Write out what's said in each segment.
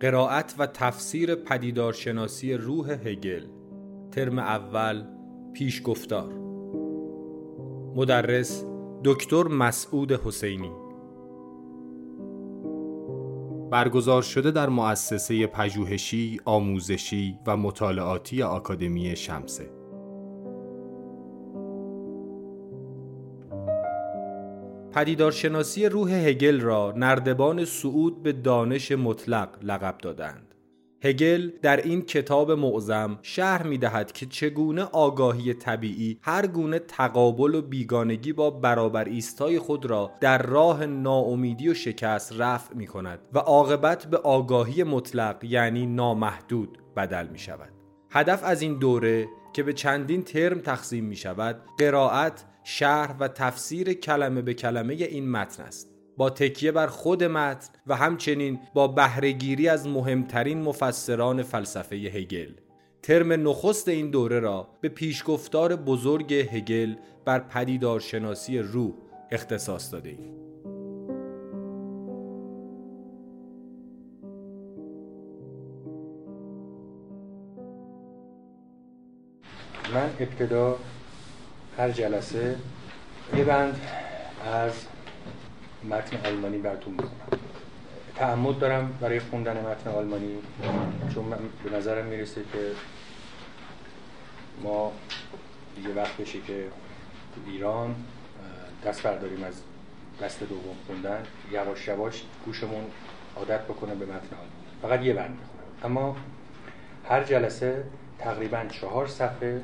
قرائت و تفسیر پدیدارشناسی روح هگل ترم اول پیشگفتار مدرس دکتر مسعود حسینی. برگزار شده در مؤسسه پژوهشی، آموزشی و مطالعاتی آکادمی شمسه. پدیدارشناسی روح هگل را نردبان صعود به دانش مطلق لقب دادند. هگل در این کتاب معظم شرح می دهد که چگونه آگاهی طبیعی هر گونه تقابل و بیگانگی با برابر ایستای خود را در راه ناامیدی و شکست رفع می کند و عاقبت به آگاهی مطلق یعنی نامحدود بدل می شود. هدف از این دوره که به چندین ترم تقسیم می شود قرائت شرح و تفسیر کلمه به کلمه این متن است با تکیه بر خود متن و همچنین با بهرهگیری از مهمترین مفسران فلسفه هگل ترم نخست این دوره را به پیشگفتار بزرگ هگل بر پدیدارشناسی روح اختصاص داده ایم. من ابتدا هر جلسه یه بند از متن آلمانی براتون می‌خونم. تعمد دارم برای خوندن متن آلمانی چون به نظرم می‌رسه که ما دیگه وقت بشه که ایران دست برداریم از دست دوم خوندن. یواش یواش گوشمون عادت بکنه به متن آلمانی. فقط یه بند می‌خونم. اما هر جلسه تقریبا چهار صفحه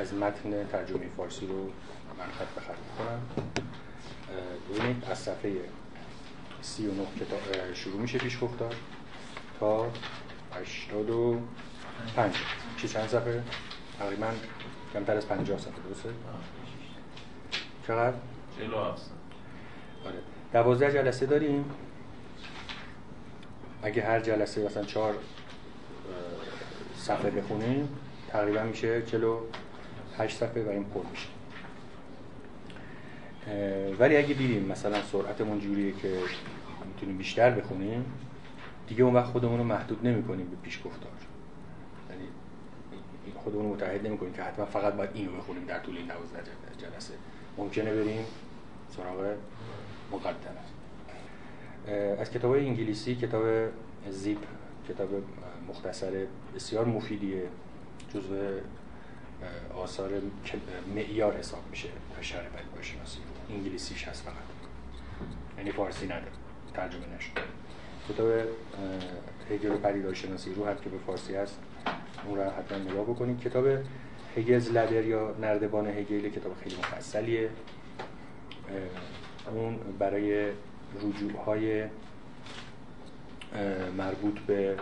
از متن ترجمه فارسی رو من خط به خط می‌کنم ببینید از صفحه 39 کتاب شروع میشه پیش گفتار تا 85 چی چند صفحه؟ تقریبا کمتر از 50 صفحه درسته؟ چقدر؟ 47 آره دوازده جلسه داریم اگه هر جلسه مثلا چهار صفحه بخونیم تقریبا میشه 48 صفحه این پر میشه. ولی اگه دیدیم مثلا سرعتمون جوریه که می‌تونیم بیشتر بخونیم دیگه اون وقت خودمون رو محدود نمی کنیم به پیش گفتار. یعنی خودمون متحد نمی کنیم که حتما فقط باید اینو بخونیم در طول این 12 جلسه. ممکنه بریم سراغ مقدمه. از کتاب انگلیسی کتاب زیپ کتاب مختصر بسیار مفیدیه جزو آثار معیار حساب میشه در شهر پدیدارشناسی انگلیسیش هست فقط. یعنی فارسی نداره ترجمه نشده کتاب هگل و پدیدارشناسی رو هم که به فارسی هست اون رو حتما نگاه بکنید. کتاب هگلز لدر یا نردبان هگل کتاب خیلی مفصلیه. اون برای رجوع های مربوط به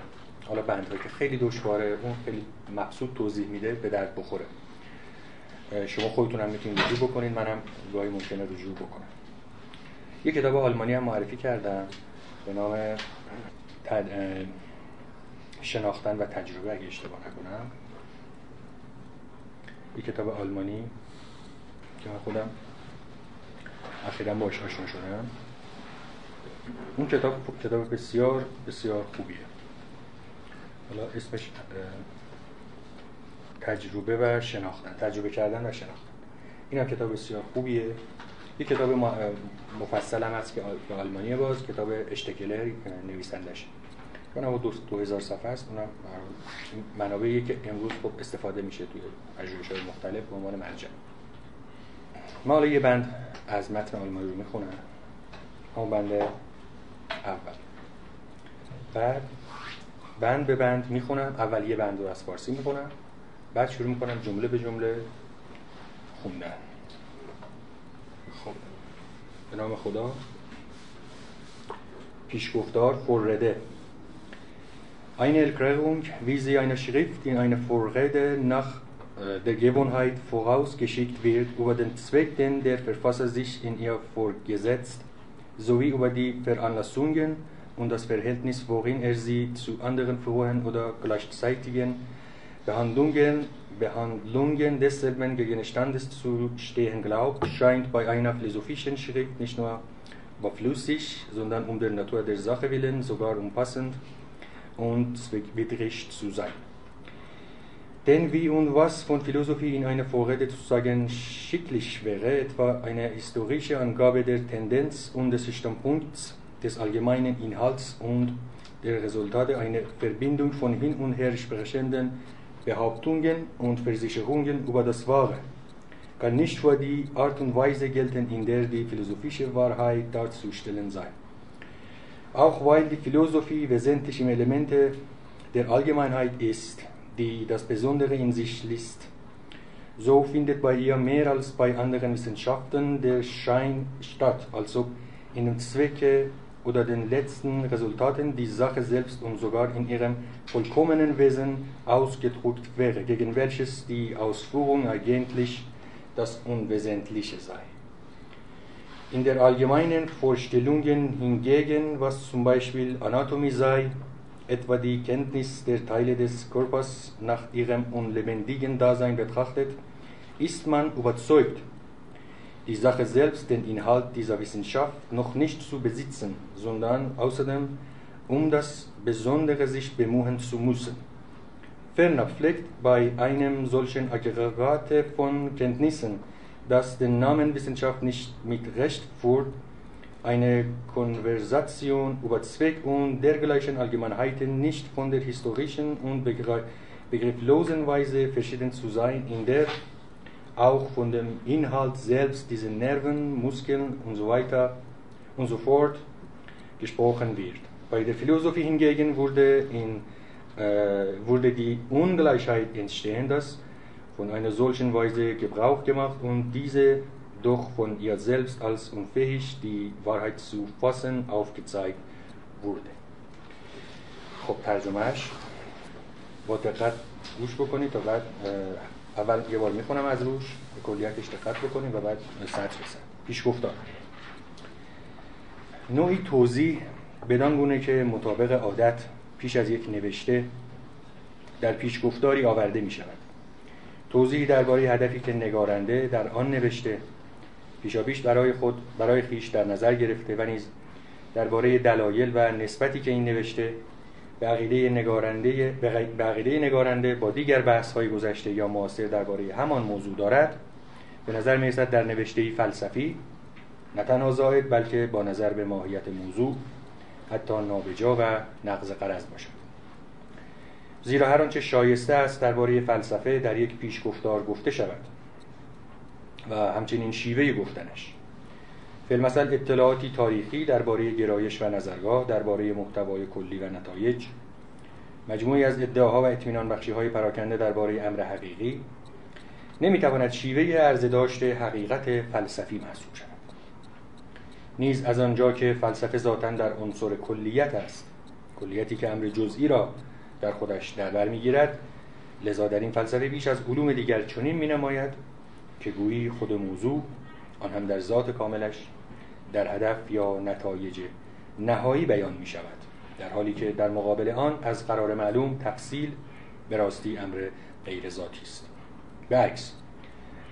حالا بندهایی که خیلی دشواره اون خیلی مقصود توضیح میده به درد بخوره. شما خودتون هم می‌تونید رجوع بکنید منم گاهی ممکنه رجوع بکنم. یه کتاب آلمانی هم معرفی کردم به نام شناختن و تجربه اگه اشتباه نکنم. یه کتاب آلمانی که من خودم اخیرا باش آشنا شدم. اون کتاب کتاب بسیار بسیار خوبیه. حالا اسمش تجربه و شناختن تجربه کردن و شناختن. این هم کتاب بسیار خوبیه. یک کتاب مفصل هم هست که آلمانی باز کتاب اشتکلر نویسندش کنم دو, دو هزار صفحه است. اونم منابعی که امروز خوب استفاده میشه توی پژوهش های مختلف به عنوان مرجع. ما حالا یه بند از متن آلمانی رو می‌خونم. همون بند اول. بعد بند به بند می‌خونم. اول یه بند رو از فارسی می‌خونم بعد شروع می‌کنم جمله به جمله خوندن. خب. به نام خدا. پیشگفتار فرده این الکرهونگ ویزی این شریفت این این فرده نخ در گیون هایت فراوز گشید ویرد او دن تسویگ دن در فرفاسه زیش این ایر فرگزیزت زوی او دی پر انلسونگن und das Verhältnis, worin er sie zu anderen frühen oder gleichzeitigen Behandlungen, Behandlungen desselben Gegenstandes zu stehen glaubt, scheint bei einer philosophischen Schrift nicht nur überflüssig, sondern um der Natur der Sache willen sogar umfassend und zweckwidrig zu sein. Denn wie und was von Philosophie in einer Vorrede zu sagen schicklich wäre, etwa eine historische Angabe der Tendenz und des Standpunkts, des allgemeinen Inhalts und der Resultate einer Verbindung von hin und her sprechenden Behauptungen und Versicherungen über das Wahre, kann nicht für die Art und Weise gelten, in der die philosophische Wahrheit darzustellen sei. Auch weil die Philosophie wesentliche Elemente der Allgemeinheit ist, die das Besondere in sich liest. So findet bei ihr mehr als bei anderen Wissenschaften der Schein statt, als ob in dem Zwecke oder den letzten Resultaten die Sache selbst und sogar in ihrem vollkommenen Wesen ausgedrückt wäre, gegen welches die Ausführung eigentlich das Unwesentliche sei. In der allgemeinen Vorstellungen hingegen, was zum Beispiel Anatomie sei, etwa die Kenntnis der Teile des Körpers nach ihrem unlebendigen Dasein betrachtet, ist man überzeugt, die Sache selbst, den Inhalt dieser Wissenschaft noch nicht zu besitzen, sondern außerdem um das Besondere sich bemühen zu müssen. Ferner pflegt bei einem solchen Aggregate von Kenntnissen, das den Namen Wissenschaft nicht mit Recht führt, eine Konversation über Zweck und dergleichen Allgemeinheiten nicht von der historischen und begrifflosen Weise verschieden zu sein, in der auch von dem Inhalt selbst, diese Nerven, Muskeln und so weiter und so fort gesprochen wird. Bei der Philosophie hingegen wurde, in, äh, wurde die Ungleichheit entstehen, dass von einer solchen Weise Gebrauch gemacht und diese doch von ihr selbst als unfähig, die Wahrheit zu fassen, aufgezeigt wurde. خب ترجمهش با دقت گوش بکنید تا بعد اول یه بار می‌خونم از روش به کلیتش دقت بکنیم و بعد سرچ بسن پیش گفتار. نوعی توضیح بدان گونه که مطابق عادت پیش از یک نوشته در پیش گفتاری آورده می شود توضیحی درباره هدفی که نگارنده در آن نوشته پیشاپیش برای خود برای خیش در نظر گرفته و نیز درباره دلایل و نسبتی که این نوشته به عقیده نگارنده به عقیده نگارنده با دیگر بحث های گذشته یا معاصر درباره همان موضوع دارد. به نظر می در نوشته فلسفی نه تنها زائد بلکه با نظر به ماهیت موضوع حتی نابجا و نقض قرض باشد. زیرا هر آنچه شایسته است درباره فلسفه در یک پیشگفتار گفته شود و همچنین شیوه گفتنش. فیلمسل اطلاعاتی تاریخی درباره گرایش و نظرگاه درباره محتوای کلی و نتایج مجموعی از ادعاها و اطمینان بخشی های پراکنده درباره امر حقیقی نمی‌تواند شیوه داشته حقیقت فلسفی محسوب شود. نیز از آنجا که فلسفه ذاتا در عنصر کلیت است کلیتی که امر جزئی را در خودش در بر می‌گیرد لذا در این فلسفه بیش از علوم دیگر چنین می نماید که گویی خود موضوع آن هم در ذات کاملش در هدف یا نتایج نهایی بیان می شود در حالی که در مقابل آن از قرار معلوم تفصیل به راستی امر غیر ذاتی است. به عکس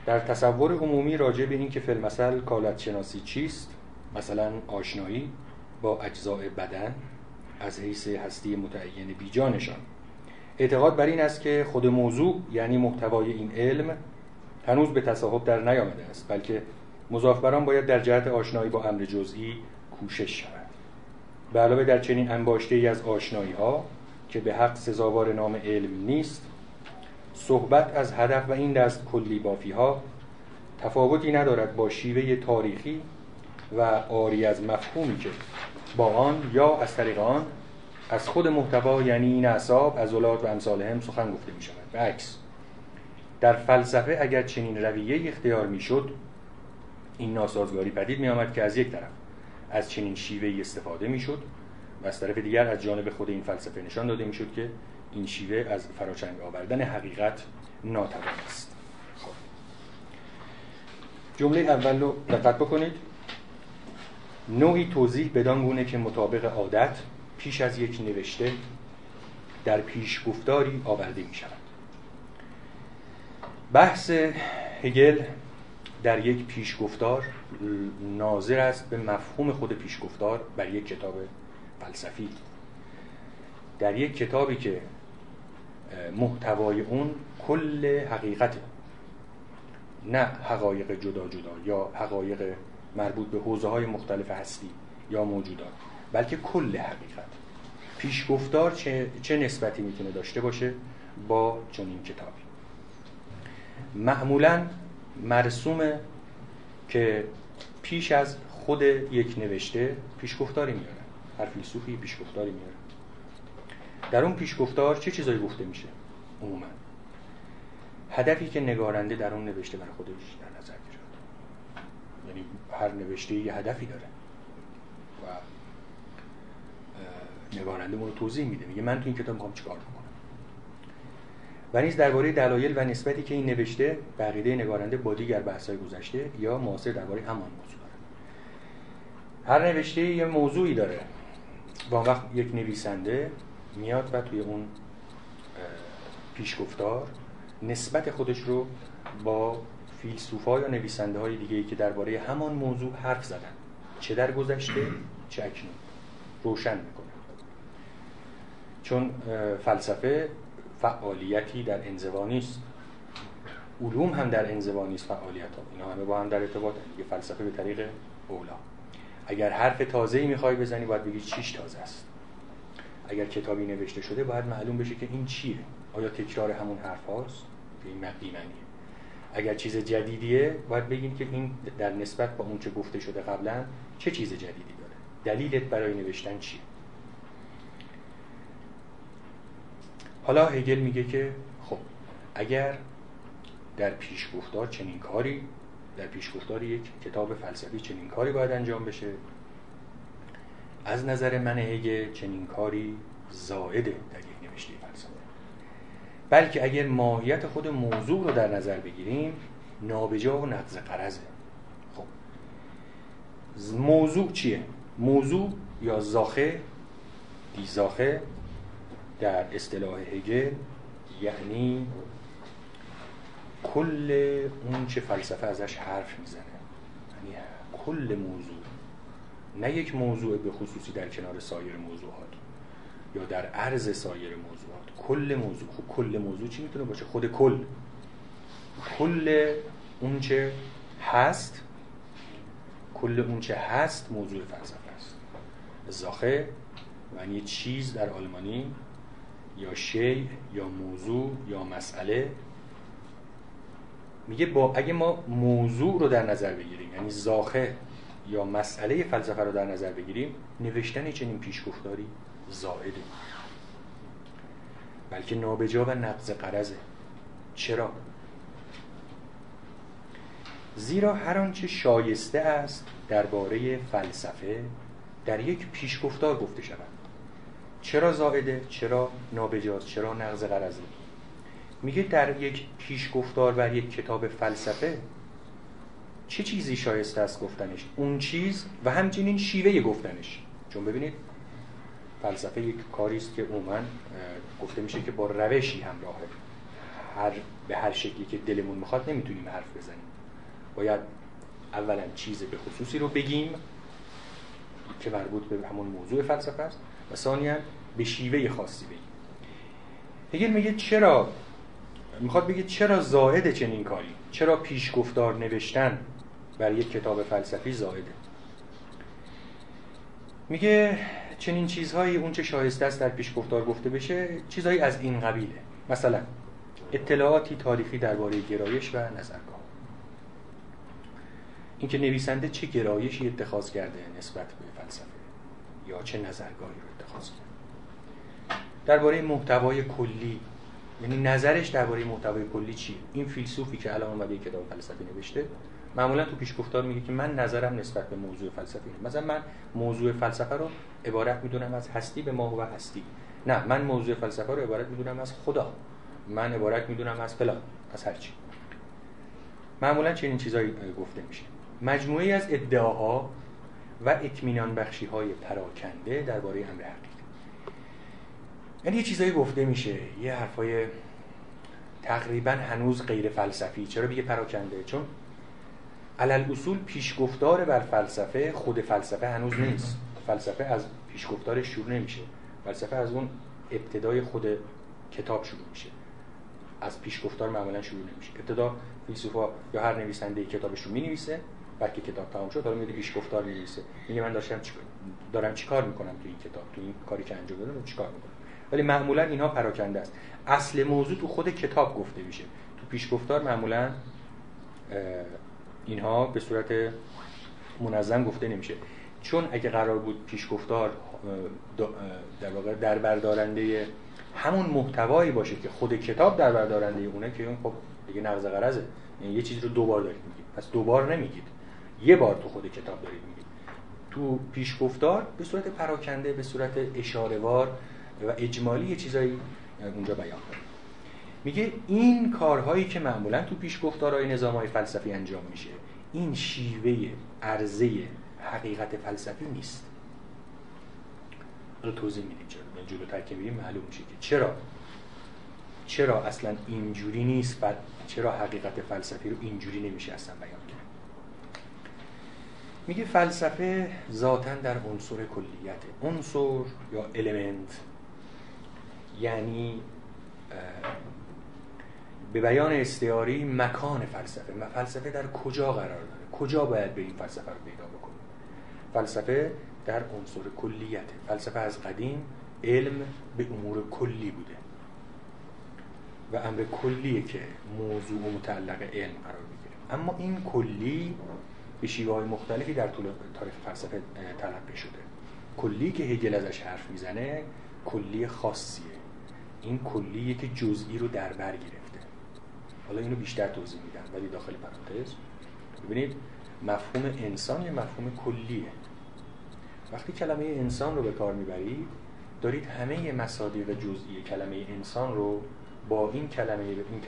در تصور عمومی راجع به اینکه فیلمسل کالت شناسی چیست مثلا آشنایی با اجزاء بدن از حیث هستی متعین بیجانشان. اعتقاد بر این است که خود موضوع یعنی محتوای این علم هنوز به تصاحب در نیامده است بلکه مضاف باید در جهت آشنایی با امر جزئی کوشش شود به علاوه در چنین انباشته ای از آشنایی ها که به حق سزاوار نام علم نیست صحبت از هدف و این دست کلی بافی ها تفاوتی ندارد با شیوه تاریخی و آری از مفهومی که با آن یا از طریق آن از خود محتوا یعنی این اعصاب عضلات و امثال هم سخن گفته می شود به عکس در فلسفه اگر چنین رویه اختیار می شد این ناسازگاری پدید می آمد که از یک طرف از چنین شیوه استفاده می شد و از طرف دیگر از جانب خود این فلسفه نشان داده می شد که این شیوه از فراچنگ آوردن حقیقت ناتوان است. خب. جمله اول رو دقت بکنید. نوعی توضیح بدان گونه که مطابق عادت پیش از یک نوشته در پیش گفتاری آورده می شود بحث هگل در یک پیشگفتار ناظر است به مفهوم خود پیشگفتار بر یک کتاب فلسفی. در یک کتابی که محتوای اون کل حقیقته نه حقایق جدا جدا یا حقایق مربوط به حوزه های مختلف هستی یا موجودات بلکه کل حقیقت. پیشگفتار چه, چه نسبتی می‌تونه داشته باشه؟ با چنین کتابی. معمولا مرسومه که پیش از خود یک نوشته پیشگفتاری میاره. هر فیلسوفی پیشگفتاری میاره. در اون پیشگفتار چه چیزایی گفته میشه؟ عموما. هدفی که نگارنده در اون نوشته برای خودش در نظر گرفت یعنی هر نوشته یه هدفی داره. و نگارنده توضیح میده. میگه من تو این کتاب می‌خوام چیکار کنم و نیز درباره دلایل و نسبتی که این نوشته بقیده نگارنده با دیگر بحث‌های گذشته یا معاصر درباره همان موضوع داره هر نوشته یه موضوعی داره. با وقت یک نویسنده میاد و توی اون پیشگفتار نسبت خودش رو با فیلسوفا یا نویسنده های دیگه ای که درباره همان موضوع حرف زدن. چه در گذشته چه اکنون. روشن می‌کنه. چون فلسفه فعالیتی در انزوا نیست. علوم هم در انزوا نیست فعالیت ها. اینا همه با هم در ارتباط یه فلسفه به طریق اولا. اگر حرف تازه ای می‌خوای بزنی باید بگی چیش تازه است. اگر کتابی نوشته شده باید معلوم بشه که این چیه. آیا تکرار همون حرف هاست؟ این معنیه. اگر چیز جدیدیه باید بگیم که این در نسبت با اون چه گفته شده قبلا چه چیز جدیدی داره. دلیلت برای نوشتن چیه؟ حالا هگل میگه که خب اگر در پیشگفتار چنین کاری در پیشگفتار یک کتاب فلسفی چنین کاری باید انجام بشه از نظر من هگل چنین کاری زائده در یک نوشته فلسفه بلکه اگر ماهیت خود موضوع رو در نظر بگیریم نابجا و نقض قرضه خب موضوع چیه؟ موضوع یا زاخه دیزاخه در اصطلاح هگل یعنی کل اون چه فلسفه ازش حرف می‌زنه. یعنی کل موضوع. نه یک موضوع به خصوصی در کنار سایر موضوعات یا در عرض سایر موضوعات. کل موضوع. خب کل موضوع چی می‌تونه باشه؟ خود کل. کل اونچه هست کل اونچه هست موضوع فلسفه است. زاخه یعنی چیز در آلمانی یا شی یا موضوع یا مسئله. میگه با اگه ما موضوع رو در نظر بگیریم یعنی زاخه یا مسئله فلسفه رو در نظر بگیریم نوشتن چنین پیشگفتاری زائده. بلکه نابجا و نقض قرضه. چرا؟ زیرا هر آنچه شایسته است درباره فلسفه در یک پیشگفتار گفته شود. چرا زائده چرا نابجاست چرا نقض قرضه میگه در یک پیشگفتار بر یک کتاب فلسفه چه چیزی شایسته است گفتنش؟ اون چیز و همچنین شیوه گفتنش. چون ببینید فلسفه یک کاری است که عموما گفته میشه که با روشی همراهه هر به هر شکلی که دلمون می‌خواد نمی‌تونیم حرف بزنیم. باید اولا چیز به خصوصی رو بگیم که مربوط به همون موضوع فلسفه است. و ثانیا به شیوه خاصی بگیم هگل میگه چرا؟ می‌خواد بگه چرا زائد چنین کاری؟ چرا پیشگفتار نوشتن بر یک کتاب فلسفی زائده؟ میگه چنین چیزهایی اون چه شایسته است در پیش گفتار گفته بشه چیزهایی از این قبیله. مثلا اطلاعاتی تاریخی درباره گرایش و نظرگاه. اینکه نویسنده چه گرایشی اتخاذ کرده نسبت به فلسفه یا چه نظرگاهی رو اتخاذ کرده درباره محتوای کلی یعنی نظرش درباره محتوای کلی چیه؟ این فیلسوفی که الان اومده کتاب فلسفی نوشته معمولا تو پیشگفتار میگه که من نظرم نسبت به موضوع فلسفی مثلا من موضوع فلسفه رو عبارت می‌دونم از هستی به ما و هستی. نه من موضوع فلسفه رو عبارت می‌دونم از خدا. من عبارت می‌دونم از فلان از هرچی معمولا چنین چیزایی گفته میشه. مجموعه از ادعاها و اطمینان بخشی های پراکنده درباره امر حقیقی یعنی یه چیزایی گفته میشه یه حرفای تقریبا هنوز غیر فلسفی. چرا بگه پراکنده؟ چون علل اصول پیشگفتار بر فلسفه خود فلسفه هنوز نیست. فلسفه از پیشگفتار شروع نمیشه. فلسفه از اون ابتدای خود کتاب شروع میشه. از پیشگفتار معمولا شروع نمیشه. ابتدا فیلسوفا یا هر نویسنده کتابش رو می‌نویسه که کتاب تمام شد حالا میاد پیشگفتار می‌نویسه میگه من داشتم چی دارم چیکار می‌کنم تو این کتاب تو این کاری که انجام دادم چیکار می‌کنم؟ ولی معمولا اینها پراکنده است. اصل موضوع تو خود کتاب گفته میشه. تو پیشگفتار معمولا اینها به صورت منظم گفته نمیشه. چون اگه قرار بود پیشگفتار در واقع در بردارنده همون محتوایی باشه که خود کتاب در بردارنده اونه که اون خب دیگه نقض یعنی یه چیزی رو دوبار دارید میگید. پس دوبار نمیگید. یه بار تو خود کتاب دارید میگید تو پیشگفتار به صورت پراکنده به صورت اشارهوار و اجمالی یه چیزایی اونجا بیان کنید میگه این کارهایی که معمولا تو پیشگفتارهای نظامهای فلسفی انجام میشه این شیوه عرضه حقیقت فلسفی نیست. رو توضیح میدیم چرا. جلوتر که میریم معلوم میشه که چرا. چرا اصلا اینجوری نیست و چرا حقیقت فلسفی رو اینجوری نمیشه اصلا بیان میگه فلسفه ذاتا در عنصر کلیت عنصر یا المنت یعنی به بیان استعاری مکان فلسفه. فلسفه در کجا قرار داره؟ کجا باید به این فلسفه رو پیدا بکنیم؟ فلسفه در عنصر کلیته فلسفه از قدیم علم به امور کلی بوده. و امر کلیه که موضوع و متعلق علم قرار می‌گیره. اما این کلی به شیوه های مختلفی در طول تاریخ فلسفه تلقی شده. کلی که هگل ازش حرف می‌زنه کلی خاصیه. این کلیه که جزئی رو در بر گرفته. حالا اینو بیشتر توضیح میدم ولی داخل پرانتز. ببینید مفهوم انسان یه مفهوم کلیه. وقتی کلمه انسان رو به کار می‌برید دارید همه مصادیق جزئی کلمه انسان رو با این کلمه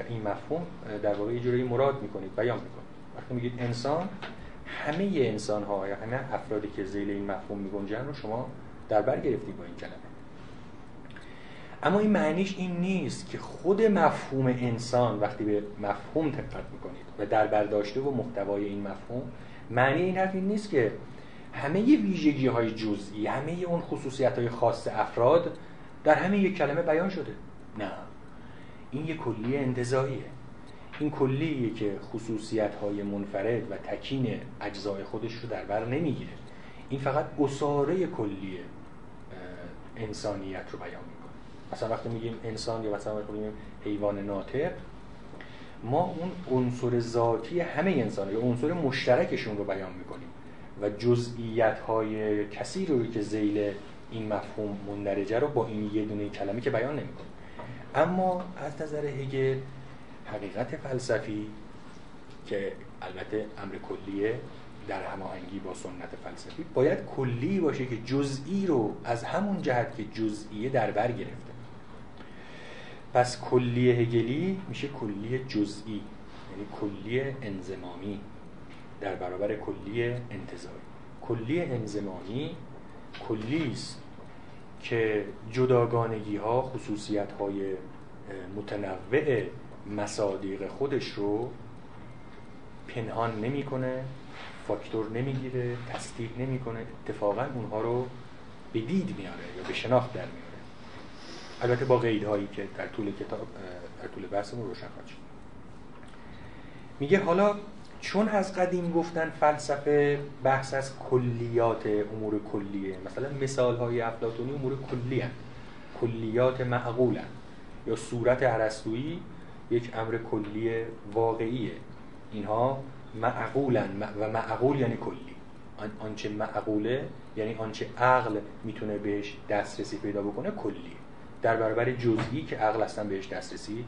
این مفهوم در واقع یه جوری مراد می‌کنید بیان می‌کنید. وقتی میگید انسان همه انسان ها یا همه افرادی که زیل این مفهوم میگنجن رو شما در بر گرفتید با این کلمه. اما این معنیش این نیست که خود مفهوم انسان وقتی به مفهوم دقت می‌کنید و در برداشته و محتوای این مفهوم معنی این حرف این نیست که همه ویژگی های جزئی همه اون خصوصیت های خاص افراد در همه یک کلمه بیان شده. نه. این یک کلی انتظاییه این کلیه که خصوصیت های منفرد و تکین اجزای خودش رو در بر نمی‌گیره. این فقط اصاره کلی انسانیت رو بیان می‌کنه. مثلا وقتی میگیم انسان یا مثلا وقتی میگیم حیوان ناطق ما اون عنصر ذاتی همه انسان یا عنصر مشترکشون رو بیان می‌کنیم و جزئیات های کسی روی که زیل این مفهوم مندرجه رو با این یه دونه کلمه که بیان نمی‌کنه. اما از نظر هگل حقیقت فلسفی که البته امر کلیه در هماهنگی با سنت فلسفی باید کلی باشه که جزئی رو از همون جهت که جزئیه در بر گرفته. پس کلی هگلی میشه کلی جزئی یعنی کلی انزمامی در برابر کلی انتظاری کلی انزمامی کلی است که جداگانگی ها خصوصیت های متنوع مصادیق خودش رو پنهان نمی‌کنه فاکتور نمی‌گیره تصدیق نمی‌کنه اتفاقا اونها رو به دید میاره یا به شناخت در میاره البته با قیدهایی که در طول کتاب در طول بحثمون روشن خواهد شد میگه حالا چون از قدیم گفتن فلسفه بحث از کلیات امور کلیه مثلا مثال های افلاتونی امور کلی. کلیات معقول. یا صورت عرستویی یک امر کلی واقعیه. اینها معقولن. و معقول یعنی کلی. آنچه معقوله یعنی آنچه عقل می‌تونه بهش دسترسی پیدا بکنه کلی در برابر جزئی که عقل اصلا بهش دسترسی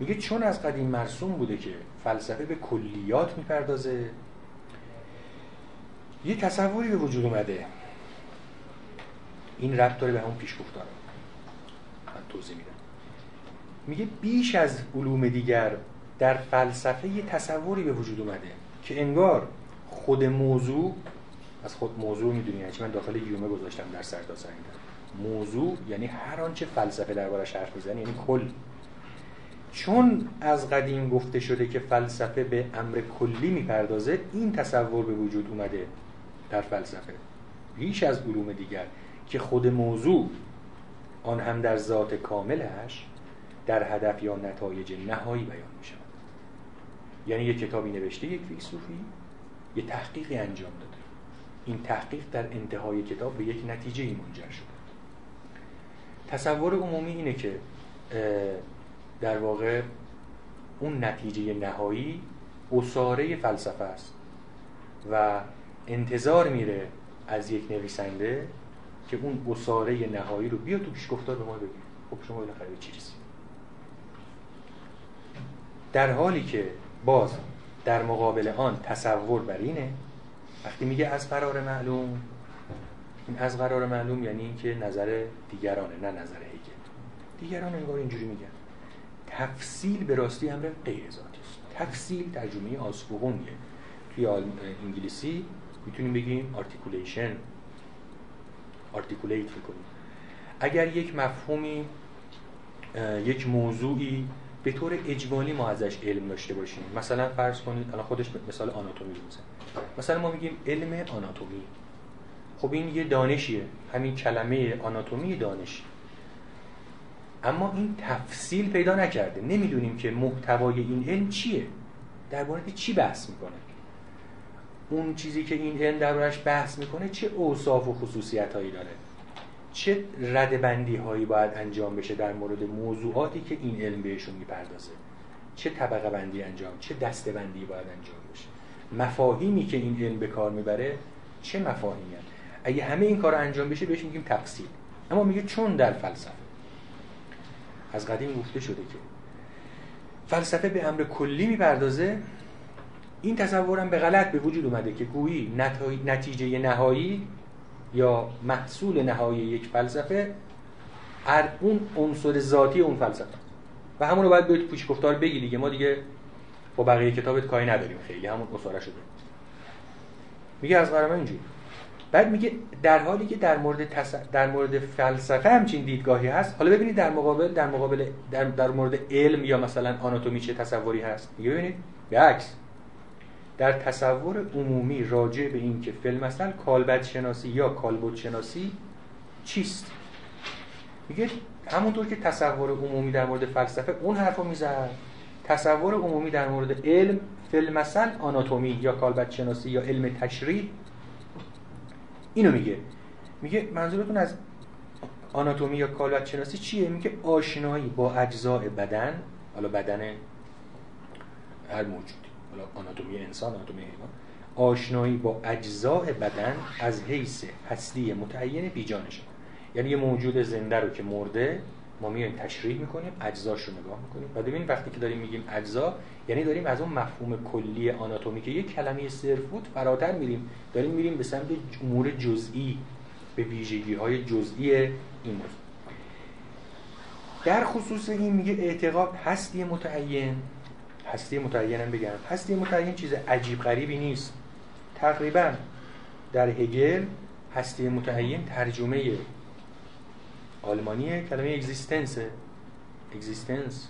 میگه چون از قدیم مرسوم بوده که فلسفه به کلیات می‌پردازه یه تصوری به وجود اومده. این ربط داره به همون پیش گفتارم من توضیح میدم. میگه بیش از علوم دیگر در فلسفه یه تصوری به وجود اومده که انگار خود موضوع از خود موضوع می‌دونی یعنی من داخل یومه گذاشتم در سر تا موضوع یعنی هر آنچه فلسفه دربارش حرف می‌زنه یعنی کل. چون از قدیم گفته شده که فلسفه به امر کلی می‌پردازه این تصور به وجود اومده در فلسفه. بیش از علوم دیگر که خود موضوع آن هم در ذات کاملش در هدف یا نتایج نهایی بیان می شود یعنی یک کتابی نوشته یک فیلسوفی یه تحقیقی انجام داده. این تحقیق در انتهای کتاب به یک نتیجه منجر شده. تصور عمومی اینه که در واقع اون نتیجه نهایی اصاره فلسفه است و انتظار میره از یک نویسنده که اون اصاره نهایی رو بیا تو پیشگفتار به ما بگی خب شما بالاخره چی در حالی که باز در مقابل آن تصور بر اینه وقتی میگه از قرار معلوم این از قرار معلوم یعنی اینکه نظر دیگرانه نه نظر هیگل دیگران انگار اینجوری میگن. تفصیل به راستی امر غیر ذاتی تفصیل ترجمه آسفوغونیه توی انگلیسی می‌تونیم بگیم articulation. Articulate کنیم اگر یک مفهومی یک موضوعی به طور اجمالی ما ازش علم داشته باشیم. مثلا فرض کنید الان خودش مثال آناتومی می‌زنه. مثلا ما میگیم علم آناتومی. خب این یه دانشیه. همین کلمه آناتومی دانش. اما این تفصیل پیدا نکرده. نمی‌دونیم که محتوای این علم چیه. در مورد چی بحث می‌کنه؟ اون چیزی که این علم دربارش بحث می‌کنه چه اوصاف و خصوصیت هایی داره؟ چه ردبندی هایی باید انجام بشه در مورد موضوعاتی که این علم بهشون می‌پردازه؟ چه طبقه بندی انجام چه دسته بندی باید انجام بشه؟ مفاهیمی که این علم به کار می‌بره چه مفاهیمی هست؟ اگه همه این کار انجام بشه بهش میگیم تفصیل. اما میگه چون در فلسفه. از قدیم گفته شده که فلسفه به امر کلی می‌پردازه. این تصورم به غلط به وجود اومده که گویی نتیجه نهایی یا محصول نهایی یک فلسفه اون عنصر ذاتی اون فلسفه. و همون رو باید به پوش گفتار بگی دیگه. ما دیگه با بقیه کتابت کاری نداریم. خیلی همون اصاره شده میگه از قرمه اینجوری. بعد میگه در حالی که در مورد در مورد فلسفه همچین دیدگاهی هست حالا ببینید در مقابل در مقابل در, در مورد علم یا مثلا آناتومی چه تصوری هست. میگه ببینید. به عکس. در تصور عمومی راجع به این که فیلم کالبد شناسی یا کالبد شناسی چیست؟ میگه همونطور که تصور عمومی در مورد فلسفه اون حرفو می‌زد. تصور عمومی در مورد علم فیلم مثلا آناتومی یا کالبد شناسی یا علم تشریح اینو میگه. میگه منظورتون از آناتومی یا کالبد شناسی چیه؟ میگه آشنایی با اجزاء بدن حالا بدن هر موجود حالا آناتومی انسان آناتومی حیوان آشنایی با اجزاء بدن از حیث هستی متعین بیجانشه یعنی یه موجود زنده رو که مرده ما میایم تشریح می‌کنیم اجزاش رو نگاه می‌کنیم. و ببین وقتی که داریم میگیم اجزا یعنی داریم از اون مفهوم کلی آناتومی که یک کلمه صرف بود فراتر میریم. داریم میریم به سمت امور جزئی به ویژگی های جزئی این موضوع در خصوص این میگه اعتقاد هستی متعین. هستی متعین بگم. هستی متعین چیز عجیب غریبی نیست. تقریبا در هگل هستی متعین ترجمه آلمانی کلمه existence existence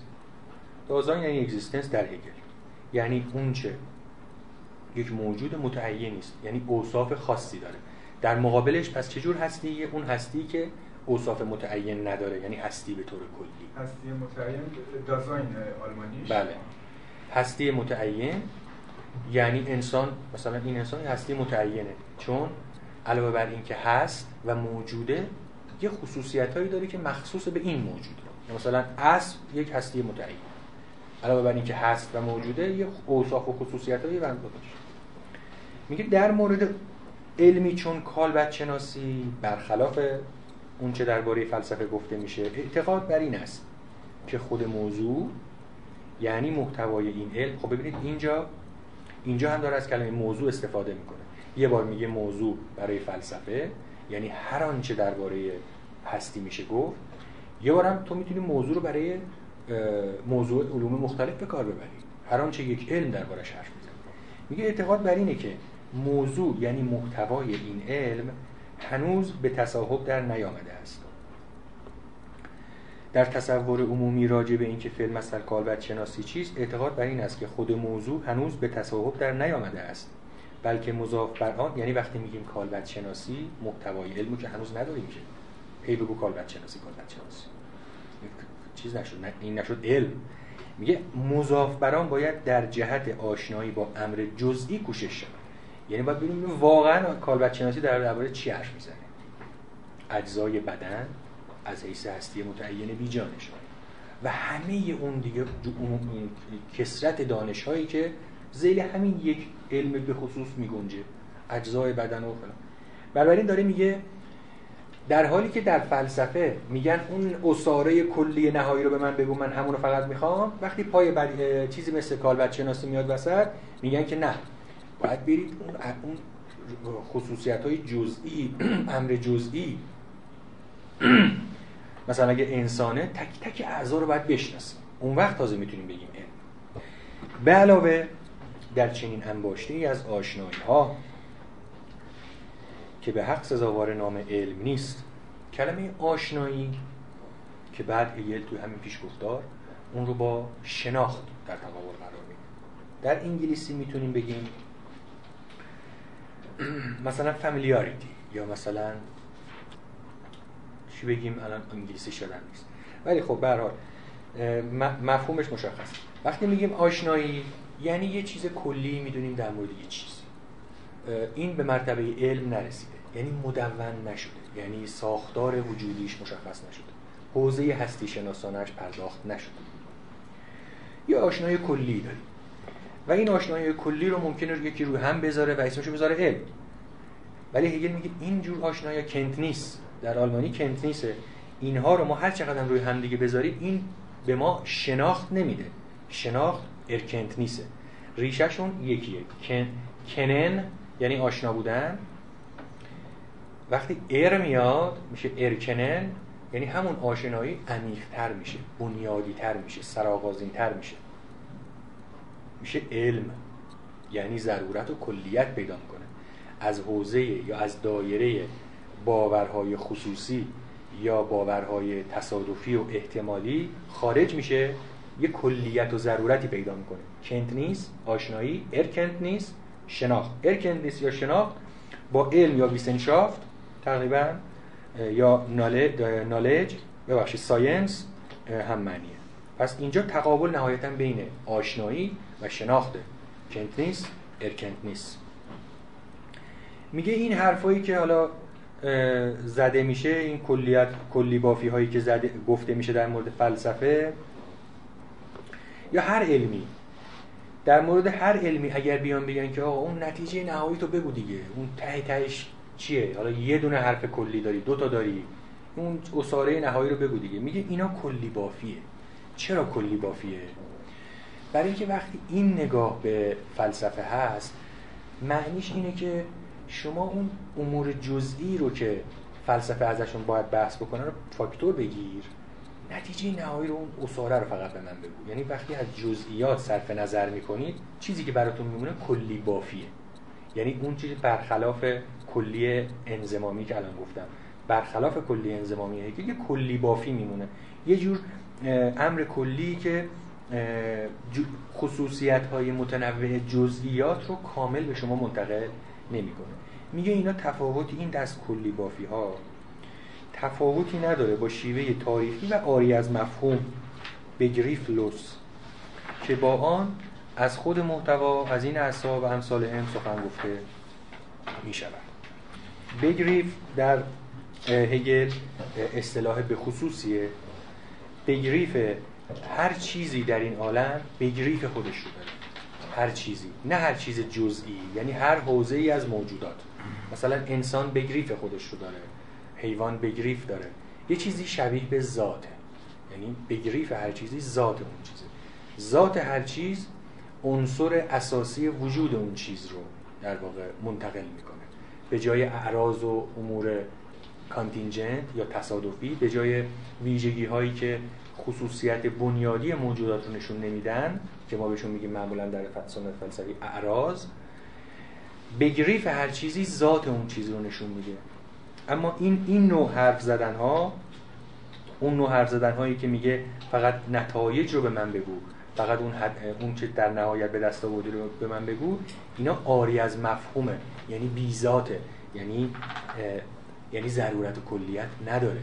Dasein یعنی existence در هگل. یعنی اونچه یک موجود متعین است. یعنی اوصاف خاصی داره. در مقابلش پس چجور هستی؟ اون هستی که اوصاف متعین نداره. یعنی هستی به طور کلی. هستی متعین دازاین آلمانیش؟ بله. هستی متعین یعنی انسان مثلا این انسان هستی متعینه. چون علاوه بر اینکه هست و موجوده یه خصوصیت هایی داره که مخصوص به این موجوده مثلا اصل یک هستی متعین. علاوه بر اینکه هست و موجوده یه اوصاف و خصوصیت هایی بند میگه در مورد علمی چون کالبد شناسی برخلاف اون چه درباره فلسفه گفته میشه اعتقاد بر این است که خود موضوع یعنی محتوای این علم. خب ببینید اینجا اینجا هم داره از کلمه موضوع استفاده می‌کنه. یه بار میگه موضوع برای فلسفه یعنی هر آنچه درباره هستی میشه گفت. یه بار هم تو می‌تونی موضوع رو برای موضوع علوم مختلف به کار ببری. هر آنچه یک علم دربارش حرف می‌زنه. میگه اعتقاد بر اینه که موضوع یعنی محتوای این علم هنوز به تصاحب در نیامده است. در تصور عمومی راجع به اینکه فیلم مثل کالبد شناسی چیست اعتقاد بر این است که خود موضوع هنوز به تصاحب در نیامده است. بلکه مضاف بر آن یعنی وقتی میگیم کالبد شناسی محتوای علمو که هنوز نداریم که هی بگو کالبد شناسی کالبد شناسی چیز نشد این نشد علم. میگه مضاف بران باید در جهت آشنایی با امر جزئی کوشش شود. یعنی باید ببینیم واقعا کالبد شناسی در درباره چی حرف می‌زنه. اجزای بدن از حیث هستی متعین بیجانش و همه اون دیگه کسرت دانش هایی که زیل همین یک علم به خصوص میگنجه. اجزای بدن و فلان. بنابراین داره میگه در حالی که در فلسفه میگن اون اساره کلی نهایی رو به من بگو من همون فقط می‌خوام. وقتی پای بر... چیزی مثل کالبد شناسی میاد وسط میگن که نه. باید برید اون, اون خصوصیت های جزئی امر جزئی مثلا اگه انسانه تک تک اعضا رو باید بشناسیم. اون وقت تازه می‌تونیم بگیم علم. به علاوه در چنین انباشته ای از آشنایی ها که به حق سزاوار نام علم نیست کلمه آشنایی که بعد ایل توی همین پیش گفتار اون رو با شناخت در تقابل قرار میده در انگلیسی می‌تونیم بگیم مثلا فامیلیاریتی یا مثلا چی بگیم الان انگلیسی شدن نیست. ولی خب به مفهومش مشخص وقتی میگیم آشنایی یعنی یه چیز کلی می‌دونیم در مورد یه چیز. این به مرتبه علم نرسیده. یعنی مدون نشده. یعنی ساختار وجودیش مشخص نشده. حوزه هستی شناسانش پرداخت نشده. یه آشنایی کلی داریم. و این آشنایی کلی رو ممکنه یکی روی هم بذاره و اسمشو بذاره علم. ولی هگل میگه این جور آشنایی کنت نیست. در آلمانی کنت نیسته اینها رو ما هر چقدر روی هم دیگه بذاریم این به ما شناخت نمیده. شناخت ارکنت نیسته ریشهشون یکیه. کن... کنن یعنی آشنا بودن. وقتی ار میاد میشه ارکنن یعنی همون آشنایی عمیقتر میشه بنیادیتر میشه سراغازینتر میشه. میشه علم یعنی ضرورت و کلیت پیدا می‌کنه. از حوزه یا از دایره باورهای خصوصی یا باورهای تصادفی و احتمالی خارج میشه یه کلیت و ضرورتی پیدا می‌کنه. Kenntnis آشنایی. Erkenntnis شناخت. Erkenntnis یا شناخت با علم یا Wissenschaft تقریبا یا knowledge ببخشید science هم معنیه. پس اینجا تقابل نهایتا بین آشنایی و شناخته. Kenntnis Erkenntnis. میگه این حرفایی که حالا زده میشه این کلیت کلی بافی هایی که زده گفته میشه در مورد فلسفه یا هر علمی. در مورد هر علمی اگر بیان بگن که آقا اون نتیجه نهایی تو بگو دیگه. اون ته تهش چیه؟ حالا یه دونه حرف کلی داری دو تا داری. اون اساره نهایی رو بگو دیگه. میگه اینا کلی بافیه. چرا کلی بافیه؟ برای اینکه وقتی این نگاه به فلسفه هست معنیش اینه که شما اون امور جزئی رو که فلسفه ازشون باید بحث بکنه رو فاکتور بگیر. نتیجه نهایی رو اون اصاره رو فقط به من بگو. یعنی وقتی از جزئیات صرف نظر می‌کنید چیزی که براتون میمونه کلی بافیه. یعنی اون چیزی برخلاف کلی انزمامی که الان گفتم. برخلاف کلی انزمامیه که یه کلی بافی میمونه. یه جور امر کلی که خصوصیت های متنوع جزئیات رو کامل به شما منتقل نمی‌کنه. میگه اینا تفاوتی این دست کلی بافی ها. تفاوتی نداره با شیوه تاریخی و آری از مفهوم بگریفلوس که با آن از خود محتوا از این اعصا و امثال هم سخن گفته می شود بگریف در هگل اصطلاح به خصوصیه. بگریف هر چیزی در این عالم بگریف خودش رو داره. هر چیزی. نه هر چیز جزئی یعنی هر حوزه ای از موجودات. مثلا انسان بگریف خودش رو داره حیوان بگریف داره. یه چیزی شبیه به ذاته. یعنی بگریف هر چیزی ذات اون چیزه. ذات هر چیز عنصر اساسی وجود اون چیز رو در واقع منتقل می‌کنه. به جای اعراض و امور کانتینجنت یا تصادفی به جای ویژگی هایی که خصوصیت بنیادی موجودات رو نشون نمیدن که ما بهشون میگیم معمولا در سنت فلسفی اعراض بگریف هر چیزی ذات اون چیزی رو نشون میده. اما این این نوع حرف زدن ها اون نوع حرف زدن هایی که میگه فقط نتایج رو به من بگو فقط اون اون چه در نهایت به دست آوردی رو به من بگو اینا آری از مفهومه. یعنی بیزاته یعنی یعنی ضرورت و کلیت نداره.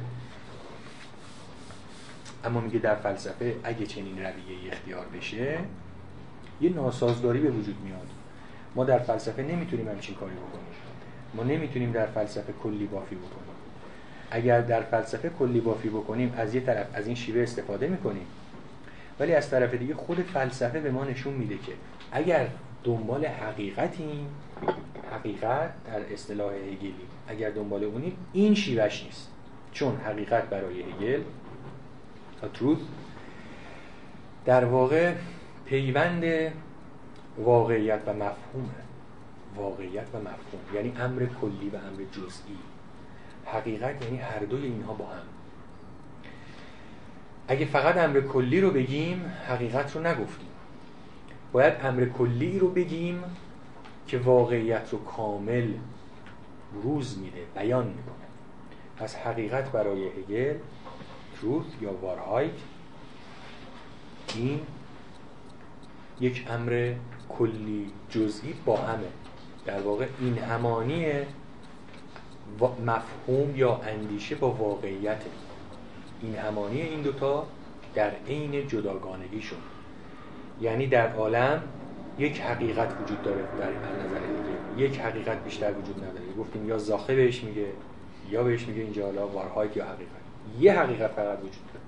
اما میگه در فلسفه اگه چنین رویه اختیار بشه یه ناسازگاری به وجود میاد. ما در فلسفه نمی‌تونیم همچین کاری بکنیم. ما نمی‌تونیم در فلسفه کلی بافی بکنیم. اگر در فلسفه کلی بافی بکنیم از یه طرف از این شیوه استفاده می‌کنیم. ولی از طرف دیگه خود فلسفه به ما نشون میده که اگر دنبال حقیقتیم حقیقت در اصطلاح هگلی اگر دنبال اونیم این شیوهش نیست. چون حقیقت برای هگل truth در واقع پیوند واقعیت و مفهومه. واقعیت و مفهوم. یعنی امر کلی و امر جزئی. حقیقت یعنی هر دوی اینها با هم. اگه فقط امر کلی رو بگیم حقیقت رو نگفتیم. باید امر کلی رو بگیم که واقعیت رو کامل روز میده بیان می‌کنه. پس حقیقت برای هگل تروث یا وارهایت این یک امر کلی جزئی با همه. در واقع این همانی مفهوم یا اندیشه با واقعیت. این همانی این دوتا در عین جداگانگیشون. یعنی در عالم یک حقیقت وجود داره در نظر دیگه. یک حقیقت بیشتر وجود نداره. گفتیم یا زاخه بهش میگه یا بهش میگه اینجا حالا وارهایت یا حقیقت. یه حقیقت فقط وجود داره.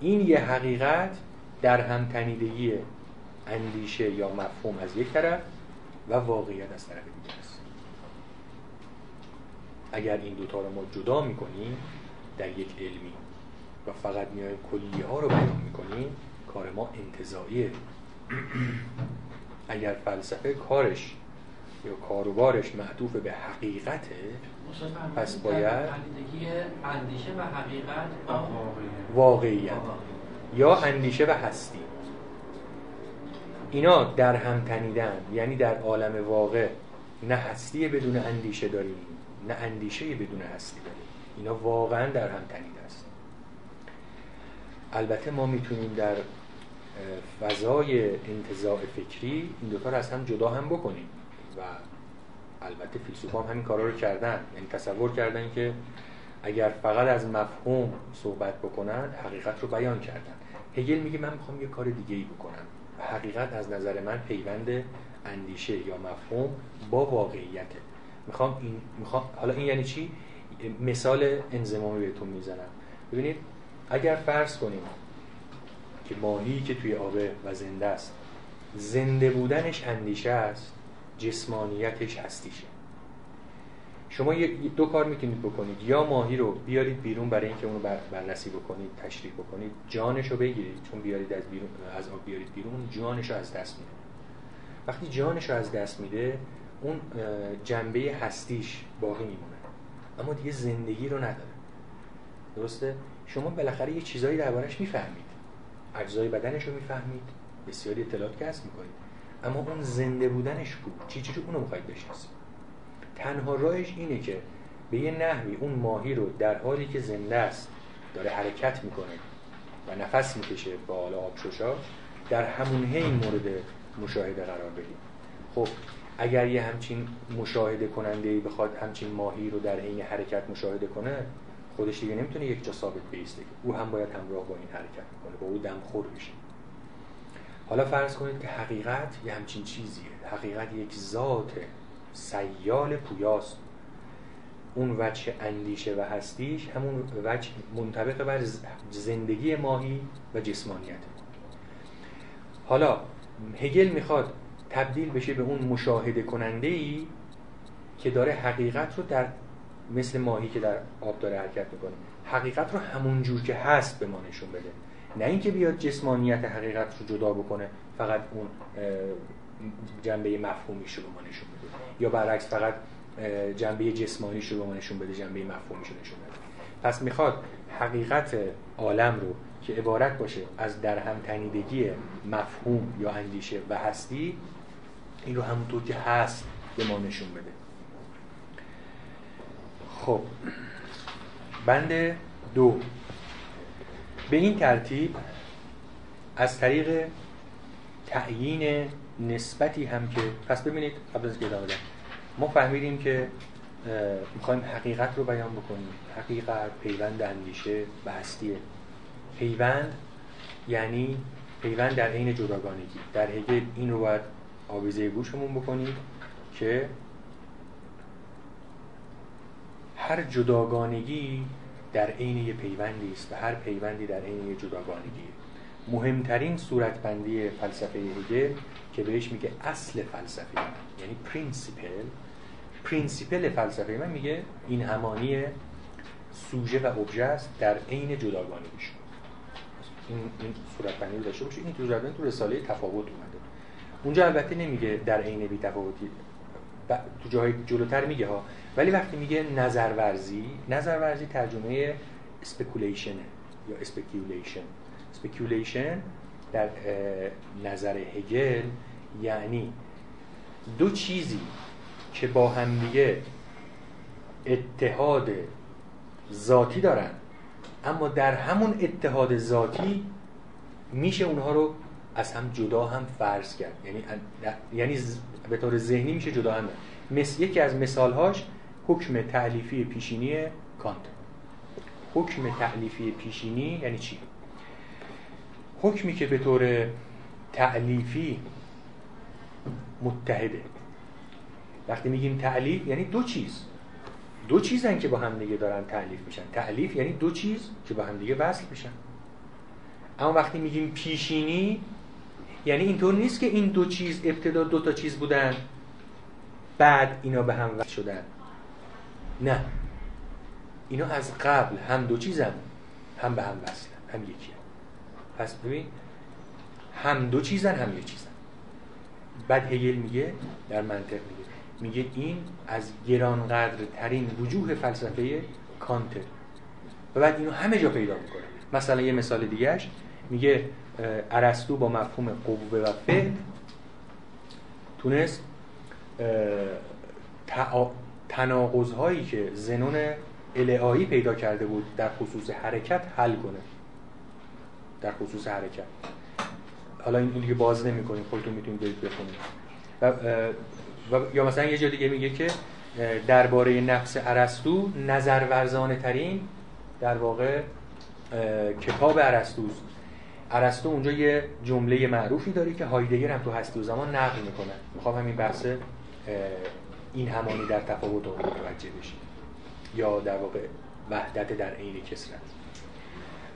این یه حقیقت در همتنیدگی اندیشه یا مفهوم از یک طرف و واقعیت از طرف دیگه است. اگر این دوتا رو ما جدا می‌کنیم در یک علمی و فقط میایم کلیه ها رو بیان می‌کنیم کار ما انتظاییه اگر فلسفه کارش یا کاروبارش معطوف به حقیقته پس باید اندیشه و حقیقت واقعیت یا اندیشه و هستی. اینا در هم تنیدن یعنی در عالم واقع نه هستی بدون اندیشه داریم نه اندیشه بدون هستی داریم. اینا واقعا در هم تنیده است. البته ما می‌تونیم در فضای انتظاع فکری این دوتا رو از هم جدا هم بکنیم. و البته فیلسوف هم همین کارا رو کردن یعنی تصور کردن که اگر فقط از مفهوم صحبت بکنن حقیقت رو بیان کردن. هگل میگه من می‌خوام یه کار دیگه ای بکنم. حقیقت از نظر من پیوند اندیشه یا مفهوم با واقعیته. می‌خوام این می‌خوام حالا این یعنی چی؟ مثال انزمامی بهتون می‌زنم. ببینید اگر فرض کنیم که ماهی که توی آبه و زنده است زنده بودنش اندیشه است جسمانیتش هستیشه. شما دو کار می‌تونید بکنید. یا ماهی رو بیارید بیرون برای اینکه اونو بررسی بکنید تشریح بکنید. جانش رو بگیرید. چون بیارید از بیرون از آب بیارید بیرون جانش رو از دست میده. وقتی جانش رو از دست میده اون جنبه هستیش باقی میمونه. اما دیگه زندگی رو نداره. درسته؟ شما بالاخره یه چیزایی دربارش می‌فهمید. اجزای بدنش رو می‌فهمید. بسیاری اطلاعات کسب می‌کنید. اما اون زنده بودنش کو چی چی اونو می‌خواید بشناسید. تنها راهش اینه که به یه نحوی اون ماهی رو در حالی که زنده است داره حرکت می‌کنه و نفس می‌کشه با حالا آبشوشاش در همون حین مورد مشاهده قرار بدیم. خب اگر یه همچین مشاهده کننده ای بخواد همچین ماهی رو در حین حرکت مشاهده کنه خودش دیگه نمی‌تونه یک جا ثابت بیسته او هم باید همراه با این حرکت می‌کنه با او دم خور میشه حالا فرض کنید که حقیقت یه همچین چیزیه. حقیقت یک ذات سیال پویاست اون وجه اندیشه و هستیش همون وجه منطبق بر زندگی ماهی و جسمانیت. حالا هگل می‌خواد تبدیل بشه به اون مشاهده کننده ای که داره حقیقت رو در مثل ماهی که در آب داره حرکت می‌کنه حقیقت رو همون جور که هست به ما نشون بده. نه اینکه بیاد جسمانیت حقیقت رو جدا بکنه فقط اون جنبه مفهومیش رو به ما نشون بده. یا برعکس فقط جنبه جسمانیش رو به ما نشون بده جنبه مفهومیش رو نشون بده. پس می‌خواد حقیقت عالم رو که عبارت باشه از در هم تنیدگی مفهوم یا اندیشه و هستی این رو همونطور که هست به ما نشون بده. خب بند دو. به این ترتیب از طریق تعیین نسبتی هم که پس ببینید قبل از ادامه ما فهمیدیم که می‌خوایم حقیقت رو بیان بکنیم. حقیقت پیوند اندیشه و هستیه پیوند یعنی پیوند در عین جداگانگی. در هگل این رو باید آویزه گوشمون بکنید که هر جداگانگی در عین یه پیوندی است و هر پیوندی در عین یه جداگانگی مهمترین صورتبندی فلسفه هگل که بهش میگه اصل فلسفه. من یعنی principle. principle فلسفه من میگه این همانی سوژه و ابژه است در عین جداگانگیشون این این صورتبندی داشته باشه این تو تو رساله تفاوت اومده. اونجا البته نمیگه در عین بی تفاوتی. تو جاهای جلوتر میگه ها. ولی وقتی میگه نظرورزی نظرورزی ترجمه speculation ه یا speculation speculation در نظر هگل. یعنی دو چیزی که با همدیگه اتحاد ذاتی دارن اما در همون اتحاد ذاتی میشه اونها رو از هم جدا هم فرض کرد. یعنی یعنی به طور ذهنی میشه جدا هم مثل یکی از مثالهاش حکم تألیفی پیشینی کانت. حکم تعلیفی پیشینی یعنی چی؟ حکمی که به طور تعلیفی متحده. وقتی میگیم تعلیف یعنی دو چیز. دو چیزن که با هم دیگه دارن تعلیف میشن. تعلیف یعنی دو چیز که با هم دیگه وصل میشن. اما وقتی میگیم پیشینی یعنی اینطور نیست که این دو چیز ابتدا دو تا چیز بودن بعد اینا به هم وصل شدن. نه. اینا از قبل هم دو چیزن هم به هم وصلن هم یکی. پس ببین هم دو چیزن هم یک چیزن. بعد هگل میگه در منطق میگه. میگه این از گرانقدر ترین وجوه فلسفه کانته و بعد اینو همه جا پیدا می‌کنه. مثلا یه مثال دیگهش میگه ارسطو با مفهوم قوه و فعل تونست تناقض هایی که زنون الهایی پیدا کرده بود در خصوص حرکت حل کنه. در خصوص حرکت. حالا این دیگه باز نمی کنیم خودتون می‌تونید برید بخونید. و, و یا مثلا یه جا دیگه میگه که درباره نفس ارسطو نظر ورزانه ترین در واقع کتاب ارسطوست. ارسطو اونجا یه جمله معروفی داره که هایدگر هم تو هستی و زمان نقل می‌کنه. می‌خوام همین بحث این همانی در تفاوت رو متوجه بشید یا در واقع وحدت در عین کسرت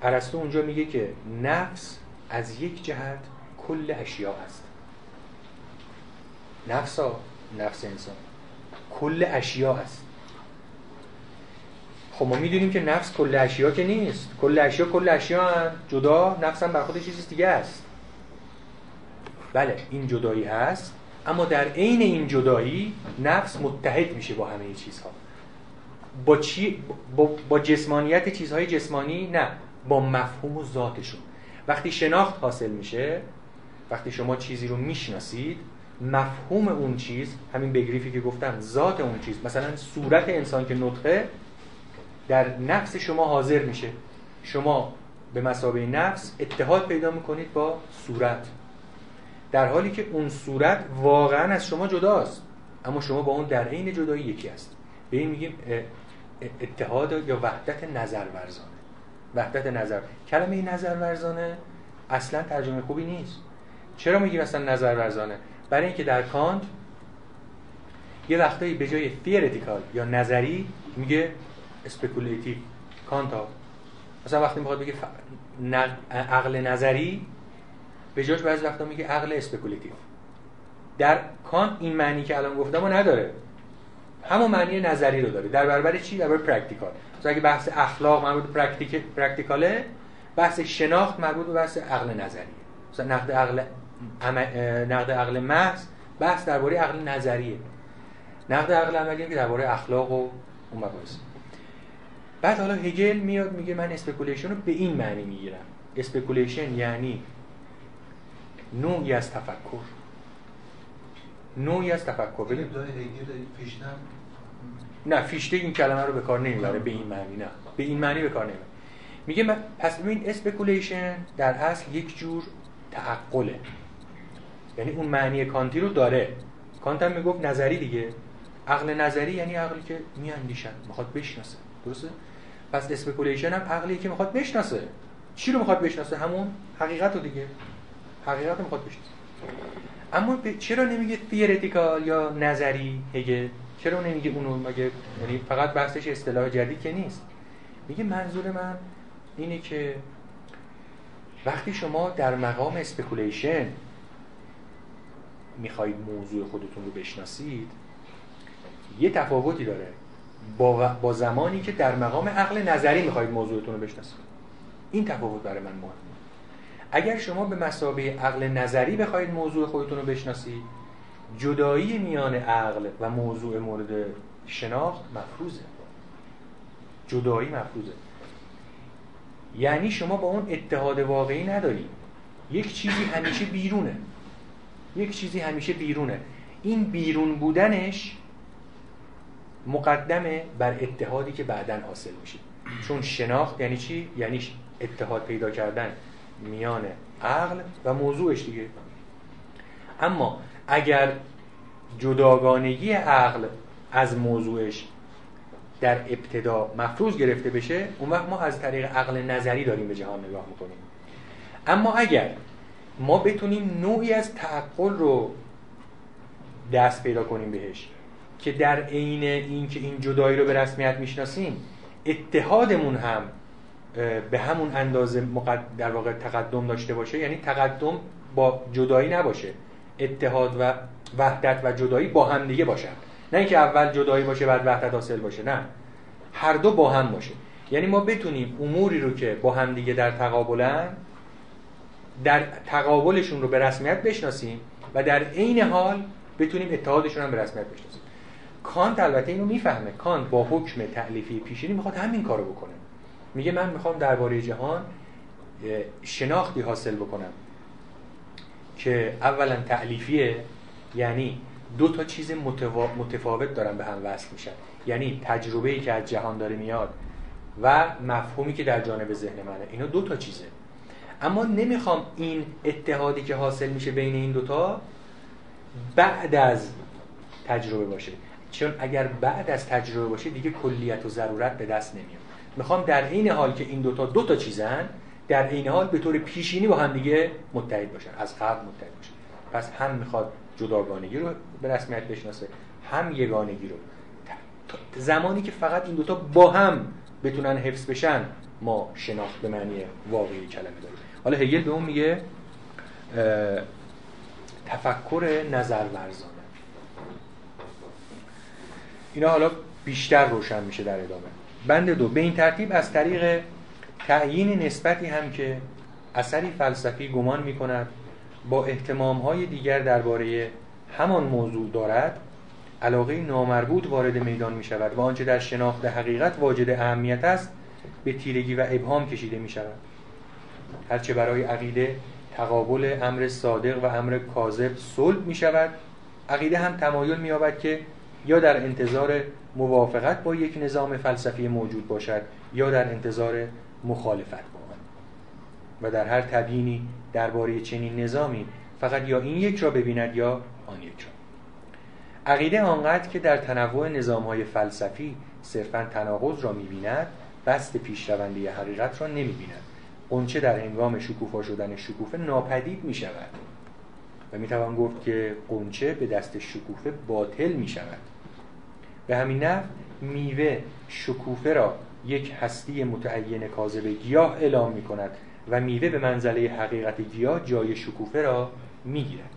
ارسطو اونجا میگه که نفس از یک جهت کل اشیاء است. نفس ها نفس انسان. کل اشیاء است. خب ما می‌دونیم که نفس کل اشیاء که نیست. کل اشیاء کل اشیاء هم جدا نفس هم بر خودش چیز دیگه است. بله این جدایی هست اما در عین این جدایی نفس متحد میشه با همه چیزها. با, چی؟ با, با جسمانیت چیزهای جسمانی نه. با مفهوم و ذاتشون. وقتی شناخت حاصل میشه وقتی شما چیزی رو می‌شناسید مفهوم اون چیز همین بگریفی که گفتم ذات اون چیز. مثلا صورت انسان که نطقه در نفس شما حاضر میشه. شما به مسابقه نفس اتحاد پیدا می‌کنید با صورت. در حالی که اون صورت واقعا از شما جداست اما شما با اون در عین جدایی یکی هست. به این میگیم اتحاد یا وحدت نظر ورزانه وحدت نظر. کلمه نظر ورزانه اصلا ترجمه خوبی نیست. چرا میگیم اصلا نظر ورزانه برای اینکه در کانت یه وقتایی به جای theoretical یا نظری میگه speculative کانت ها. مثلا وقتی می‌خواد بگه عقل نظری به جاش بعضی وقتا میگه عقل speculative در کانت این معنی که الان گفتم نداره. همون معنی نظری رو داره. در برابر چی؟ در برابر practical مثلا اگه بحث اخلاق مربوط به practic practical ه بحث شناخت مربوط به بحث عقل نظری مثلا نقد عقل نقد عقل محض بحث درباره عقل نظریه. نقد عقل عملی که درباره اخلاق و اون مباحث بعد حالا هگل میاد میگه من speculation رو به این معنی می‌گیرم. speculation یعنی نوعی از تفکر. نوعی از تفکر. ببین نه فیشته این کلمه رو به کار نمی‌بره به این معنی نه. به این معنی به کار نمی‌بره. میگه پس ببین speculation در اصل یک جور تعقله. یعنی اون معنی کانتی رو داره. کانت هم می‌گفت نظری دیگه. عقل نظری یعنی عقلی که می‌اندیشه می‌خواد بشناسه. درسته؟ پس speculation هم عقلی که می‌خواد بشناسه. چی رو می‌خواد بشناسه؟ همون حقیقت رو دیگه. حقیقت رو می‌خواد بشناسه. اما چرا نمیگه theoretical یا نظری هگل چرا نمیگه اونو مگه یعنی فقط بحثش اصطلاح جدید که نیست. میگه منظور من اینه که وقتی شما در مقام اسپکولیشن می‌خواهید موضوع خودتون رو بشناسید یه تفاوتی داره با, با زمانی که در مقام عقل نظری می‌خواهید موضوعتون رو بشناسید. این تفاوت برای من مهمه. اگر شما به مسابقه عقل نظری بخواید موضوع خودتون رو بشناسید جدایی میان عقل و موضوع مورد شناخت مفروضه. جدایی مفروضه. یعنی شما با اون اتحاد واقعی ندارید یک چیزی همیشه بیرونه. یک چیزی همیشه بیرونه. این بیرون بودنش مقدمه بر اتحادی که بعدا حاصل میشه. چون شناخت یعنی چی؟ یعنی اتحاد پیدا کردن میان عقل و موضوعش دیگه. اما اگر جداگانگی عقل از موضوعش در ابتدا مفروض گرفته بشه اون وقت ما از طریق عقل نظری داریم به جهان نگاه می‌کنیم. اما اگر ما بتونیم نوعی از تعقل رو دست پیدا کنیم بهش که در عین اینکه این جدایی رو به رسمیت می‌شناسیم اتحادمون هم به همون اندازه در واقع تقدم داشته باشه یعنی تقدم با جدایی نباشه. اتحاد و وحدت و جدایی با هم دیگه باشن. نه اینکه اول جدایی باشه بعد وحدت حاصل باشه نه. هر دو با هم باشه. یعنی ما بتونیم اموری رو که با هم دیگه در تقابلن در تقابلشون رو به رسمیت بشناسیم و در عین حال بتونیم اتحادشون هم به رسمیت بشناسیم. کانت البته اینو می‌فهمه. کانت با حکم تعلیفی پیشینی می‌خواد همین کارو بکنه. میگه من می‌خوام درباره جهان شناختی حاصل بکنم. که اولا تعلیفیه یعنی دو تا چیز متفاوت دارن به هم وصل میشن. یعنی تجربه ای که از جهان داره میاد و مفهومی که در جانب ذهن منه. اینا دو تا چیزه. اما نمی‌خوام این اتحادی که حاصل میشه بین این دوتا بعد از تجربه باشه. چون اگر بعد از تجربه باشه دیگه کلیت و ضرورت به دست نمیاد. می‌خوام در این حال که این دوتا دو تا چیزن در این حال به طور پیشینی با هم دیگه متحد باشن از قبل متحد باشن. پس هم می‌خواد جداگانگی رو به رسمیت بشناسه هم یگانگی رو. زمانی که فقط این دوتا با هم بتونن حفظ بشن ما شناخت به معنی واقعی کلمه داریم. حالا هگل به اون میگه تفکر نظر ورزانه اینا حالا بیشتر روشن میشه در ادامه. بند دو به این ترتیب از طریق تعیین نسبتی هم که اثری فلسفی گمان می‌کند با احتمام های دیگر درباره همان موضوع دارد علاقه نامربوط وارد میدان می شود و آنچه در شناخت حقیقت واجد اهمیت است به تیرگی و ابهام کشیده می شود هرچه برای عقیده تقابل امر صادق و امر کاذب صلب می شود عقیده هم تمایل می یابد که یا در انتظار موافقت با یک نظام فلسفی موجود باشد یا در انتظار مخالفت با آن و در هر تبیینی درباره چنین نظامی فقط یا این یک را ببیند یا آن یک را. عقیده آنقدر که در تنوع نظام های فلسفی صرفا تناقض را می‌بیند بست پیشرونده حقیقت را نمی‌بیند. قنچه در هنگام شکوفا شدن شکوفه ناپدید می شود و می توان گفت که قنچه به دست شکوفه باطل می شود به همین نحو میوه شکوفه را یک هستی متعین کاذب گیاه اعلام می کند و میوه به منزله حقیقت گیاه جای شکوفه را می گیرد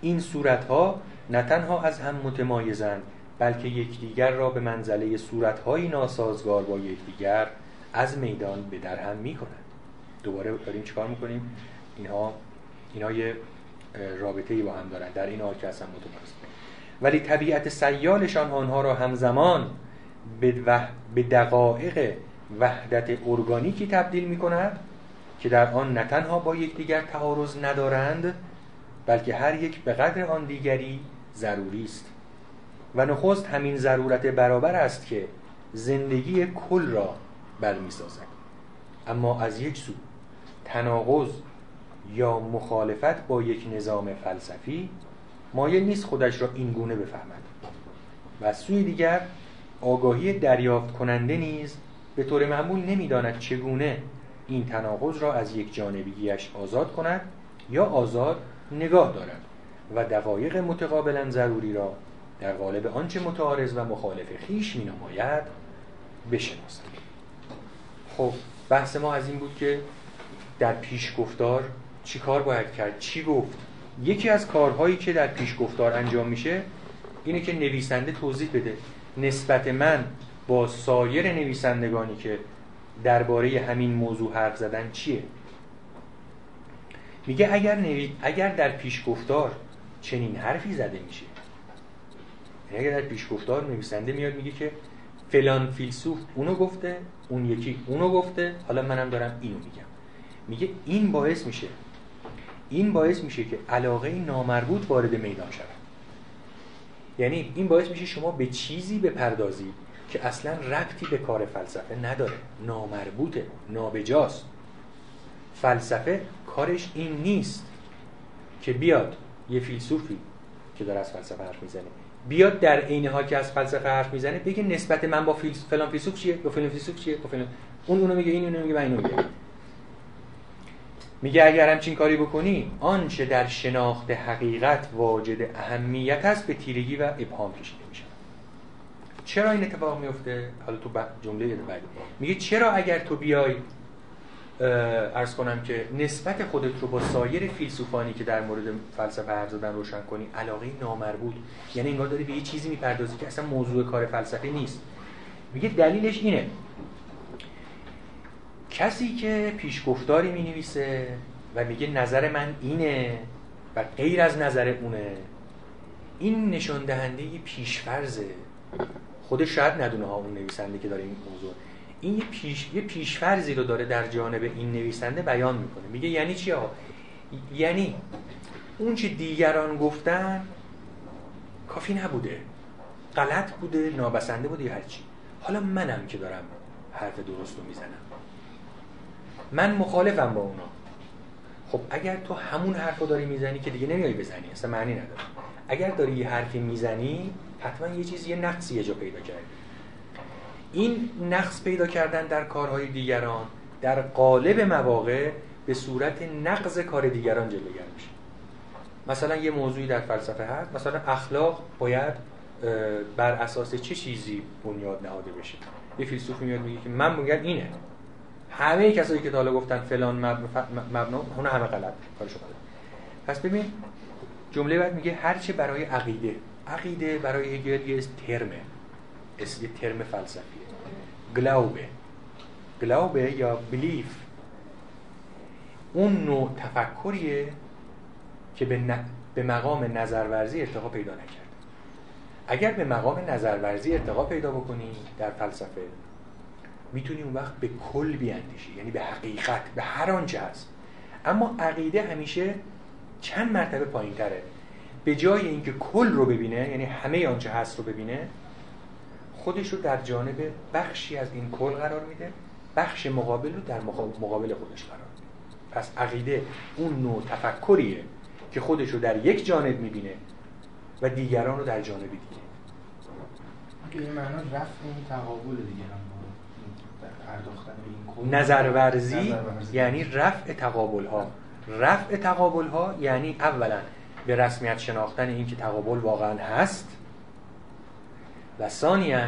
این صورتها نه تنها از هم متمایزند بلکه یکدیگر را به منزله صورتهایی ناسازگار با یکدیگر از میدان به در هم می کنند دوباره داریم چیکار می‌کنیم؟ اینها اینها یه رابطه با هم دارند در این حال که اصلا متمایز ولی طبیعت سیالشان آنها را همزمان به دقایق وحدت ارگانیکی تبدیل می کند که در آن نه تنها با یکدیگر تعارض ندارند بلکه هر یک به قدر آن دیگری ضروری است. و نخست همین ضرورت برابر است که زندگی کل را برمیسازد. اما از یک سو تناقض یا مخالفت با یک نظام فلسفی مایل نیست خودش را این گونه بفهمد. و از سوی دیگر آگاهی دریافت کننده نیز به طور معمول نمی‌داند چگونه این تناقض را از یک جانبیش آزاد کند یا آزاد نگاه دارد و دقایق متقابلا ضروری را در قالب آنچه متعارض و مخالف خیش می نماید بشناسد خب بحث ما از این بود که در پیش گفتار چی کار باید کرد؟ چی گفت؟ یکی از کارهایی که در پیش گفتار انجام میشه اینه که نویسنده توضیح بده. نسبت من با سایر نویسندگانی که درباره همین موضوع حرف زدن چیه؟ میگه اگر, نوی... اگر در پیشگفتار چنین حرفی زده میشه. یعنی اگر در پیشگفتار نویسنده میاد میگه که فلان فیلسوف اونو گفته اون یکی اونو گفته حالا منم دارم اینو میگم. میگه این باعث میشه. این باعث میشه که علاقه نامربوط وارد میدان شود. یعنی این باعث میشه شما به چیزی بپردازید که اصلا ربطی به کار فلسفه نداره. نامربوطه نابجاست. فلسفه کارش این نیست که بیاد یه فیلسوفی که داره از فلسفه حرف می‌زنه بیاد در عین حال که از فلسفه حرف می‌زنه بگه نسبت من با فلان فیلسوف چیه؟ با فلان فیلسوف چیه؟ با فلان اون اونو میگه این اونو میگه من اینو میگه. میگه اگر همچین کاری بکنی آنچه در شناخت حقیقت واجد اهمیت است به تیرگی و ابهام کشیده میشه. چرا این اتفاق میفته؟ حالا تو جمله بعد میگه چرا اگر تو بیای ارز کنم که نسبت خودت رو با سایر فیلسوفانی که در مورد فلسفه حرف زدن روشن کنی علاقه نامربوط. یعنی انگار داری به یه چیزی می‌پردازی که اصلا موضوع کار فلسفه نیست. میگه دلیلش اینه. کسی که پیشگفتاری می نویسه و میگه نظر من اینه و غیر از نظر اونه این نشان دهنده پیشفرزه خودش شاید ندونه ها اون نویسنده که داره این موضوع. این یه پیش یه پیشفرزی رو داره در جانب این نویسنده بیان می‌کنه. میگه یعنی چی ها یعنی اون چه دیگران گفتن کافی نبوده. غلط بوده نابسنده بوده یا هرچی حالا منم که دارم حرف درست رو می‌زنم. من مخالفم با اونا. خب اگر تو همون حرف رو داری می‌زنی که دیگه نمیای بزنی اصلا معنی نداره. اگر داری یه حرفی می‌زنی حتما یه چیزی یه نقصی یه جا پیدا کردی این نقص پیدا کردن در کارهای دیگران در قالب مواقع به صورت نقض کار دیگران جلوگر میشه. مثلا یه موضوعی در فلسفه هست. مثلا اخلاق باید بر اساس چه چیزی بنیاد نهاده بشه؟ یه فیلسوف میاد میگه که من میگم اینه. همه کسایی که تا حالا گفتن فلان مبنا اون همه غلط. کارشو غلط. پس ببین جمله بعد میگه هرچه برای عقیده عقیده برای هگل یه ترمه. یه ترم فلسفیه. گلاوبه. گلاوبه یا بلیف اون نوع تفکریه که به, ن... به مقام نظرورزی ارتقا پیدا نکرد اگر به مقام نظرورزی ارتقا پیدا بکنی در فلسفه می‌تونی اون وقت به کل بیاندیشی یعنی به حقیقت به هر آنچه هست. اما عقیده همیشه چند مرتبه پایین تره به جای اینکه کل رو ببینه یعنی همه آنچه هست رو ببینه خودش رو در جانب بخشی از این کل قرار میده بخش مقابل رو در مقابل خودش قرار میده. پس عقیده اون نوع تفکریه که خودش رو در یک جانب می‌بینه و دیگران رو در جانب دیگه. این معنا رفع این تقابل دیگه هم نظرورزی یعنی رفع تقابل ها رفع تقابل ها یعنی اولا به رسمیت شناختن این که تقابل واقعا هست. و ثانیا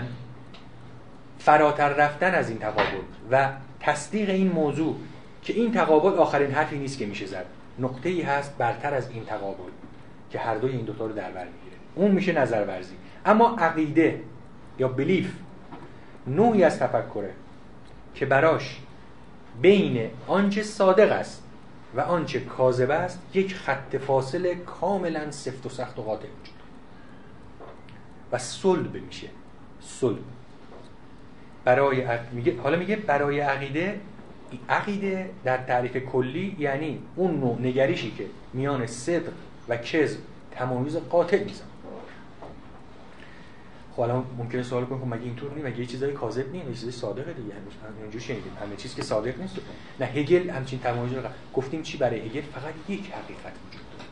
فراتر رفتن از این تقابل و تصدیق این موضوع که این تقابل آخرین حرفی نیست که میشه زد. نقطه ای هست برتر از این تقابل که هر دوی این دوتا رو در بر می‌گیره. اون میشه نظرورزی. اما عقیده یا بلیف نوعی از تفکره. که براش بین آنچه صادق است و آنچه کاذب است یک خط فاصله کاملا سفت و سخت و قاطع وجود و صلب میشه. صلب. برای میگه حالا میگه برای عقیده عقیده در تعریف کلی یعنی اون نوع نگریشی که میان صدق و کذب تمایز قاطع میزن خب الان ممکنه سوال کنیم خب مگه اینطور نیست مگه یه چیزای کاذب نیست؟ یه چیزای صادقه دیگه. اینجوری شنیدیم. همه چیز که صادق نیست. نه هگل همچین تمایز رو گفتیم چی برای هگل؟ فقط یک حقیقت وجود داره.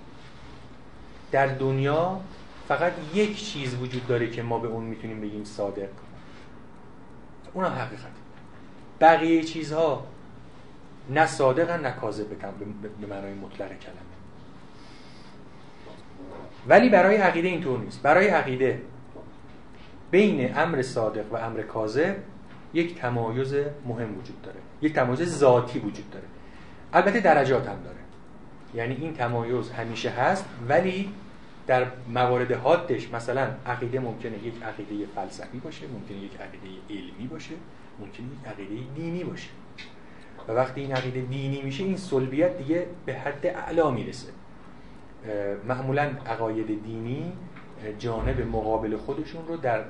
در دنیا فقط یک چیز وجود داره که ما به اون می‌تونیم بگیم صادق. اونم حقیقت. بقیه چیزها نه صادقن نه کاذب به معنای مطلق کلمه. ولی برای عقیده اینطور نیست. برای عقیده بین امر صادق و امر کاذب یک تمایز مهم وجود داره. یک تمایز ذاتی وجود داره. البته درجات هم داره. یعنی این تمایز همیشه هست ولی در موارد حادش مثلا عقیده ممکنه یک عقیده فلسفی باشه ممکنه یک عقیده علمی باشه ممکنه یک عقیده دینی باشه. و وقتی این عقیده دینی میشه این سلبیت دیگه به حد اعلا می‌رسه. معمولا عقاید دینی جانب مقابل خودشون رو در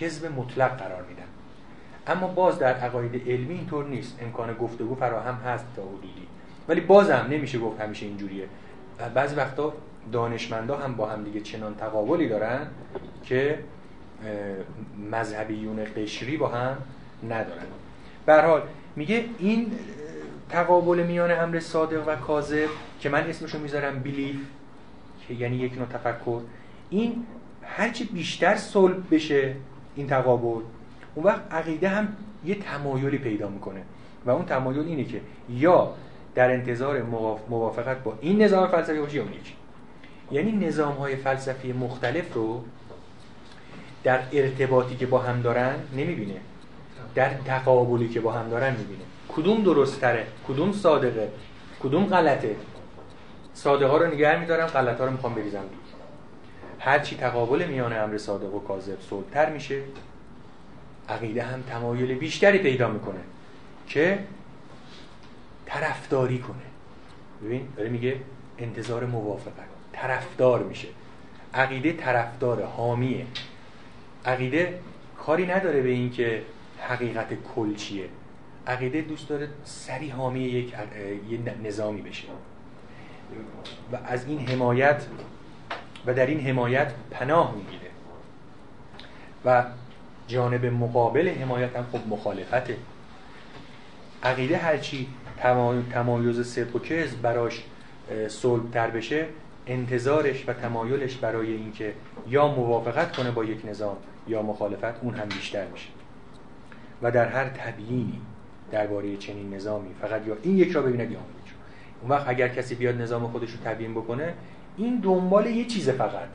کذب مطلق قرار میدن. اما باز در عقاید علمی اینطور نیست. امکان گفتگو فراهم هست تا حدودی. ولی بازم نمیشه گفت همیشه اینجوریه. بعضی وقتا دانشمندا هم با هم دیگه چنان تقابلی دارن که مذهبیون قشری با هم ندارن. به حال میگه این تقابل میان امر صادق و کاذب که من اسمشو می‌ذارم بیلیف که یعنی یک نوع تفکر این هرچی بیشتر صلب بشه این تقابل اون وقت عقیده هم یه تمایلی پیدا می‌کنه. و اون تمایل اینه که یا در انتظار موافقت با این نظام فلسفی باشه یا اون یکی. یعنی نظام های فلسفی مختلف رو در ارتباطی که با هم دارن نمی‌بینه. در تقابلی که با هم دارن می‌بینه. کدوم درست تره کدوم صادقه؟ کدوم غلطه؟ صادقه رو نگه میدارم غلط ها رو می‌خوام بریزم. هرچی تقابل میان امر صادق و کاذب صلبتر میشه عقیده هم تمایل بیشتری پیدا می‌کنه که طرفداری کنه. ببین داره میگه انتظار موافقت طرفدار میشه. عقیده طرفدار حامیه. عقیده کاری نداره به این که حقیقت کل چیه. عقیده دوست داره سری حامی یک نظامی بشه. و از این حمایت و در این حمایت پناه می‌گیره. و جانب مقابل حمایت هم خب مخالفته. عقیده هرچی تمایز صدق و کز براش تر بشه انتظارش و تمایلش برای اینکه یا موافقت کنه با یک نظام یا مخالفت اون هم بیشتر میشه. و در هر تبیینی درباره چنین نظامی فقط یا این یک را ببیند یا اون یک اون وقت اگر کسی بیاد نظام خودش رو تبیین بکنه این دنبال یه چیز فقط.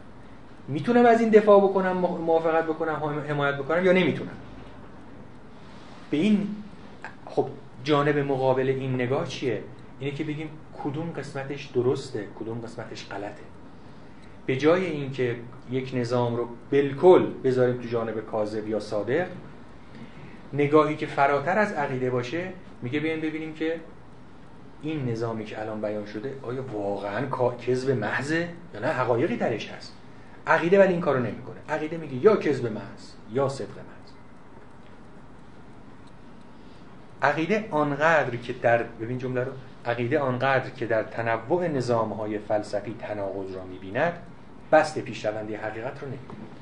می‌تونم از این دفاع بکنم موافقت بکنم حمایت بکنم یا نمی‌تونم؟ به این خب جانب مقابل این نگاه چیه؟ اینه که بگیم کدوم قسمتش درسته کدوم قسمتش غلطه. به جای اینکه یک نظام رو بالکل بذاریم تو جانب کاذب یا صادق نگاهی که فراتر از عقیده باشه میگه بیاین ببینیم که این نظامی که الان بیان شده آیا واقعا کذب محضه یا نه؟ حقایقی درش هست. عقیده ولی این کارو نمی‌کنه. عقیده میگه یا کذب محض یا صدق محض. عقیده آنقدر که در ببین جمله رو. عقیده آنقدر که در تنوع نظام های فلسفی تناقض را می‌بیند بست پیشروندی حقیقت رو نمی‌بیند.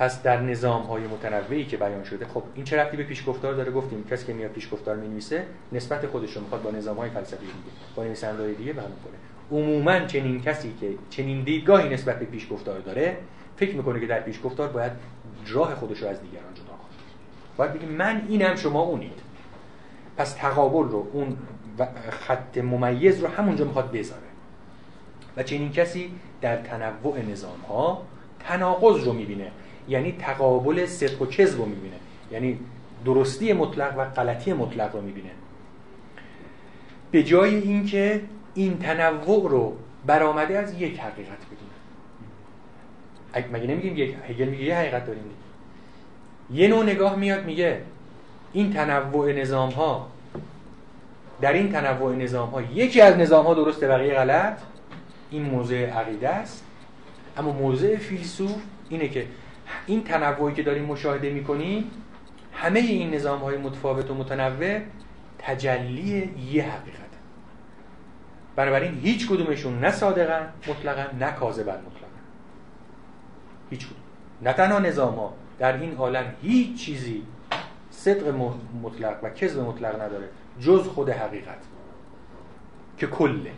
پس در نظام های متنوعی که بیان شده خب این چه رفتی به پیشگفتار داره؟ گفتیم کسی که میاد پیشگفتار می‌نویسه نسبت خودش رو می‌خواد با نظام های فلسفی دیگه با نویسنده‌های دیگه بیان کنه عموما چنین کسی که چنین دیدگاهی نسبت به پیشگفتار داره فکر می‌کنه که در پیشگفتار باید راه خودش رو از دیگران جدا کنه. باید بگه من اینم شما اونید. پس تقابل رو اون خط ممیز رو همونجا می‌خواد بذاره. و چنین کسی در تنوع نظام ها تناقض رو می‌بینه. یعنی تقابل صدق و کذب رو می‌بینه. یعنی درستی مطلق و غلطی مطلق رو می‌بینه. به جای اینکه این تنوع رو برآمده از یک حقیقت بدونه. مگه نمیگیم یک هگل میگه یه حقیقت داریم یه نوع نگاه میاد میگه این تنوع نظام ها در این تنوع نظام ها یکی از نظام ها درسته بقیه غلط. این موضع عقیده است. اما موضع فیلسوف اینه که این تنوعی که داریم مشاهده می‌کنیم همه این نظام های متفاوت و متنوع تجلی یه حقیقت بنابراین هیچ کدومشون نه صادقن مطلقا نه کاذبن مطلقا هیچ کدوم. نه تنها نظام ها در این عالم هیچ چیزی صدق مطلق و کذب مطلق نداره جز خود حقیقت که کله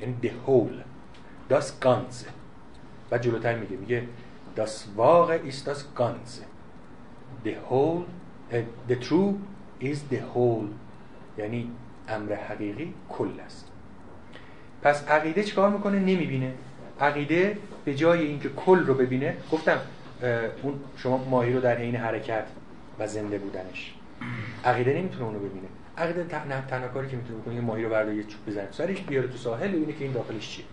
یعنی the whole das Ganze و جلوتر میگه میگه das Wahre ist das Ganze. The whole the true is the whole. یعنی امر حقیقی کل است. پس عقیده چیکار می‌کنه؟ نمی‌بینه. عقیده به جای اینکه کل رو ببینه گفتم اون شما ماهی رو در حین حرکت و زنده بودنش. عقیده نمی‌تونه اونو ببینه. عقیده تنها کاری که می‌تونه بکنه ماهی رو برداره یه چوب بزنه. سرش بیاره تو ساحل ببینه که این داخلش چیه.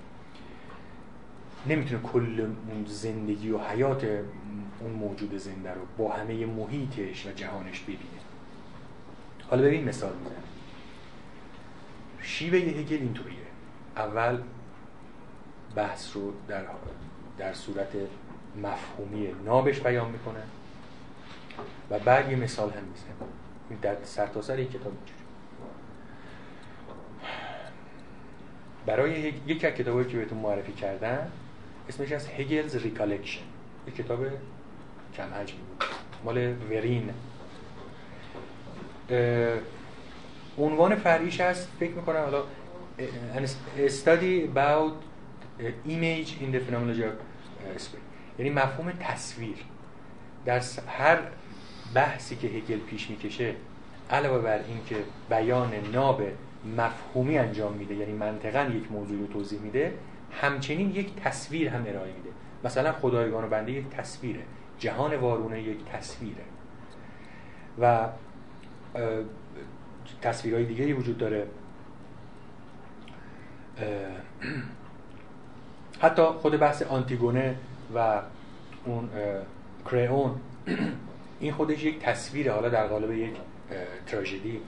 نمی‌تونه کل زندگی و حیات اون موجود زنده رو با همه محیطش و جهانش ببینه. حالا ببین مثال می‌زنم. شیوه هگل اینطوریه. اول بحث رو در, در صورت مفهومی نابش بیان می‌کنه و بعد یه مثال هم می‌زنه در سرتاسر یک کتاب اینجوری برای یک از کتابایی که بهتون معرفی کردن اسمش از هگلز ریکالکشن. یک کتاب کم حجمی بود. مال ورین عنوان فرعیش هست. فکر می‌کنم حالا study about image in the of یعنی مفهوم تصویر. در هر بحثی که هگل پیش می‌کشه علاوه بر اینکه بیان ناب مفهومی انجام میده یعنی منطقا یک موضوع رو توضیح میده همچنین یک تصویر هم ارائه میده. مثلا خدایگان و بنده یک تصویره. جهان وارونه یک تصویره. و تصویرهای دیگه وجود داره. حتی خود بحث آنتیگونه و اون کریون این خودش یک تصویره. حالا در قالب یک تراژدی.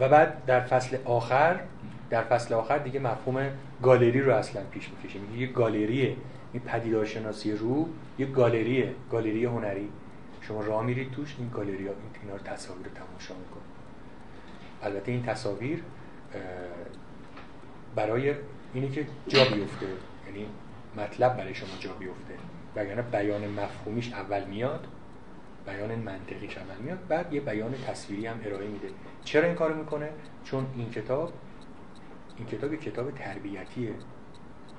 و بعد در فصل آخر در فصل آخر دیگه مفهوم گالری رو اصلا پیش می‌کشه. میگه یک گالریه این پدیدارشناسی رو یک گالریه گالری هنری. شما راه میرید توش این گالری ها این اینا رو تصاویر رو تماشا می‌کنید. البته این تصاویر برای اینی که جا بیفته. یعنی مطلب برای شما جا بیفته. وگرنه بیان مفهومیش اول میاد بیان منطقیش اول میاد بعد یه بیان تصویری هم ارائه میده. چرا این کارو می‌کنه؟ چون این کتاب این کتاب کتاب تربیتیه.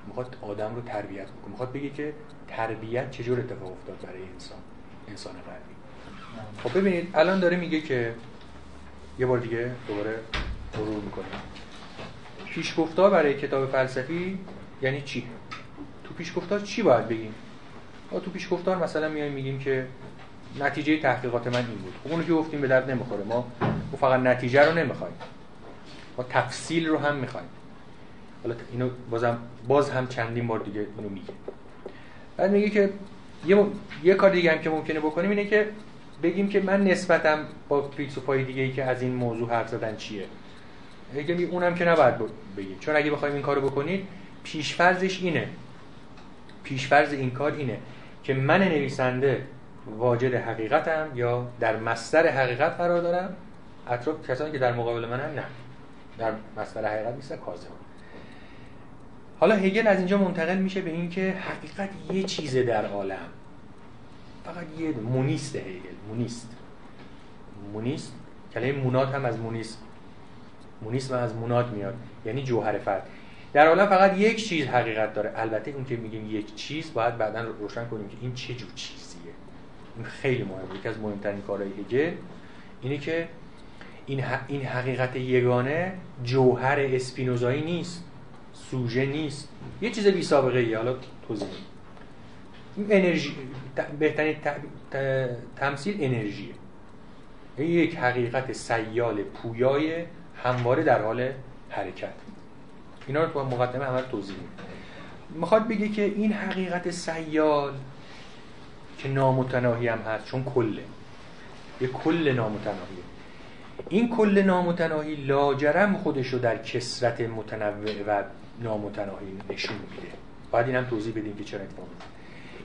می‌خواد آدم رو تربیت بکنه. می‌خواد بگه که تربیت چجور اتفاق افتاد برای انسان انسان غربی خب ببینید الان داره میگه که یه بار دیگه دوباره مرور می‌کنه پیشگفتار برای کتاب فلسفی یعنی چی؟ تو پیشگفتار چی باید بگیم؟ ما تو پیشگفتار مثلا میایم میگیم که نتیجه تحقیقات من این بود. خب اونو که گفتیم به درد نمی‌خوره. ما فقط نتیجه رو نمی‌خوایم. ما تفصیل رو هم می‌خوایم. حالا اینو بازم باز هم چندین بار دیگه اینو میگه بعد میگه که یه, یه کار دیگه هم که ممکنه بکنیم اینه که بگیم که من نسبتم با فیلسوفای دیگه ای که از این موضوع حرف زدن چیه؟ اگه اونم که نباید بگیم. چون اگه بخوایم این کارو بکنید پیشفرزش اینه. پیشفرز این کار اینه که من نویسنده واجد حقیقتم یا در مصدر حقیقت قرار دارم؟ اطراف کسانی که در مقابل من هم نه. در مصدر حقیقت نیستن کاذب. حالا هگل از اینجا منتقل میشه به اینکه حقیقت یه چیزه در عالم. فقط یه مونیست هگل مونیست. مونیست؟ کلمه مونات هم از مونیست. مونیسم از مونات میاد یعنی جوهر فرد. در عالم فقط یک چیز حقیقت داره. البته اون که میگیم یک چیز باید بعدا روشن کنیم که این چه جور چیزیه. این خیلی مهمه. یکی از مهمترین کارهای هگل اینه که این, این حقیقت یگانه جوهر اسپینوزایی نیست سوژه نیست. یه چیز بی سابقه ای حالا توضیح انرژی بهترین تمثیل انرژیه. یک حقیقت سیال پویای همواره در حال حرکت. اینا رو تو مقدمه همه توضیح می‌خواد بگه که این حقیقت سیال که نامتناهی هم هست چون کله. یه کل نامتناهیه. این کل نامتناهی لاجرم خودش رو در کسرت متنوع و نامتناهی نشون میده. باید این هم توضیح بدیم که چرا اتفاق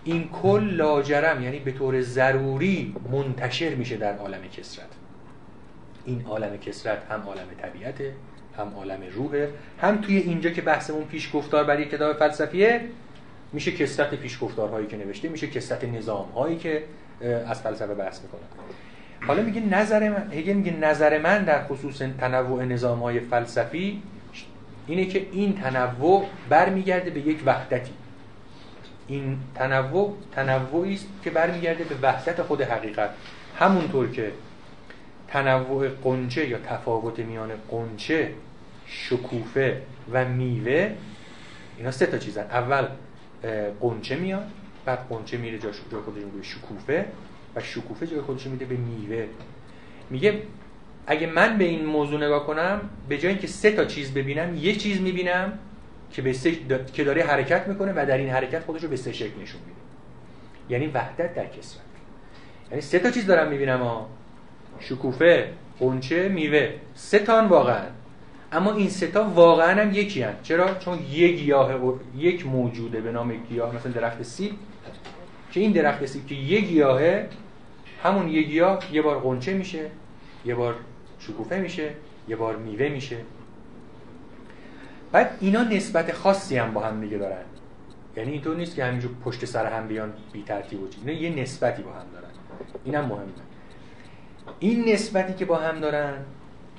این کل لاجرم یعنی به طور ضروری منتشر میشه در عالم کسرت. این عالم کسرت هم عالم طبیعته هم عالم روحه هم توی اینجا که بحثمون پیش گفتار برای کتاب فلسفیه میشه کسرت پیش گفتارهایی که نوشته میشه کسرت نظام هایی که از فلسفه بحث می‌کنه. حالا میگه نظر من هگل میگه نظر من در خصوص تنوع نظام های فلسفی اینه که این تنوع برمیگرده به یک وحدتی. این تنوع تنوعی است که برمیگرده به وحدت خود حقیقت. همونطور که تنوع قنچه یا تفاوت میان قنچه شکوفه و میوه اینا سه تا چیزن. اول قنچه میاد بعد قنچه میره جای خودش به شکوفه. و شکوفه جای خودش میده به میوه. میگه اگه من به این موضوع نگاه کنم به جای اینکه سه تا چیز ببینم یه چیز می‌بینم که به سه که داره حرکت می‌کنه و در این حرکت خودش رو به سه شکل نشون میده. یعنی وحدت در کسرت. یعنی سه تا چیز دارم می‌بینم ها. شکوفه قنچه میوه. سه تان واقعا. اما این سه تا واقعا هم یکی هن. چرا؟ چون یک گیاه یک موجوده به نام گیاه مثلا درخت سیب. که این درخت سیب که یک گیاهه همون یک گیاه یه بار قنچه میشه یه بار شکوفه میشه یه بار میوه میشه. بعد اینا نسبت خاصی هم با هم دیگه دارن. یعنی اینطور نیست که همینجور پشت سر هم بیان بی ترتیب و اینا یه نسبتی با هم دارن. اینم مهمه. این نسبتی که با هم دارن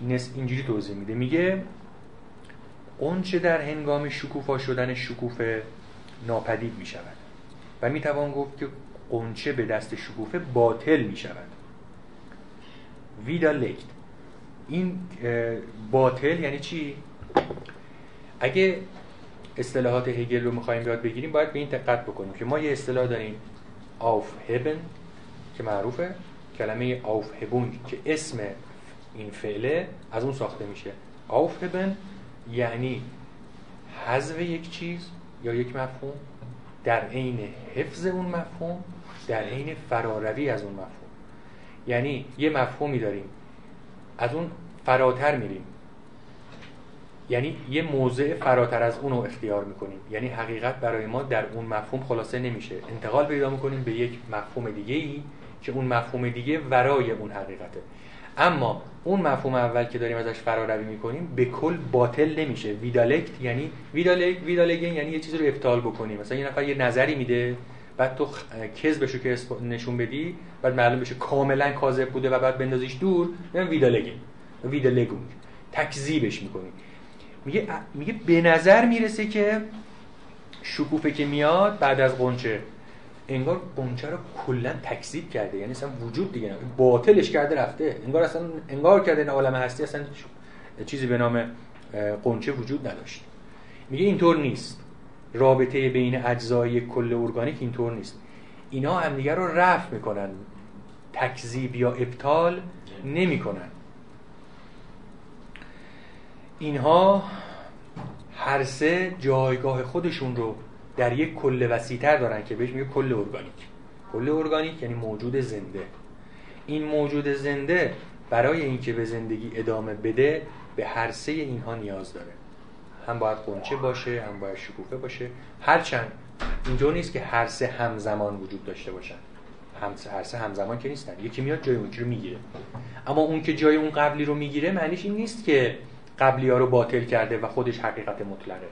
نس... اینجوری توضیح میده. میگه اونچه در هنگام شکوفا شدن شکوفه ناپدید می‌شود. و می‌توان گفت که غنچه به دست شکوفه باطل می‌شود. widerlegt این باطل یعنی چی؟ اگه اصطلاحات هگل رو می‌خوایم یاد بگیریم باید به این دقت بکنیم که ما یه اصطلاح داریم aufheben که معروفه. کلمه Aufhebung که اسم این فعله از اون ساخته میشه. آف هبن یعنی حذف یک چیز یا یک مفهوم در عین حفظ اون مفهوم در عین فراروی از اون مفهوم. یعنی یه مفهومی داریم از اون فراتر میریم. یعنی یه موضع فراتر از اون رو اختیار می‌کنیم. یعنی حقیقت برای ما در اون مفهوم خلاصه نمیشه. انتقال پیدا می‌کنیم به یک مفهوم دیگه ای که اون مفهوم دیگه ورای اون حقیقته. اما اون مفهوم اول که داریم ازش فراروی می‌کنیم به کل باطل نمیشه. ویدالکت یعنی ویدالکت ویدالگن یعنی یه چیزی رو ابطال بکنیم. مثلا یه نفر یه نظری میده بعد تو کذبشو که نشون بدی بعد معلوم بشه کاملا کاذب بوده و بعد بندازیش دور میگن ویدالگن ویدالگون تکذیبش می‌کنی. میگه میگه به نظر می‌رسه که شکوفه که میاد بعد از قنچه انگار قنچه رو کلا تکذیب کرده. یعنی اصلا وجود دیگه نه باطلش کرده رفته. انگار اصلا انگار کرده این عالم هستی اصلا چیزی به نام قنچه وجود نداشت. میگه اینطور نیست. رابطه بین اجزای کل ارگانیک اینطور نیست. اینا همدیگه رو رفع می‌کنن. تکذیب یا ابطال نمی‌کنن. اینها هر سه جایگاه خودشون رو در یک کل وسیعتر دارن که بهش میگه کل ارگانیک. کل ارگانیک یعنی موجود زنده. این موجود زنده برای اینکه به زندگی ادامه بده به هر سه اینها نیاز داره. هم باید قنچه باشه هم باید شکوفه باشه. هرچند اینجا نیست که هر سه همزمان وجود داشته باشن. هم هر سه همزمان که نیستن. یکی میاد جای اون رو می‌گیره. اما اون که جای اون قبلی رو می‌گیره معنیش این نیست که قبلی ها رو باطل کرده و خودش حقیقت مطلقه.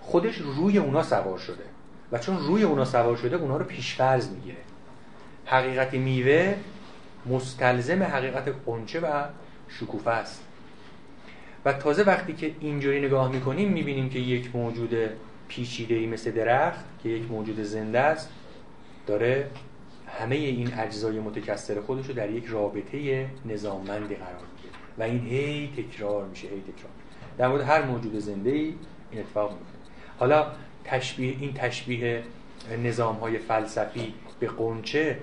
خودش روی اونا سوار شده. و چون روی اونا سوار شده اونا رو پیشفرض می‌گیره. حقیقت میوه مستلزم حقیقت قنچه و شکوفه است. و تازه وقتی که اینجوری نگاه می‌کنیم می‌بینیم که یک موجود پیچیده ای مثل درخت که یک موجود زنده است داره همه این اجزای متکثر خودش رو در یک رابطه نظاممندی قرار میده. و این هی تکرار میشه هی تکرار. در مورد هر موجود زنده ای این اتفاق میفته حالا تشبیه این تشبیه نظام های فلسفی به قنچه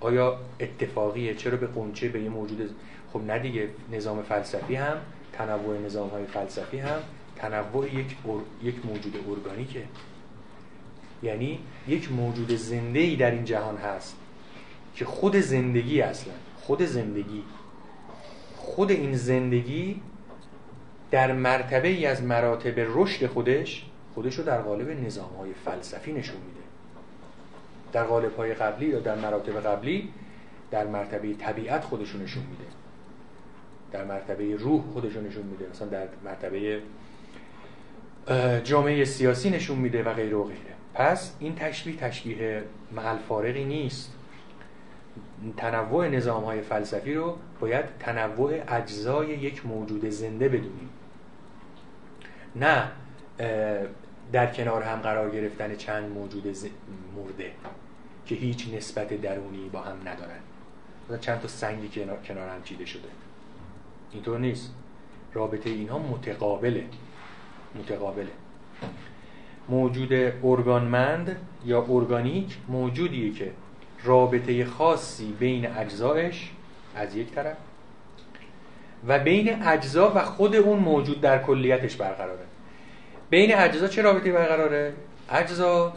آیا اتفاقیه؟ چرا به قنچه به یه موجود خب نه دیگه نظام فلسفی هم تنوع نظام های فلسفی هم تنوع یک, یک موجود ارگانیکه. یعنی یک موجود زنده ای در این جهان هست که خود زندگی اصلا خود زندگی خود این زندگی در مرتبه ای از مراتب رشد خودش خودش رو در قالب نظام های فلسفی نشون میده. در قالب های قبلی یا در مراتب قبلی در مرتبه طبیعت خودش نشون میده. در مرتبه روح خودش رو نشون میده. مثلا در مرتبه جامعه سیاسی نشون میده و غیره و غیره. پس این تشبیه تشبیه محل فارقی نیست. تنوع نظام های فلسفی رو باید تنوع اجزای یک موجود زنده بدونیم. نه در کنار هم قرار گرفتن چند موجود مرده که هیچ نسبت درونی با هم ندارن. چند تا سنگی کنار هم چیده شده. اینطور نیست. رابطه اینها متقابله. متقابله. موجود ارگانمند یا ارگانیک موجودیه که رابطه خاصی بین اجزایش از یک طرف و بین اجزا و خود اون موجود در کلیتش برقراره. بین اجزا چه رابطه برقراره؟ اجزا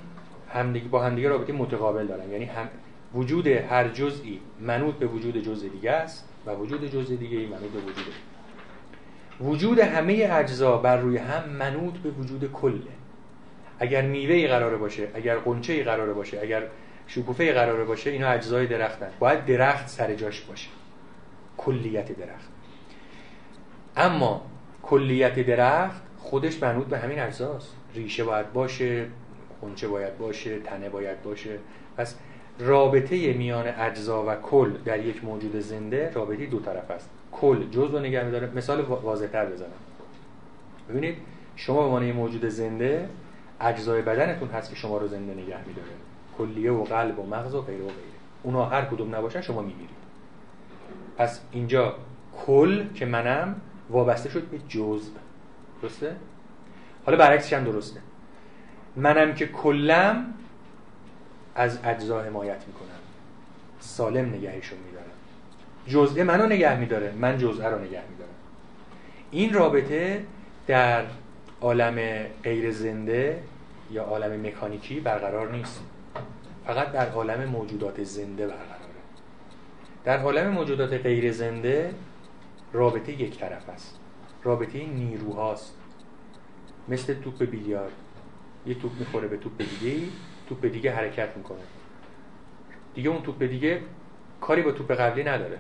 همدیگه با همدیگه رابطه متقابل دارن. یعنی هم وجود هر جزئی منوط به وجود جزء دیگه است. و وجود جزء دیگه ای منوط به وجود وجود همه اجزا بر روی هم منوط به وجود کله. اگر میوه ای قراره باشه اگر قنچه ای قراره باشه اگر شکوفه ای قراره باشه اینا اجزای درختن. باید درخت سر جاش باشه. کلیت درخت. اما کلیت درخت خودش منوط به همین اجزاست. ریشه باید باشه قنچه باید باشه تنه باید باشه. پس رابطه میان اجزا و کل در یک موجود زنده رابطه دو طرف است. کل جزء رو نگه میداره. مثال واضحتر بزنم. ببینید شما به عنوان موجود زنده اجزای بدنتون هست که شما رو زنده نگه میداره. کلیه و قلب و مغز و غیره و غیره. اونا هر کدوم نباشن شما میمیرید پس اینجا کل که منم وابسته شد به جزء. درسته؟ حالا برعکسش هم درسته. منم که کلم از اجزا حمایت می‌کنم سالم نگهشون میدارم جزء منو نگه میداره من جزء رو نگه میدارم. این رابطه در عالم غیر زنده یا عالم مکانیکی برقرار نیست. فقط در عالم موجودات زنده برقراره. در عالم موجودات غیر زنده رابطه یک طرف است. رابطه نیروهاست. مثل توپ بیلیارد. یه توپ می‌خوره به توپ دیگه توپ دیگه حرکت می‌کنه. دیگه اون توپ دیگه کاری با توپ قبلی نداره.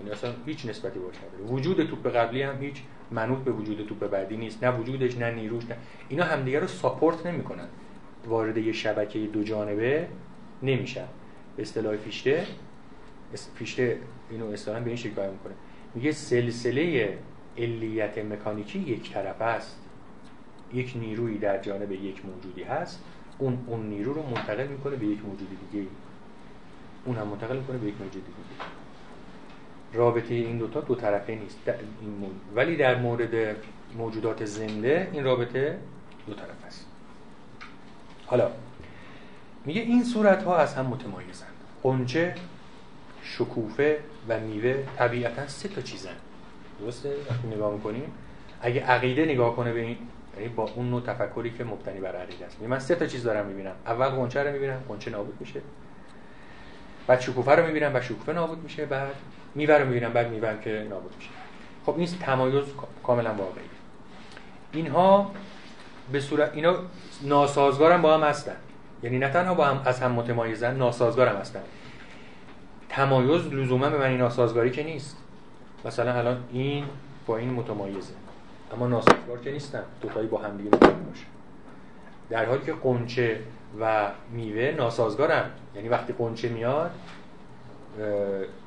یعنی اصلا هیچ نسبتی باش نداره. وجود توپ قبلی هم هیچ منوط به وجود توپ بعدی نیست. نه وجودش نه نیروش نه. اینا همدیگه رو ساپورت نمی‌کنن. وارد یه شبکه دو جانبه نمیشن. به اصطلاح فیشته فیشته اینو اصطلاحا به این شکل می‌کنه. میگه سلسله علیت مکانیکی یک طرفه است. یک نیرویی در جانب یک موجودی هست. اون اون نیرو رو منتقل می‌کنه به یک موجود دیگه اون هم منتقل می‌کنه به یک موجود دیگه رابطه این دوتا دو طرفه نیست. این ولی در مورد موجودات زنده این رابطه دو طرف است. حالا میگه این صورت ها از هم متمایزند. قنچه شکوفه و میوه طبیعتا سه تا چیزن. درسته؟ وقتی نگاه می‌کنیم. اگه عقیده نگاه کنه به این یعنی با اون نوع تفکری که مبتنی بر عقیده است. من سه تا چیز دارم می‌بینم. اول قنچه رو می‌بینم قنچه نابود میشه. بعد شکوفه رو می‌بینم و شکوفه نابود میشه. بعد میوه رو می‌بینم بعد میوه که نابود میشه. خب این تمایز کاملا واقعی اینها به صورت اینا ناسازگارم با هم هستن. یعنی نه تنها با هم از هم متمایزن ناسازگارم هستن. تمایز لزوما به معنی ناسازگاری که نیست. مثلا الان این با این متمایزه. اما ناسازگار که نیستن. دوتایی با هم دیگه باشه. در حالی که قنچه و میوه ناسازگارن. یعنی وقتی قنچه میاد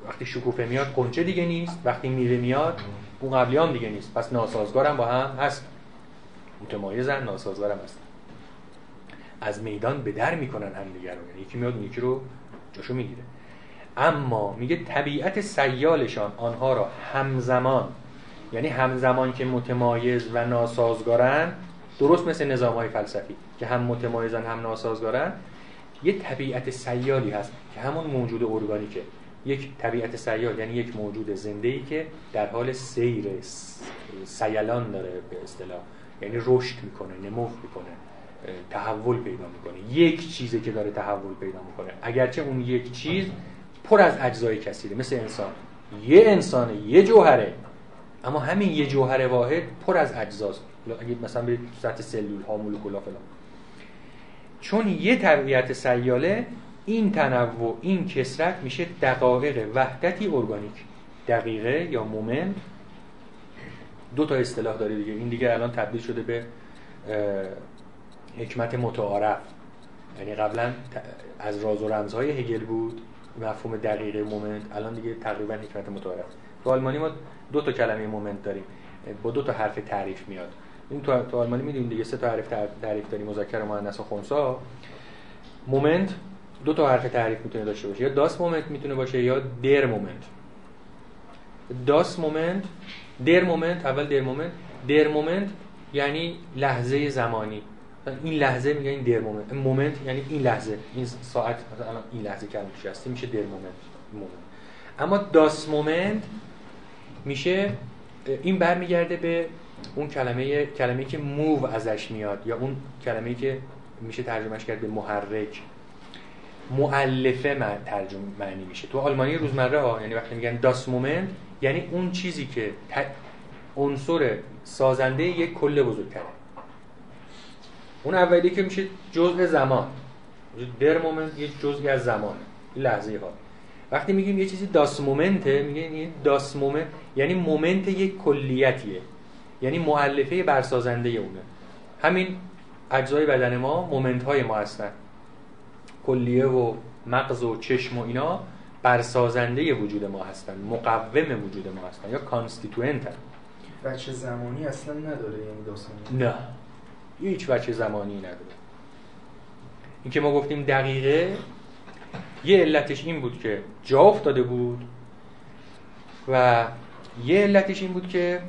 وقتی شکوفه میاد قنچه دیگه نیست. وقتی میوه میاد اون قبلی دیگه نیست. پس ناسازگارم با هم هست. متمایزن ناسازگارم هستن از میدان به در می‌کنن هم دیگه رو. یعنی یکی میاد یکی رو جاشو می‌گیره. اما میگه طبیعت سیالشان آنها را همزمان یعنی همزمان که متمایز و ناسازگارن درست مثل نظام های فلسفی که هم متمایزن هم ناسازگارن یه طبیعت سیالی هست که همون موجود ارگانیکه. یک طبیعت سیال یعنی یک موجود زنده ای که در حال سیر سیلان داره به اصطلاح. یعنی رشد می‌کنه نمو می‌کنه تحول پیدا می‌کنه. یک چیزی که داره تحول پیدا می‌کنه. اگرچه اون یک چیز پر از اجزای کثیره مثل انسان. یه انسانه یه جوهره. اما همین یه جوهر واحد پر از اجزاست. اگه مثلا به سطح سلول ها مولکولا فلان. چون یه طبیعت سیاله این تنوع این کسرت میشه دقایق وحدتی ارگانیک. دقیقه یا مومنت. دو تا اصطلاح داره دیگه. این دیگه الان تبدیل شده به حکمت متعارف. یعنی قبلا از راز و رمزهای هگل بود. مفهوم دقیقه Moment. الان دیگه تقریبا حکمت متعارف. تو آلمانی ما دو تا کلمه Moment داریم. با دو تا حرف تعریف میاد. این تو تو آلمانی می‌دونید دیگه سه تا حرف تعریف داریم. مذکر مؤنث و خنثی Moment دو تا حرف تعریف می‌تونه داشته باشه. یا das Moment می‌تونه باشه یا der Moment. das Moment der Moment اول der Moment. der Moment یعنی لحظه زمانی. این لحظه میگه این der Moment. Moment یعنی این لحظه. این ساعت مثلا این لحظه که هستی میشه der Moment. Moment. اما das Moment میشه این برمیگرده به اون کلمه کلمه که move ازش میاد یا اون کلمه که میشه ترجمهش کرد به محرک. مؤلفه من ترجمه معنی میشه. تو آلمانی روزمره ها یعنی وقتی میگن das Moment یعنی اون چیزی که عنصر سازنده یک کل بزرگتره. اون اولی که میشه جزء زمان. der Moment یک جزئی از زمانه لحظه ها. وقتی میگیم یه چیزی das Moment ه میگه این das Moment یعنی Moment یک کلیتیه. یعنی مؤلفه برسازنده اونه. همین اجزای بدن ما Moment های ما هستن. کلیه و مغز و چشم و اینا برسازنده وجود ما هستن. مقوم وجود ما هستن یا کانستیتوئنت بچه زمانی اصلا نداره یعنی داستان نه. هیچ بچه زمانی نداره. این که ما گفتیم دقیقه یه علتش این بود که جا افتاده بود و یه علتش این بود که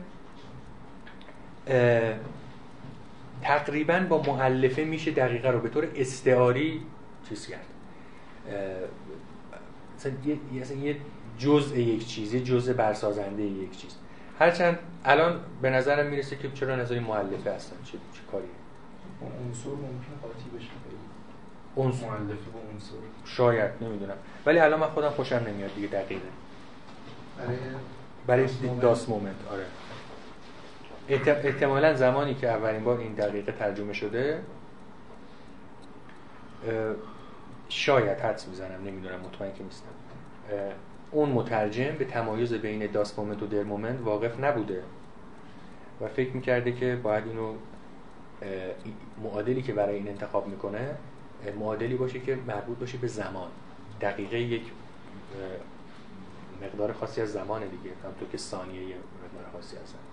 تقریبا با معلفه میشه دقیقه رو به طور استعاری چیز کرد. یه, جزء یک چیز یه جزء برسازنده یک چیز. هرچند الان به نظرم می‌رسه که چرا نظری معلفه هستن چه, چه کاری عنصر ممکن قاطی بشه. عنصر با عنصر شاید نمی‌دونم. ولی الان من خودم خوشم نمیاد دیگه دقیقه برای برای داس مومنت آره. احتمالا زمانی که اولین بار این دقیقه ترجمه شده شاید حدس می‌زنم نمی‌دونم مطمئن که نیستم. اون مترجم به تمایز بین das Moment و der Moment واقف نبوده و فکر می‌کرده که باید اینو معادلی که برای این انتخاب می‌کنه معادلی باشه که مربوط باشه به زمان. دقیقه یک مقدار خاصی از زمان دیگه همونطور که ثانیه یه مقدار خاصی از زمان.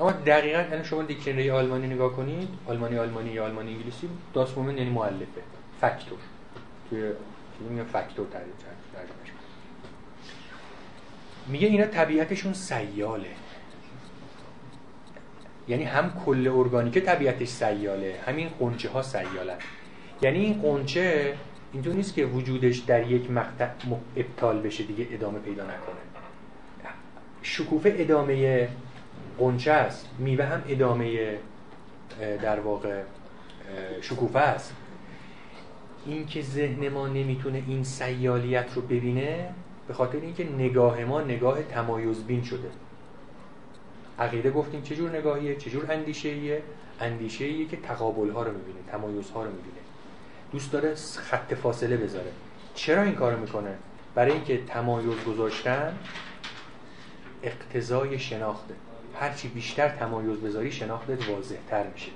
اما دقیقا یعنی شما دیکشنری آلمانی نگاه کنید آلمانی آلمانی یا آلمانی انگلیسی داس مومنت یعنی مؤلفه فاکتور. توی میگه فاکتور ترجمهش میگه اینا طبیعتشون سیاله. یعنی هم کل ارگانیک طبیعتش سیاله همین قنچه ها سیالن. یعنی این قنچه اینطور نیست که وجودش در یک مقطع ابطال بشه دیگه ادامه پیدا نکنه. شکوفه ادامه قنچه است. میوه هم ادامه در واقع شکوفه است. این که ذهن ما نمی‌تونه این سیالیت رو ببینه به خاطر اینکه نگاه ما نگاه تمایزبین شده. عقیده گفتیم چجور نگاهیه چجور اندیشه ایه اندیشه ایه که تقابل ها رو می‌بینه تمایز ها رو می‌بینه. دوست داره خط فاصله بذاره. چرا این کارو می‌کنه؟ برای اینکه تمایز گذاشتن اقتضای شناخته. هرچی بیشتر تمایز بذاری شناختت واضح تر میشه.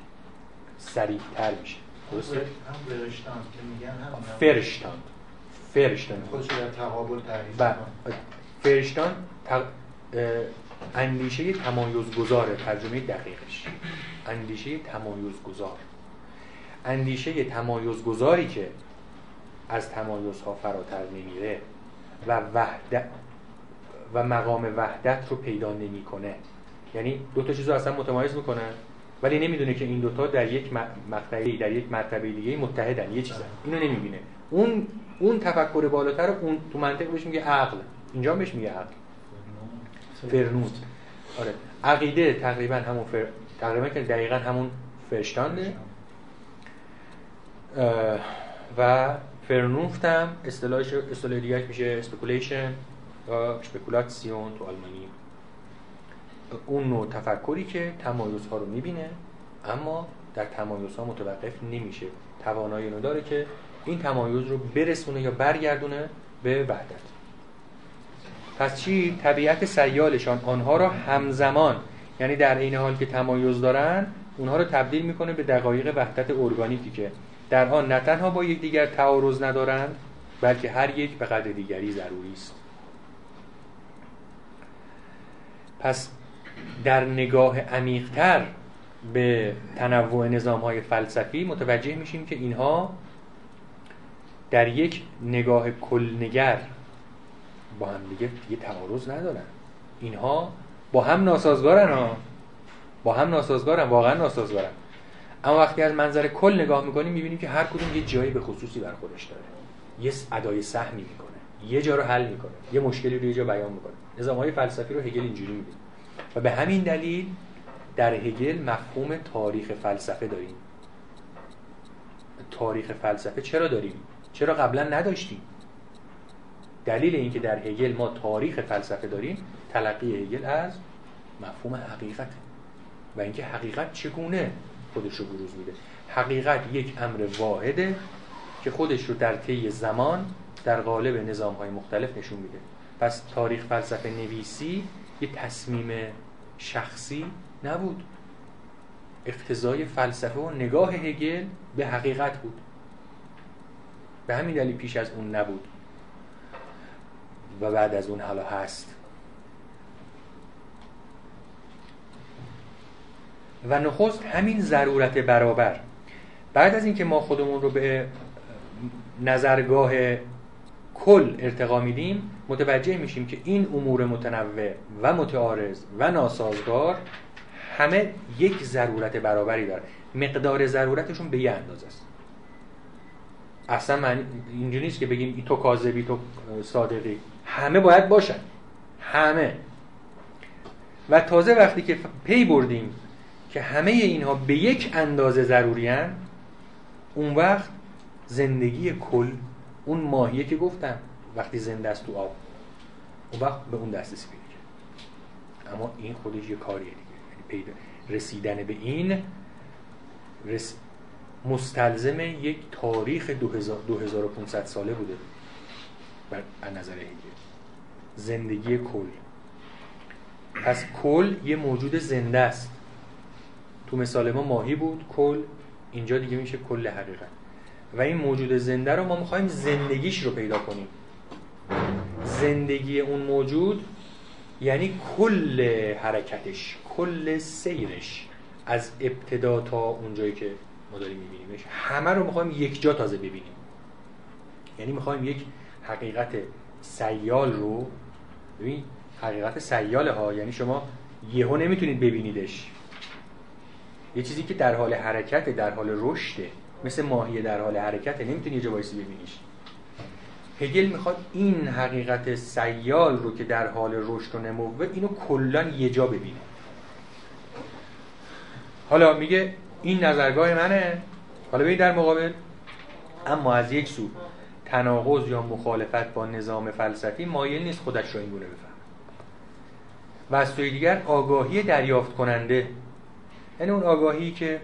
سریع تر میشه. درسته؟ هم فرشتاند که میگن هم فرشتاند فرشتاند خودش در تقابل تعریف و فرشتان تق... اندیشه تمایز گذاره ترجمه دقیقش. اندیشه تمایز گذار اندیشه تمایز گذاری که از تمایزها فراتر نمیره و وحدت و مقام وحدت رو پیدا نمی‌کنه. یعنی دو تا چیز رو اصلا متمایز می‌کنه ولی نمی‌دونه که این دوتا در یک مقطعی در یک مرتبه دیگه متحدن. یه چیزن. اینو نمی‌بینه. اون اون تفکر بالاتر اون تو منطق بهش میگه عقل. اینجا بهش میگه عقل. فرنوت آره. عقیده تقریبا همون فر... تقریبا که دقیقا همون فرشتانده. و Vernunft هم اصطلاحش اصطلاح دیگه میشه speculation یا Spekulation تو آلمانی. اون نوع تفکری که تمایزها رو می‌بینه اما در تمایزها متوقف نمیشه. توانایی اینو داره که این تمایز رو برسونه یا برگردونه به وحدت. پس چی؟ طبیعت سیالشان. آنها را همزمان یعنی در این حال که تمایز دارن اونها رو تبدیل می‌کنه به دقایق وحدت ارگانیکی که در آن نه تنها با یکدیگر تعارض ندارند بلکه هر یک به قدر دیگری ضروری است. پس در نگاه عمیقتر به تنوع نظام های فلسفی متوجه میشیم که اینها در یک نگاه کلنگر با هم دیگه دیگه تعارض ندارن. اینها با هم ناسازگارن ها. با هم ناسازگارن واقعا ناسازگارن. اما وقتی از منظر کل نگاه می‌کنیم می‌بینیم که هر کدوم یه جایی به خصوصی بر خودش داره. یه ادای سهمی می‌کنه. یه جا رو حل می‌کنه. یه مشکلی رو یه جا بیان می‌کنه. نظام های فلسفی رو هگل اینجوری می‌بینه. و به همین دلیل در هگل مفهوم تاریخ فلسفه داریم. تاریخ فلسفه چرا داریم؟ چرا قبلا نداشتیم؟ دلیل اینکه در هگل ما تاریخ فلسفه داریم تلقی هگل از مفهوم حقیقت. و اینکه حقیقت چگونه؟ خودش رو بروز میده. حقیقت یک امر واحده که خودش رو در طی زمان در قالب نظام های مختلف نشون میده. پس تاریخ فلسفه نویسی یه تصمیم شخصی نبود. اقتضای فلسفه و نگاه هگل به حقیقت بود. به همین دلیل پیش از اون نبود. و بعد از اون حالا هست. و نخست همین ضرورت برابر. بعد از اینکه ما خودمون رو به نظرگاه کل ارتقا میدیم متوجه میشیم که این امور متنوع و متعارض و ناسازگار همه یک ضرورت برابری داره. مقدار ضرورتشون به یه اندازه است. اصلا من اینجوری نیست که بگیم تو کاذبی تو صادقی. همه باید باشن. همه. و تازه وقتی که پی بردیم که همه اینها به یک اندازه ضروری اون وقت زندگی کل اون ماهیه که گفتم وقتی زنده است تو آب. اون وقت به اون دسترسی پیدا کرد اما این خودش یه کاریه دیگه. یعنی پیدا رسیدن به این رس... مستلزم یک تاریخ 2500 ساله بوده. بر نظر هگل زندگی کل. پس کل یه موجود زنده است. تو مثال ما ماهی بود کل اینجا دیگه میشه کل حقیقت. و این موجود زنده رو ما می‌خوایم زندگیش رو پیدا کنیم. زندگی اون موجود یعنی کل حرکتش کل سیرش از ابتدا تا اونجایی که ما داریم میبینیمش. همه رو می‌خوایم یک جا تازه ببینیم. یعنی می‌خوایم یک حقیقت سیال رو ببین حقیقت سیاله ها یعنی شما یهو نمی‌تونید ببینیدش. یه چیزی که در حال حرکت در حال رشده. مثل ماهی در حال حرکت نمی‌تونی یه جا ببینیش. هگل می‌خواد این حقیقت سیال رو که در حال رشد و نموه اینو کلا یه جا ببینه. حالا میگه این نظرگاه منه. حالا ببین در مقابل. اما از یک سو تناقض یا مخالفت با نظام فلسفی مایل نیست خودش رو این گونه بفهم و از سوی دیگر آگاهی دریافت کننده یعنی اون آگاهی که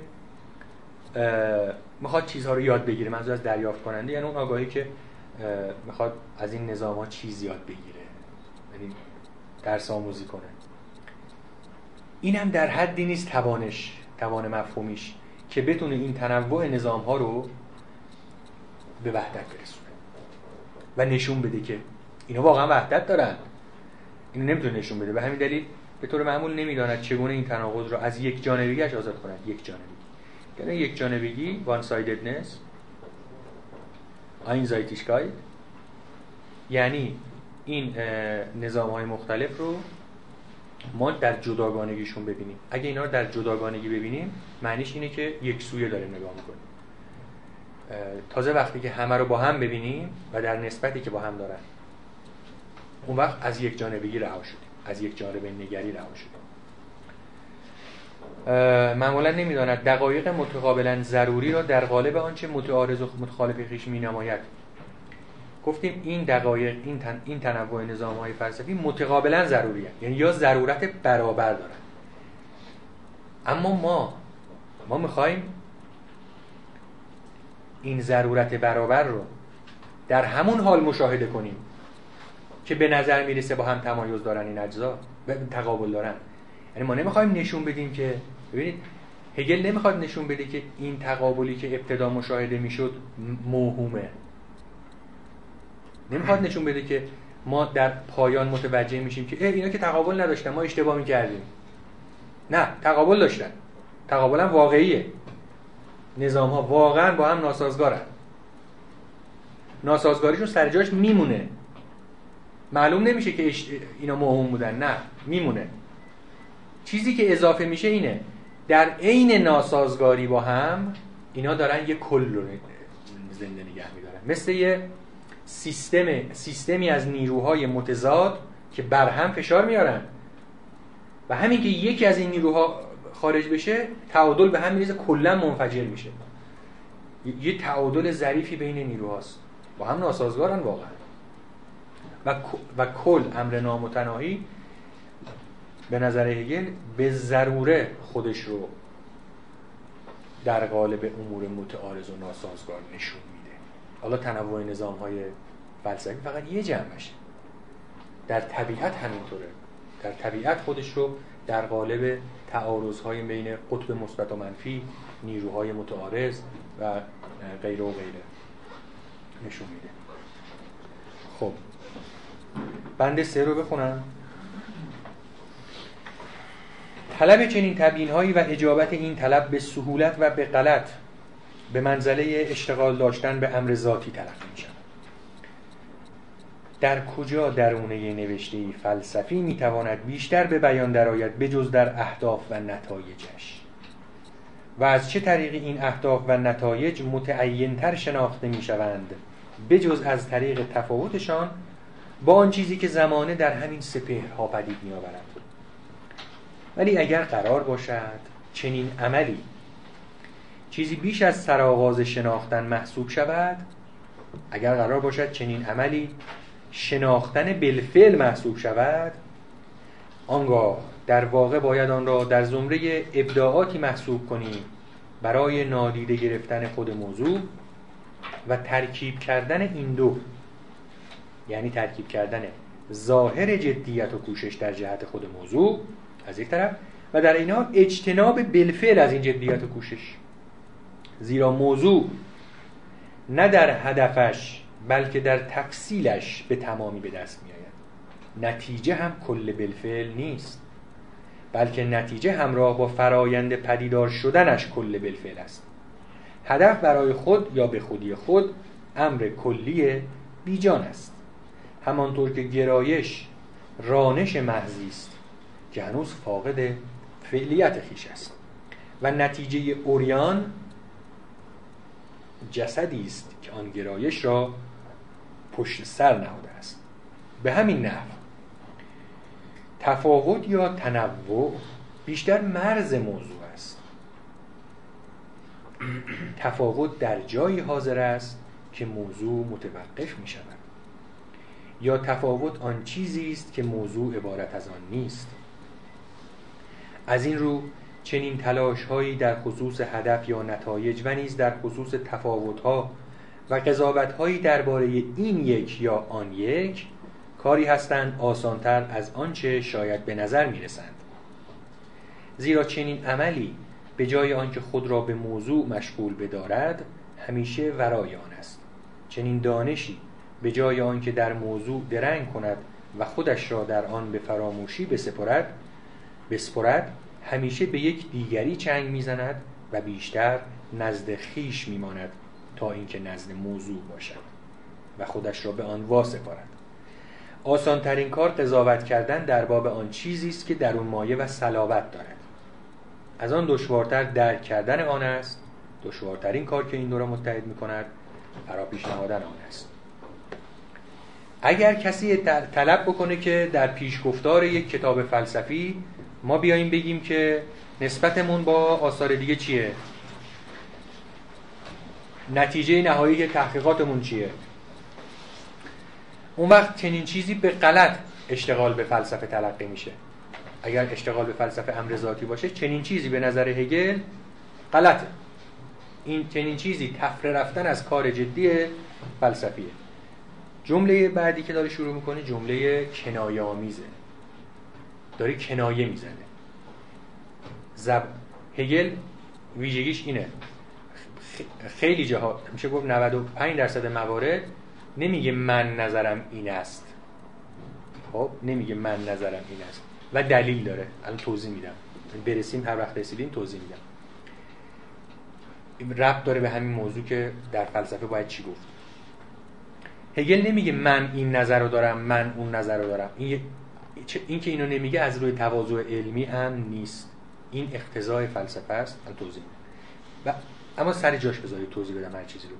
می‌خواد چیزها رو یاد بگیره منظور از دریافت کننده یعنی اون آگاهی که می‌خواد از این نظام ها چیز یاد بگیره یعنی درس آموزی کنه. اینم در حدی نیست توانش توان مفهومیش که بتونه این تنوع نظام ها رو به وحدت برسونه و نشون بده که اینا واقعا وحدت دارن. اینو نمی‌تونه نشون بده. به همین دلیل به طور معمول نمی‌داند چگونه این تناقض رو از یک جانبیش آزاد کند. یک جانبی یعنی یک جانبگی وان سایددنس Einseitigkeit یعنی این نظام های مختلف رو ما در جداگانگیشون ببینیم. اگه اینا رو در جداگانگی ببینیم معنیش اینه که یک سویه داریم نگاه می‌کنیم. تازه وقتی که همه رو با هم ببینیم و در نسبتی که با هم دارن اون وقت از یک جانبگی رها شدیم از یک جانب نگری رها شدیم معمولا نمی‌داند دقایق متقابلا ضروری را در قالب آنچه متعارض و متخالف خیش می نماید گفتیم این دقایق این, تن، این تنوع نظام های فلسفی متقابلا ضروری یعنی یا ضرورت برابر دارن. اما ما ما می‌خوایم این ضرورت برابر رو در همون حال مشاهده کنیم. که به نظر می‌رسه با هم تمایز دارن این اجزا تقابل دارن. یعنی ما نمی‌خوایم نشون بدیم که ببینید هگل نمی‌خواد نشون بده که این تقابلی که ابتدا مشاهده می‌شد موهومه. نمی‌خواد نشون بده که ما در پایان متوجه میشیم که اینا که تقابل نداشتن ما اشتباه می‌کردیم. نه تقابل داشتن. تقابل هم واقعیه. نظام ها واقعا با هم ناسازگارن. ناسازگاریشون سر جاش میمونه. معلوم نمیشه که اینا موهوم بودن. نه میمونه. چیزی که اضافه میشه اینه در عین ناسازگاری با هم اینا دارن یه کل رو زنده نگه میدارن. مثل یه سیستم سیستمی از نیروهای متضاد که بر هم فشار میارن. و همین که یکی از این نیروها خارج بشه تعادل به هم میریزه کلا منفجر میشه. یه تعادل ظریفی بین نیروهاست. با هم ناسازگارن واقعا. و, و کل امر نامتناهی به نظر هگل به ضروره خودش رو در قالب امور متعارض و ناسازگار نشون میده. حالا تنوع نظام های فلسفی فقط یه جمعشه. در طبیعت همینطوره. در طبیعت خودش رو در قالب تعارض های بین قطب مثبت و منفی نیروهای متعارض و غیره و غیره نشون میده. خب بند سه رو بخونم. طلب چنین تبیین هایی و اجابت این طلب به سهولت و به غلط به منزله اشتغال داشتن به امر ذاتی تلقی می شود. در کجا درونه نوشته فلسفی می تواند بیشتر به بیان درآید بجز در اهداف و نتایجش؟ و از چه طریق این اهداف و نتایج متعینتر شناخته می شوند بجز از طریق تفاوتشان با آن چیزی که زمانه در همین سپهرها پدید می آورد ولی اگر قرار باشد چنین عملی چیزی بیش از سرآغاز شناختن محسوب شود اگر قرار باشد چنین عملی شناختن بالفعل محسوب شود آنگاه در واقع باید آن را در زمره ابداعاتی محسوب کنیم برای نادیده گرفتن خود موضوع و ترکیب کردن این دو. یعنی ترکیب کردن ظاهر جدیت و کوشش در جهت خود موضوع از یک طرف و در این حال اجتناب بالفعل از این جدیت و کوشش. زیرا موضوع نه در هدفش بلکه در تفصیلش به تمامی به دست می آید نتیجه هم کل بالفعل نیست بلکه نتیجه همراه با فرایند پدیدار شدنش کل بالفعل است. هدف برای خود یا به خودی خود امر کلی بیجان است. همانطور که گرایش رانش محضی است که هنوز فاقد فعلیت خیش است. و نتیجه اوریان جسدی است که آن گرایش را پشت سر نهاده است. به همین نحو تفاوت یا تنوع بیشتر مرز موضوع است. تفاوت در جایی حاضر است که موضوع متوقف می شود یا تفاوت آن چیزی است که موضوع عبارت از آن نیست. از این رو چنین تلاش هایی در خصوص هدف یا نتایج و نیز در خصوص تفاوت ها و قضاوت هایی درباره این یک یا آن یک کاری هستند آسانتر از آنچه شاید به نظر می رسند زیرا چنین عملی به جای آنکه خود را به موضوع مشغول بدارد همیشه ورای آن است. چنین دانشی به جای آنکه در موضوع درنگ کند و خودش را در آن به فراموشی بسپرد بسپرد همیشه به یک دیگری چنگ می‌زند و بیشتر نزد خیش میماند تا اینکه نزد موضوع باشد و خودش را به آن واسپارد. آسانترین کار قضاوت کردن در باب آن چیزی است که در اون مایه و صلابت دارد. از آن دشوارتر درک کردن آن است دشوارترین کار که این دو را متحد می کند فرا پیش آن است. اگر کسی طلب بکنه که در پیشگفتار یک کتاب فلسفی ما بیاییم بگیم که نسبتمون با آثار دیگه چیه؟ نتیجه نهایی تحقیقاتمون چیه؟ اون وقت چنین چیزی به غلط اشتغال به فلسفه تلقی میشه. اگر اشتغال به فلسفه امر ذاتی باشه چنین چیزی به نظر هگل غلطه. این چنین چیزی تفره رفتن از کار جدی فلسفیه. جمله بعدی که داره شروع می‌کنه جمله کنایه آمیزه داره کنایه می‌زنه زب هگل ویژگیش اینه. خیلی جاها میشه گفت 95 درصد موارد نمیگه من نظرم این است. خب نمیگه من نظرم این است. و دلیل داره. الان توضیح میدم. برسیم هر وقت رسیدیم توضیح میدم. ربط داره به همین موضوع که در فلسفه باید چی گفت؟ هگل نمیگه من این نظر رو دارم من اون نظر رو دارم. این, این که اینو نمیگه از روی تواضع علمی هم نیست. این اقتضای فلسفه است من توضیح. و اما سر جاش بذارید توضیح بدم هر چیزی رو.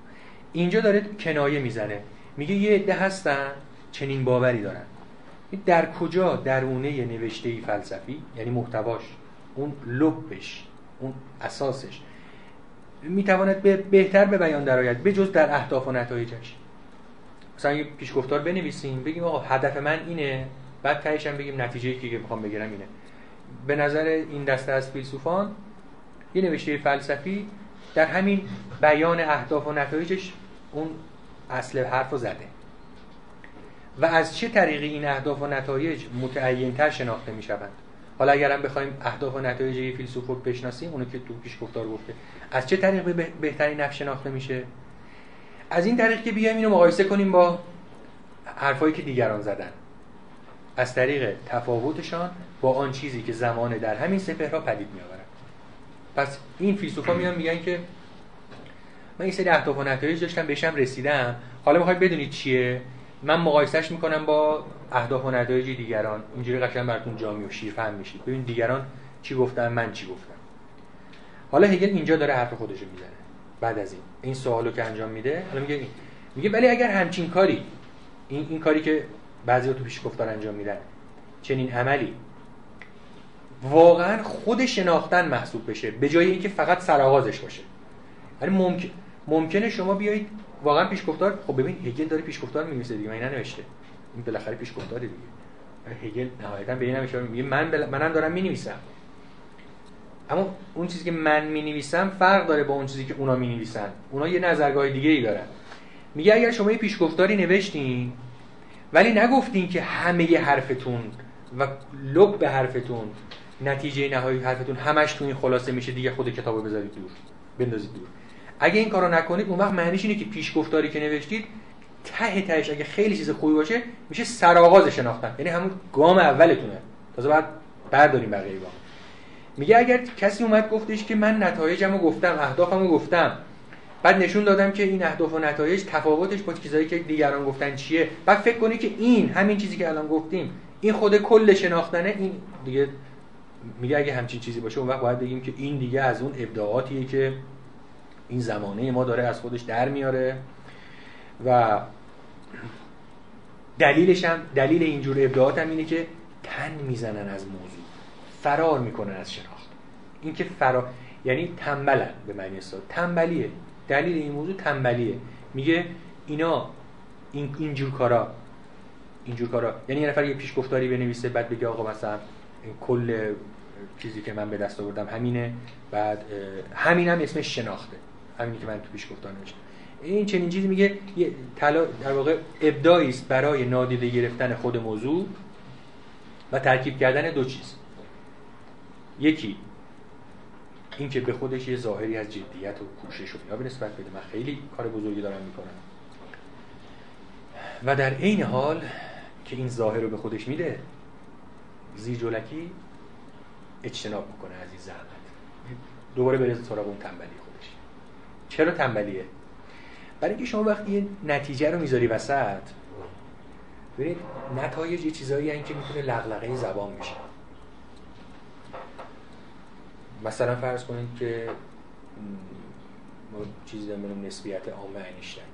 اینجا داره کنایه می‌زنه. میگه یه عده هستن چنین باوری دارن. در کجا؟ درونه نوشته فلسفی یعنی محتواش. اون لبش اون اساسش. می‌تواند به بهتر به بیان درآید به جز در اهداف و نتایجش. مثلا یه پیشگفتار بنویسیم بگیم آقا هدف من اینه بعد تهش هم بگیم نتیجه که می‌خوام بگیرم اینه. به نظر این دسته از فیلسوفان یه نوشته فلسفی در همین بیان اهداف و نتایجش اون اصل حرف رو زده. و از چه طریقی این اهداف و نتایج متعینتر شناخته می شوند حالا اگرم بخوایم اهداف و نتایج یه فیلسوف رو بشناسیم اونو که تو پیش گفتار گفته از چه طریق بهترین نفس شناخته میشه؟ از این طریق که بیایم اینو مقایسه کنیم با حرفایی که دیگران زدن. از طریق تفاوتشان با آن چیزی که زمان در همین سپهر پدید می آورد پس این فیلسوفا میان میگن که من این سری اهداف و نتایج داشتم بهشم رسیدم. حالا می‌خواید بدونید چیه؟ من مقایسهش می‌کنم با اهداف و نتایج دیگران. اینجوری قشنگ براتون جامع و فهم میشید ببین دیگران چی گفتن من چی گفتم. حالا هگل اینجا داره حرف خودش می‌زنه. بعد از این. این سوالو که انجام میده حالا میگه این. میگه ولی اگر همچین کاری این این کاری که بعضی تو پیش گفتار انجام میدن چنین عملی واقعا خود شناختن محسوب بشه به جای اینکه فقط سرآغازش باشه. یعنی ممکن ممکنه شما بیایید واقعا پیشگفتار خب ببین هگل داره پیشگفتار می‌نویسه دیگه من ننوشته؟ این بالاخره پیشگفتاری دیگه. هگل نهایتا به این هم میگه من بل... منم دارم می‌نویسم. اما اون چیزی که من می‌نویسم فرق داره با اون چیزی که اونا می‌نویسن. اونا یه نظرگاه دیگه ای دارن. میگه اگر شما یه پیشگفتاری نوشتین ولی نگفتین که همه ی حرفتون و لب به حرفتون نتیجه نهایی حرفتون همش تو این خلاصه میشه دیگه خود کتابو بذارید دور. بندازید دور. اگه این کارو نکنید اون وقت معنیش اینه که پیش گفتاری که نوشتید ته تهش اگه خیلی چیز خوبی باشه میشه سرآغاز شناختن. یعنی همون گام اولتونه. تازه بعد برداریم بقیه گام میگه اگر کسی اومد گفتش که من نتایجمو گفتم اهدافمو گفتم بعد نشون دادم که این اهداف و نتایج تفاوتش با چیزایی که دیگران گفتن چیه. بعد فکر کنی که این همین چیزی که الان گفتیم این خود کل شناختنه این دیگه میگه اگه همچین چیزی باشه اون وقت باید بگیم که این دیگه از اون ابداعاتیه که این زمانه ما داره از خودش در میاره. و دلیلش هم دلیل اینجور ابداعات هم اینه که تن می‌زنن از موضوع. فرار می‌کنن از شناخت. این که فرار یعنی تنبلن به معنی اصلا تنبلیه. دلیل این موضوع تنبلیه. میگه اینا این اینجور کارا اینجور کارا. یعنی یه نفر یه پیشگفتاری بنویسه بعد بگه آقا مثلا کل چیزی که من به دست آوردم همینه بعد همینم اسمش شناخته. همینی که من تو پیش گفتار نوشتم. این چنین چیزی میگه یه طلا در واقع ابداعی است برای نادیده گرفتن خود موضوع و ترکیب کردن دو چیز. یکی اینکه به خودش یه ظاهری از جدیت و کوشش و اینا نسبت بده. من خیلی کار بزرگی دارم می‌کنم. و در عین حال که این ظاهر رو به خودش میده زیر جلکی اجتناب می‌کنه از این زحمت. دوباره بره سراغ اون تنبلی خودش. چرا تنبلیه؟ برای اینکه شما وقتی یه نتیجه رو می‌ذاری وسط ببینید نتایج یه چیزایی که می‌تونه لغلقه زبان میشه مثلا فرض کنید که ما چیزی داریم نسبیت عامه اینشتین.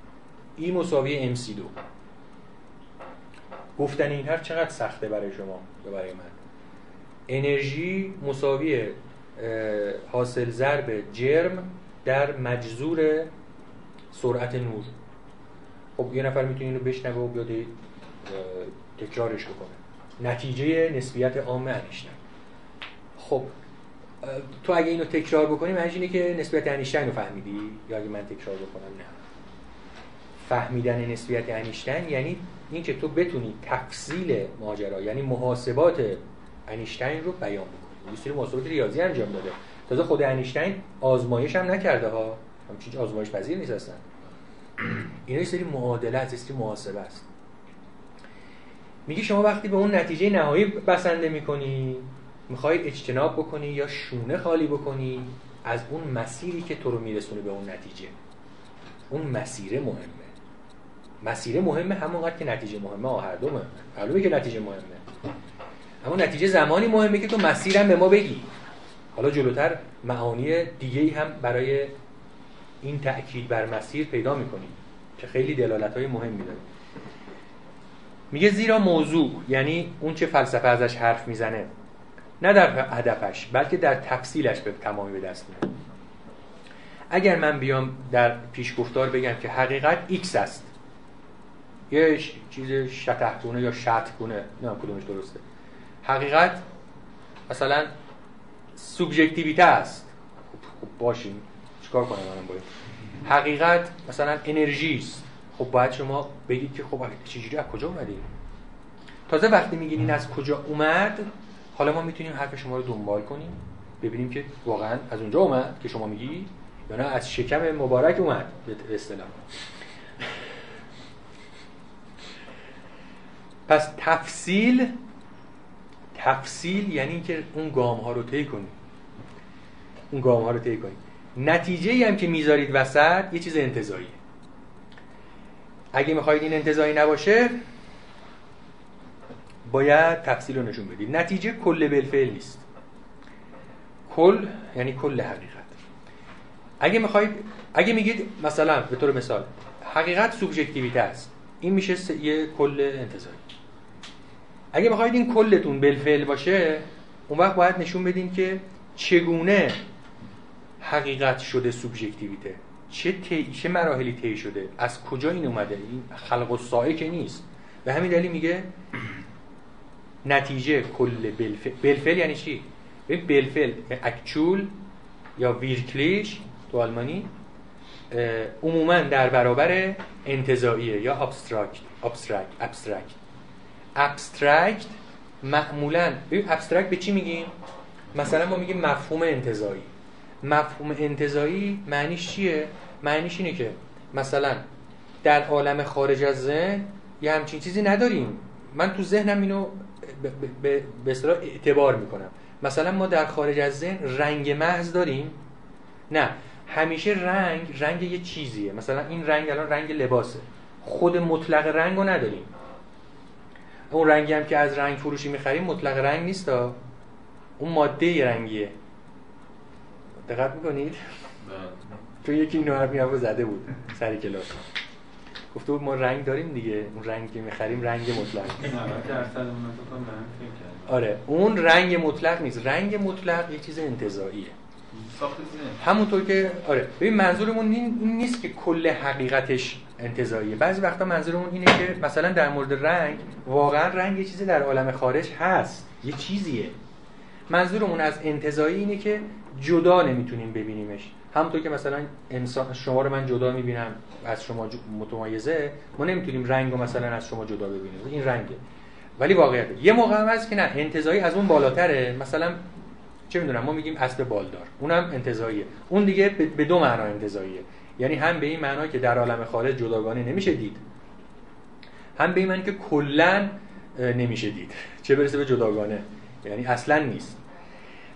ای مساوی MC2 گفتن این حرف چقدر سخته برای شما یا برای من؟ انرژی مساوی حاصل ضرب جرم در مجذور سرعت نور. خب یه نفر می‌تونه اینو بشنوه و بیاد تکرارش بکنه. نتیجه نسبیت عام انیشتین خب تو اگه اینو تکرار بکنی معنیش اینه که نسبیت انیشتین رو فهمیدی؟ یا اگه من تکرار بکنم نه. فهمیدن نسبیت انیشتین یعنی اینکه تو بتونی تفصیل ماجرا یعنی محاسبات انیشتین رو بیان بکنی. یه سری محاسبات ریاضی انجام داده. تازه خود انیشتین آزمایش هم نکرده ها. همچین آزمایش پذیر نیست اصلا. اینا یه سری معادلات یه سری محاسبه است. میگی شما وقتی به اون نتیجه نهایی بسنده می‌کنی می‌خوای اجتناب بکنی یا شونه خالی بکنی از اون مسیری که تو رو میرسونه به اون نتیجه؟ اون مسیره مهمه. مسیره مهمه همونقدر که نتیجه مهمه آه هر دو مهمه. معلومه که نتیجه مهمه. اما نتیجه زمانی مهمه که تو مسیرم به ما بگی. حالا جلوتر معانی دیگه ای هم برای این تأکید بر مسیر پیدا می‌کنیم که خیلی دلالت های مهمی داره. میگه زیرا موضوع یعنی اون چه فلسفه ازش حرف می‌زنه نه در هدفش بلکه در تفصیلش به تمامی به دست میاد. اگر من بیام در پیشگفتار بگم که حقیقت X است. یه چیز شتحگونه یا شتگونه نه کدومش درسته. حقیقت مثلا سوبژکتیویته است. خب باشیم چیکار کنم من باید؟ حقیقت مثلا انرژی است. خب باید شما بگید که خب چجوری از کجا اومدی تازه وقتی میگین این از کجا اومد حالا ما می‌تونیم حرف شما رو دنبال کنیم ببینیم که واقعا از اونجا اومد که شما میگی یا نه از شکم مبارک اومد به اصطلاح. پس تفصیل تفصیل یعنی که اون گام ها رو طی کنیم. اون گام ها رو طی کنیم. نتیجه هم که می‌ذارید وسط یه چیز انتظاییه اگه می‌خواید این انتظایی نباشه باید تفصیل رو نشون بدید نتیجه کل بالفعل نیست. کل یعنی کل حقیقت. اگه می‌خواید اگه میگید مثلا به طور مثال حقیقت سوبژکتیویته است این میشه یه کل انتظاری. اگه می‌خواید این کلتون بالفعل باشه اون وقت باید نشون بدین که چگونه حقیقت شده سوبژکتیویته. چه تی چه مراحلی طی شده؟ از کجا این اومده؟ این خلق و که نیست. به همین دلیل میگه نتیجه کل بالفعل بالفعل یعنی چی؟ بالفعل actual یا wirklich تو آلمانی عموما در برابر انتزاعیه یا abstrakt abstract abstract abstract معمولا ببین abstract به چی میگیم؟ مثلا ما میگیم مفهوم انتزاعی. مفهوم انتزاعی معنیش چیه؟ معنیش اینه که مثلا در عالم خارج از ذهن یه همچین چیزی نداریم. من تو ذهنم اینو به اصطلاح اعتبار می‌کنم. مثلا ما در خارج از ذهن رنگ محض داریم. نه همیشه رنگ رنگ یه چیزیه. مثلا این رنگ الان رنگ لباسه. خود مطلق رنگ رو نداریم. اون رنگی هم که از رنگ فروشی می‌خریم مطلق رنگ نیست اون ماده رنگیه. دقت می‌کنید؟ تو یکی اینو حرف زده بود سری کلاس. گفته بود ما رنگ داریم دیگه. اون رنگی که می‌خریم رنگ مطلق. آره اون رنگ مطلق نیست. رنگ مطلق یه چیز انتظاییه همونطور که آره. ببین منظورمون این نیست که کل حقیقتش انتظاییه بعضی وقتا منظورمون اینه که مثلا در مورد رنگ واقعا رنگ یه چیزی در عالم خارج هست. یه چیزیه. منظورمون از انتظایی اینه که جدا نمی‌تونیم ببینیمش. همونطور که مثلا انسان شما رو من جدا می‌بینم از شما متمایزه ما نمی‌تونیم رنگ رو مثلا از شما جدا ببینیم. این رنگه. ولی واقعیت یه موقع هم هست که نه انتظایی از اون بالاتره. مثلا چه می‌دونم ما میگیم اسب بالدار. اونم انتظاییه. اون دیگه به دو معنا انتظاییه. یعنی هم به این معنا که در عالم خارج جداگانه نمیشه دید هم به این معنی که کلا نمیشه دید. چه برسه به جداگانه. یعنی اصلا نیست.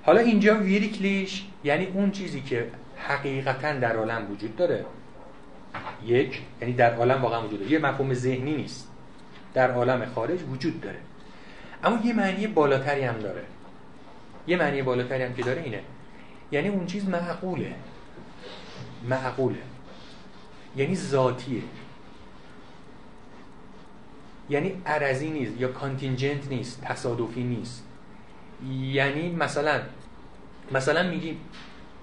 حالا اینجا ویریکلیش یعنی اون چیزی که حقیقتا در عالم وجود داره. یک یعنی در عالم واقعا وجود داره. یه مفهوم ذهنی نیست. در عالم خارج وجود داره. اما یه معنی بالاتری هم داره. یه معنی بالاتری هم که داره اینه. یعنی اون چیز معقوله. معقوله. یعنی ذاتیه. یعنی عرضی نیست یا کانتینجنت نیست تصادفی نیست. یعنی مثلا مثلا میگیم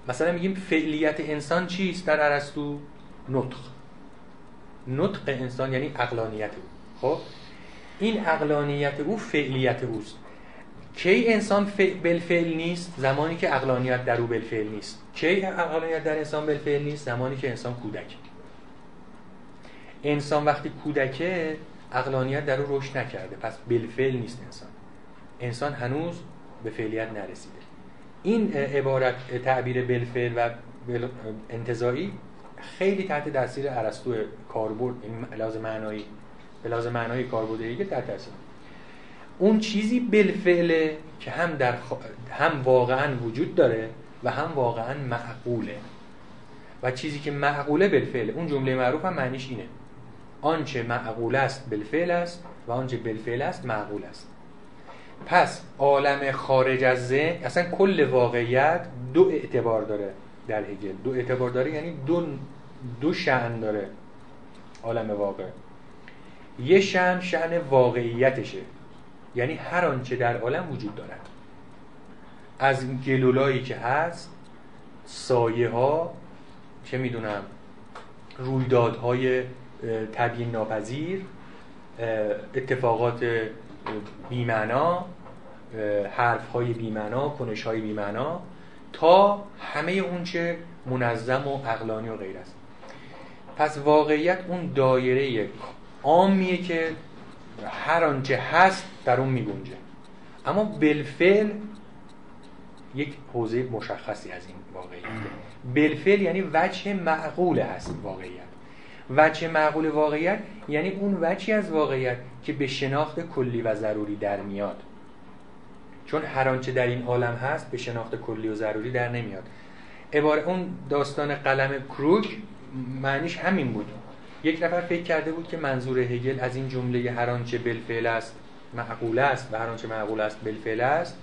مثلا میگیم فعلیت انسان چیست در ارسطو؟ نطق. نطق انسان یعنی اقلانیت او. خب؟ این اقلانیت او فعلیت اوست. کی انسان بالفعل نیست؟ زمانی که اقلانیت در او بالفعل نیست. کی اقلانیت در انسان بالفعل نیست؟ زمانی که انسان کودک. انسان وقتی کودکه اقلانیت در او رشد نکرده. پس بالفعل نیست انسان. انسان هنوز به فعلیت نرسیده. این عبارت تعبیر بالفعل و انتظایی خیلی تحت تاثیر ارسطو کاربرد لازم معنایی به لازم معنای کاربردی که تحت تاثیر اون چیزی بالفعله که هم در هم واقعا وجود داره و هم واقعا معقوله. و چیزی که معقوله بالفعل اون جمله معروف هم معنیش اینه. آنچه معقول است بالفعل است و آنچه بالفعل است معقول است. پس عالم خارج از ذهن اصلا کل واقعیت دو اعتبار داره در هگل دو اعتبار داره یعنی دو دو شأن داره عالم واقع. یه شأن شأن واقعیتشه. یعنی هر آنچه در عالم وجود دارد. از گلولایی که هست سایه ها چه می‌دونم رویدادهای تبیین ناپذیر اتفاقات بیمعنا حرف های بیمعنا کنش های بیمعنا تا همه اونچه منظم و اقلانی و غیر است. پس واقعیت اون دایره عامیه که هر آنچه هست در اون میگنجه. اما بالفعل یک حوزه مشخصی از این واقعیت. بالفعل یعنی وجه معقول هست واقعیت. وجه معقول واقعیت یعنی اون وجهی از واقعیت که به شناخت کلی و ضروری در میاد. چون هر آنچه در این عالم هست به شناخت کلی و ضروری در نمیاد. عباره اون داستان قلم کروک معنیش همین بود. یک نفر فکر کرده بود که منظور هگل از این جمله هر آنچه بالفعل است معقول است و هر آنچه معقول است بالفعل است.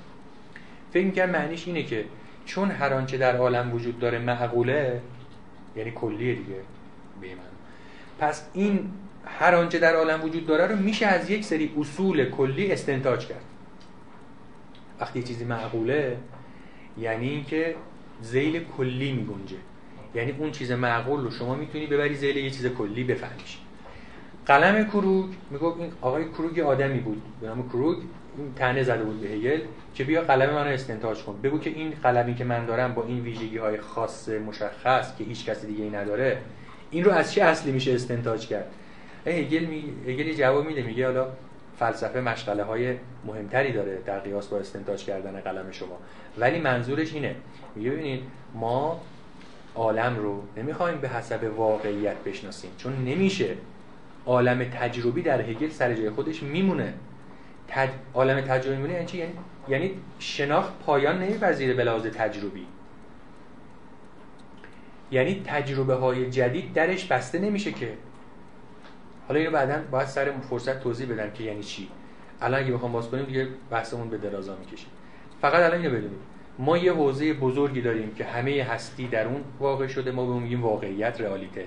فکر می‌کرد معنیش اینه که چون هر آنچه در عالم وجود داره معقوله یعنی کلیه دیگه به پس این هر آنچه در عالم وجود داره رو میشه از یک سری اصول کلی استنتاج کرد. وقتی چیزی معقوله یعنی اینکه زیل کلی میگنجه. یعنی اون چیز معقول رو شما می‌تونی ببری زیل یه چیز کلی بفهمیش. قلم کروگ می‌گفت این آقای کروگ آدمی بود به نام کروگ. این تنه زده بود به هگل که بیا قلم منو استنتاج کن. بگو که این قلمی که من دارم با این ویژگی های خاص مشخص که هیچ کسی دیگه ای نداره این رو از چه اصلی میشه استنتاج کرد؟ هگل می هگل جواب میده میگه حالا فلسفه مشغله های مهمتری داره در قیاس با استنتاج کردن قلم شما. ولی منظورش اینه. میگه ببینید ما عالم رو نمی‌خوایم به حسب واقعیت بشناسیم. چون نمیشه. عالم تجربی در هگل سر جای خودش میمونه. تج... عالم تجربی میمونه یعنی یعنی, یعنی شناخت پایان نمیپذیره به لحاظ تجربی. یعنی تجربه های جدید درش بسته نمیشه که. حالا اینو بعدا باید سر فرصت توضیح بدم که یعنی چی. الان اگه بخوام باز کنیم دیگه بحثمون به درازا می‌کشه. فقط الان اینو بدونید ما یه حوزه بزرگی داریم که همه هستی در اون واقع شده ما به اون میگیم واقعیت رئالیته.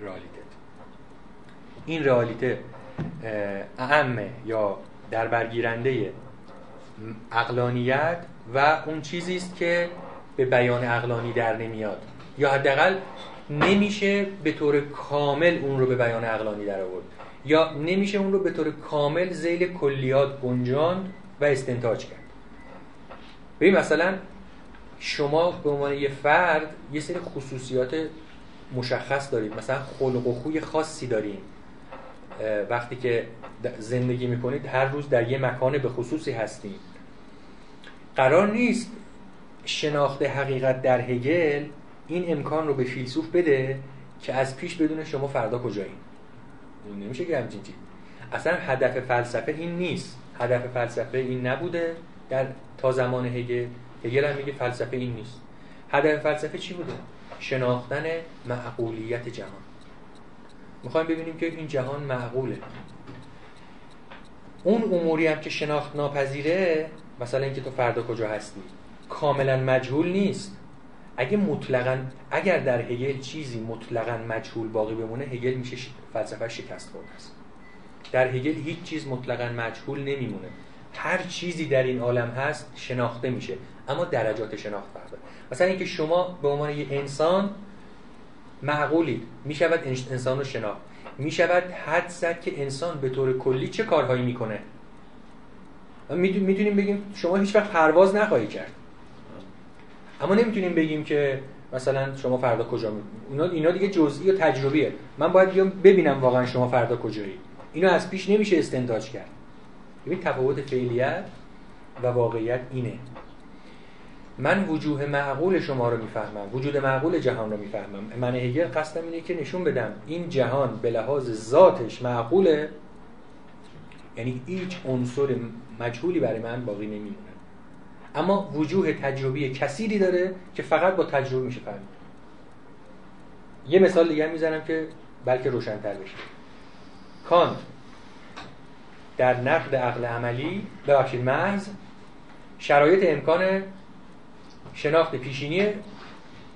رئالیته. این رئالیته اعمه یا در برگیرنده اقلانیت و اون چیزی است که به بیان اقلانی در نمیاد. یا حداقل نمیشه به طور کامل اون رو به بیان اقلانی در آورد. یا نمیشه اون رو به طور کامل زیل کلیات گنجاند و استنتاج کرد. ببین مثلا شما به عنوان یه فرد یه سری خصوصیات مشخص دارید. مثلا خلق و خوی خاصی دارید وقتی که زندگی می‌کنید هر روز در یه مکان به خصوصی هستید قرار نیست شناخت حقیقت در هگل این امکان رو به فیلسوف بده که از پیش بدون شما فردا کجایین نمیشه که همچین چیز اصلا هدف فلسفه این نیست. هدف فلسفه این نبوده. در تا زمان هگل هگل هم میگه فلسفه این نیست. هدف فلسفه چی بوده؟ شناختن معقولیت جهان. می‌خوایم ببینیم که این جهان معقوله. اون اموری هم که شناخت ناپذیره مثلا اینکه تو فردا کجا هستی کاملا مجهول نیست. اگه مطلقا اگر در هگل چیزی مطلقا مجهول باقی بمونه هگل میشه فلسفه شکست خورده است. در هگل هیچ چیز مطلقا مجهول نمیمونه. هر چیزی در این عالم هست شناخته میشه. اما درجات شناخت فرق مثلا اینکه شما به عنوان یه انسان معقولید می‌شود انسان رو شناخت. می‌شود حد زد که انسان به طور کلی چه کارهایی می‌کنه. می‌تونیم بگیم شما هیچ وقت پرواز نخواهی کرد. اما نمی‌تونیم بگیم که مثلا شما فردا کجا می... اینا اینا دیگه جزئی و تجربیه. من باید بیام ببینم واقعا شما فردا کجایی. اینو از پیش نمیشه استنتاج کرد. ببین تفاوت فعلیت و واقعیت اینه. من وجوه معقول شما رو می‌فهمم. وجود معقول جهان رو می‌فهمم. من هگل قصدم اینه که نشون بدم. این جهان به لحاظ ذاتش معقوله. یعنی هیچ عنصر مجهولی برای من باقی نمیمونه. اما وجوه تجربی کثیری داره که فقط با تجربه میشه فهمید. یه مثال دیگه می‌زنم که بلکه روشنتر بشه. کانت در نقد عقل عملی ببخشید محض شرایط امکان شناخت پیشینی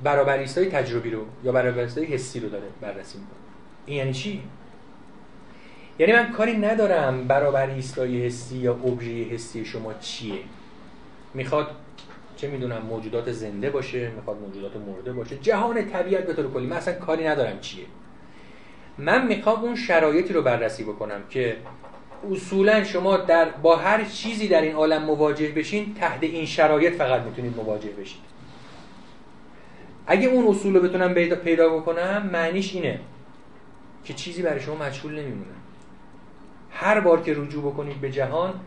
برابریستای تجربی رو یا برابریستای حسی رو داره بررسی می‌کنه. این یعنی چی؟ یعنی من کاری ندارم برابریستای حسی یا ابژه حسی شما چیه. می‌خواد چه می‌دونم موجودات زنده باشه می‌خواد موجودات مرده باشه. جهان طبیعت به طور کلی من اصلا کاری ندارم چیه. من می‌خوام اون شرایطی رو بررسی بکنم که اصولا شما در با هر چیزی در این عالم مواجه بشین تحت این شرایط فقط می‌تونید مواجه بشید. اگه اون اصول رو بتونم پیدا بکنم معنیش اینه که چیزی برای شما مجهول نمیمونه. هر بار که رجوع بکنید به جهان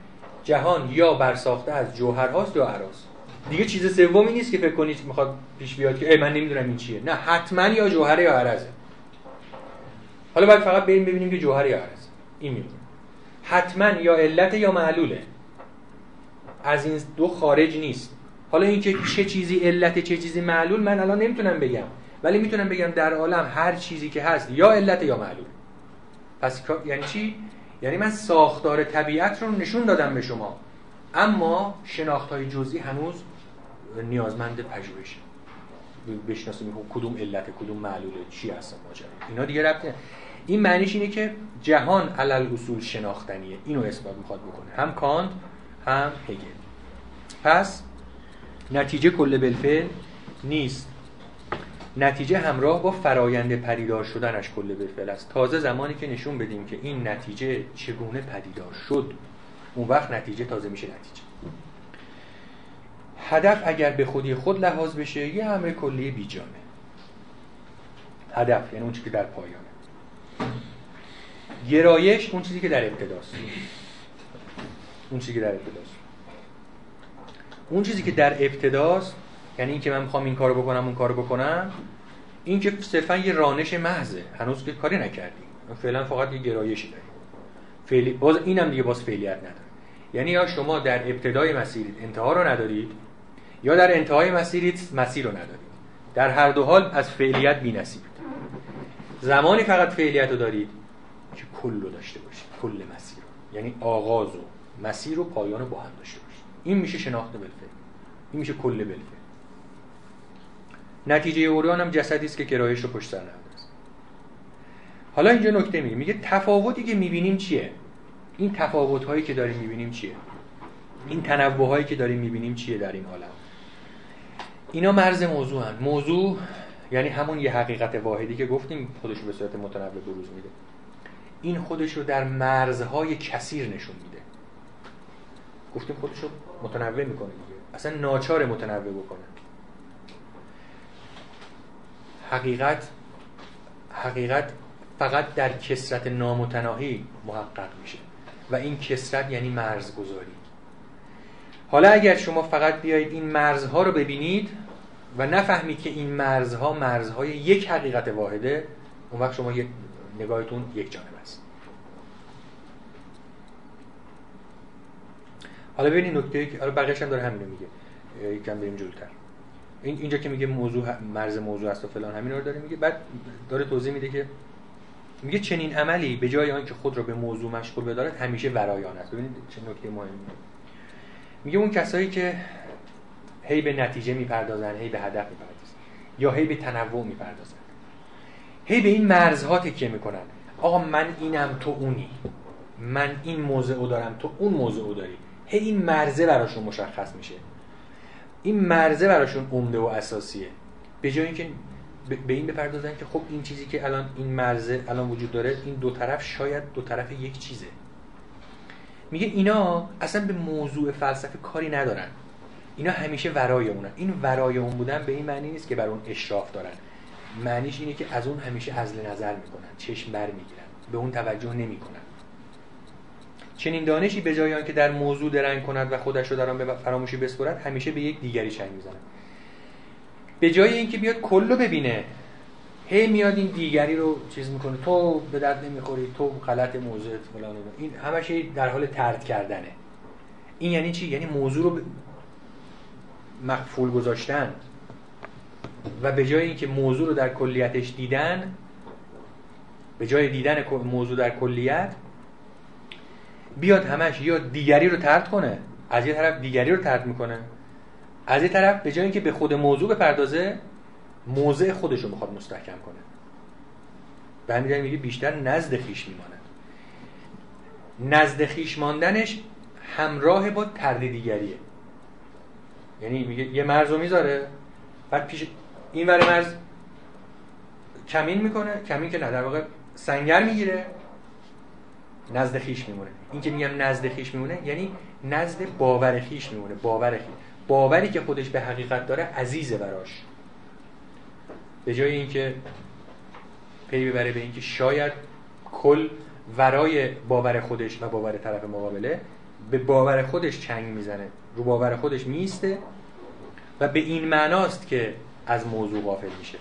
جهان یا برساخته از جوهر هاست یا عراس دیگه چیز سومی نیست که فکر کنید می‌خواد پیش بیاد که ای من نمی‌دونم این چیه. نه حتما یا جوهره یا عرضه. حالا باید فقط بریم ببینیم که جوهر یا عرضه. این میمونه حتما یا علت یا معلوله. از این دو خارج نیست. حالا اینکه چه چیزی علت چه چیزی معلول من الان نمی‌تونم بگم. ولی می‌تونم بگم در عالم هر چیزی که هست یا علت یا معلول. پس یعنی چی؟ یعنی من ساختار طبیعت رو نشون دادم به شما. اما شناخت های جزئی هنوز نیازمند پژوهشه بشناسیم کدوم علت کدوم معلوله چی هست ماجرا. اینا دیگه ربط این معنیش اینه که جهان علل اصول شناختنیه. اینو اثبات می‌خواد بکنه. هم کانت هم هگل. پس نتیجه کل بالفعل نیست. نتیجه همراه با فرایند پدیدار شدنش کل بالفعل است. تازه زمانی که نشون بدیم که این نتیجه چگونه پدیدار شد. اون وقت نتیجه تازه میشه نتیجه. هدف اگر به خودی خود لحاظ بشه یه امر کلی بیجانه هدف یعنی اون چیزی که در پایانه. گرایش اون چیزی که در ابتداست. اون چیزی که در ابتداست. اون چیزی که در ابتداست یعنی اینکه من می‌خوام این کارو بکنم اون کارو بکنم این که صرفا یه رانش محضه. هنوز که کاری نکردیم فعلا فقط یه گرایشی داریم فعلی باز اینم دیگه باز فعلیت نداره. یعنی یا شما در ابتدای مسیرید انتها رو ندارید یا در انتهای مسیرید مسیر رو ندارید. در هر دو حال از فعلیت بی‌نصیبید زمانی فقط فعلیت رو دارید که کل رو داشته باشید. کل مسیر رو. یعنی آغاز و مسیر و پایان رو با هم داشته باشید. این میشه شناخت بالفعل این میشه کل بالفعل نتیجه اوریان هم جسدی است که گرایش رو پشت سر است حالا اینجا نکته میگه. میگه تفاوتی که می‌بینیم چیه؟ این تفاوت هایی که داریم می‌بینیم چیه؟ این تنوع هایی که داریم می‌بینیم چیه در این عالم؟ اینا مرز موضوع هن. موضوع یعنی همون یه حقیقت واحدی که گفتیم خودش به صورت متنوع بروز میده. این خودش رو در مرزهای کثیر نشون میده. گفتیم خودش رو متنوع می‌کنه دیگه. اصلا ناچار متنوع بکنه. حقیقت حقیقت فقط در کسرت نامتناهی محقق میشه و این کسرت یعنی مرزگذاری. حالا اگر شما فقط بیایید این مرزها رو ببینید و نفهمید که این مرزها مرزهای یک حقیقت واحده اون وقت شما نگاهتون یک جانب است. حالا ببینید نکته حالا بقیه‌اش هم داره همین رو میگه یکم بریم جلوتر. اینجا که میگه موضوع مرز موضوع است و فلان همین رو داره میگه. بعد داره توضیح میده که میگه چنین عملی به جای آنکه خود را به موضوع مشغول بدارد همیشه ورایان است. ببینید چه نکته مهمی. میگه اون کسایی که هی به نتیجه می‌پردازن هی به هدف می‌پردازن یا هی به تنوع می‌پردازن هی به این مرزها تکیه می‌کنن. آقا من اینم تو اونی. من این موضع دارم تو اون موضع داری. هی این مرزه براشون مشخص میشه. این مرزه براشون عمده و اساسیه. به جای اینکه به این بپردازن که خب این چیزی که الان این مرزه الان وجود داره این دو طرف شاید دو طرف یک چیزه. میگه اینا اصلا به موضوع فلسفه کاری ندارن. اینا همیشه ورای اونن. این ورای اون بودن به این معنی نیست که بر اون اشراف دارن. معنیش اینه که از اون همیشه ازل نظر می‌کنن چشم بر می‌گیرن به اون توجه نمی‌کنن. چنین دانشی به جای که در موضوع درنگ کند و خودش رو در آن به فراموشی بسپرد همیشه به یک دیگری چنگ می‌زند. به جای اینکه بیاد کلو ببینه هی میاد این دیگری رو چیز می‌کنه تو به درد نمی‌خوری تو غلط موضوع فلان این همش در حال ترد کردنه. این یعنی چی؟ یعنی موضوع رو مقفول گذاشتن و به جای اینکه موضوع رو در کلیتش دیدن به جای دیدن موضوع در کلیت بیاد همش یا دیگری رو ترد کنه از یه طرف دیگری رو ترد می‌کنه. از یه طرف به جای اینکه به خود موضوع بپردازه موضع خودش رو می‌خواد مستحکم کنه. به همین میگه بیشتر نزد خیش میماند. نزد خیش ماندنش همراه با تردیدیگریه یعنی میگه یه مرز رو می‌ذاره بعد پیش این مرز کمین می‌کنه کمین که نه در واقع سنگر می‌گیره. نزد خیش میمونه. این که میگم نزد خیش میمونه یعنی نزد باور خیش میمونه. باور خیش. باوری که خودش به حقیقت داره عزیزه براش. به جای اینکه پی ببره به اینکه شاید کل ورای باور خودش و باور طرف مقابله به باور خودش چنگ می‌زنه. رو باور خودش میسته و به این معناست که از موضوع غافل میشه.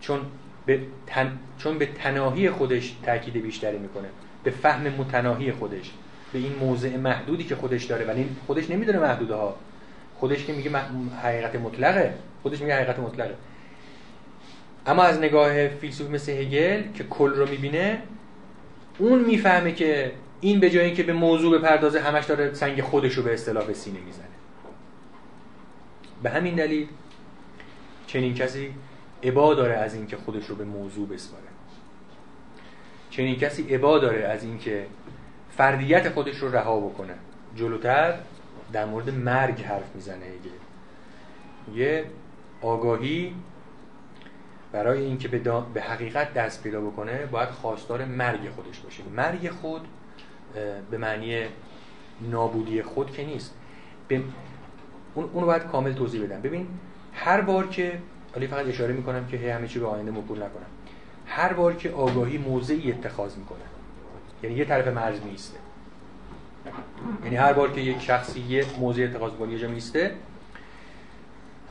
چون به, تن... چون به تناهی خودش تاکید بیشتری می‌کنه. به فهم متناهی خودش به این موضع محدودی که خودش داره. ولی خودش نمی‌دونه محدوده خودش که میگه حقیقت مطلقه. خودش میگه حقیقت مطلقه. اما از نگاه فیلسوف مثل هگل که کل رو می‌بینه اون می‌فهمه که این به جای اینکه به موضوع بپردازه همش داره سنگ خودش رو به اصطلاح به سینه می‌زنه. به همین دلیل چنین کسی عبا داره از اینکه خودش رو به موضوع بسپاره. چنین کسی عبا داره از اینکه فردیت خودش رو رها بکنه. جلوتر در مورد مرگ حرف می‌زنه یه آگاهی برای اینکه به, به حقیقت دست پیدا بکنه باید خواستار مرگ خودش باشه. مرگ خود به معنی نابودی خود که نیست. به اون اونو باید کامل توضیح بدم. ببین هر بار که حالی فقط اشاره می‌کنم که همه چی به آینده مکول نکنم. هر بار که آگاهی موضعی اتخاذ می‌کنه. یعنی یه طرف مرز میسته یعنی هر بار که یک شخصی یه موضع اتخاذ کنه یه جا میسته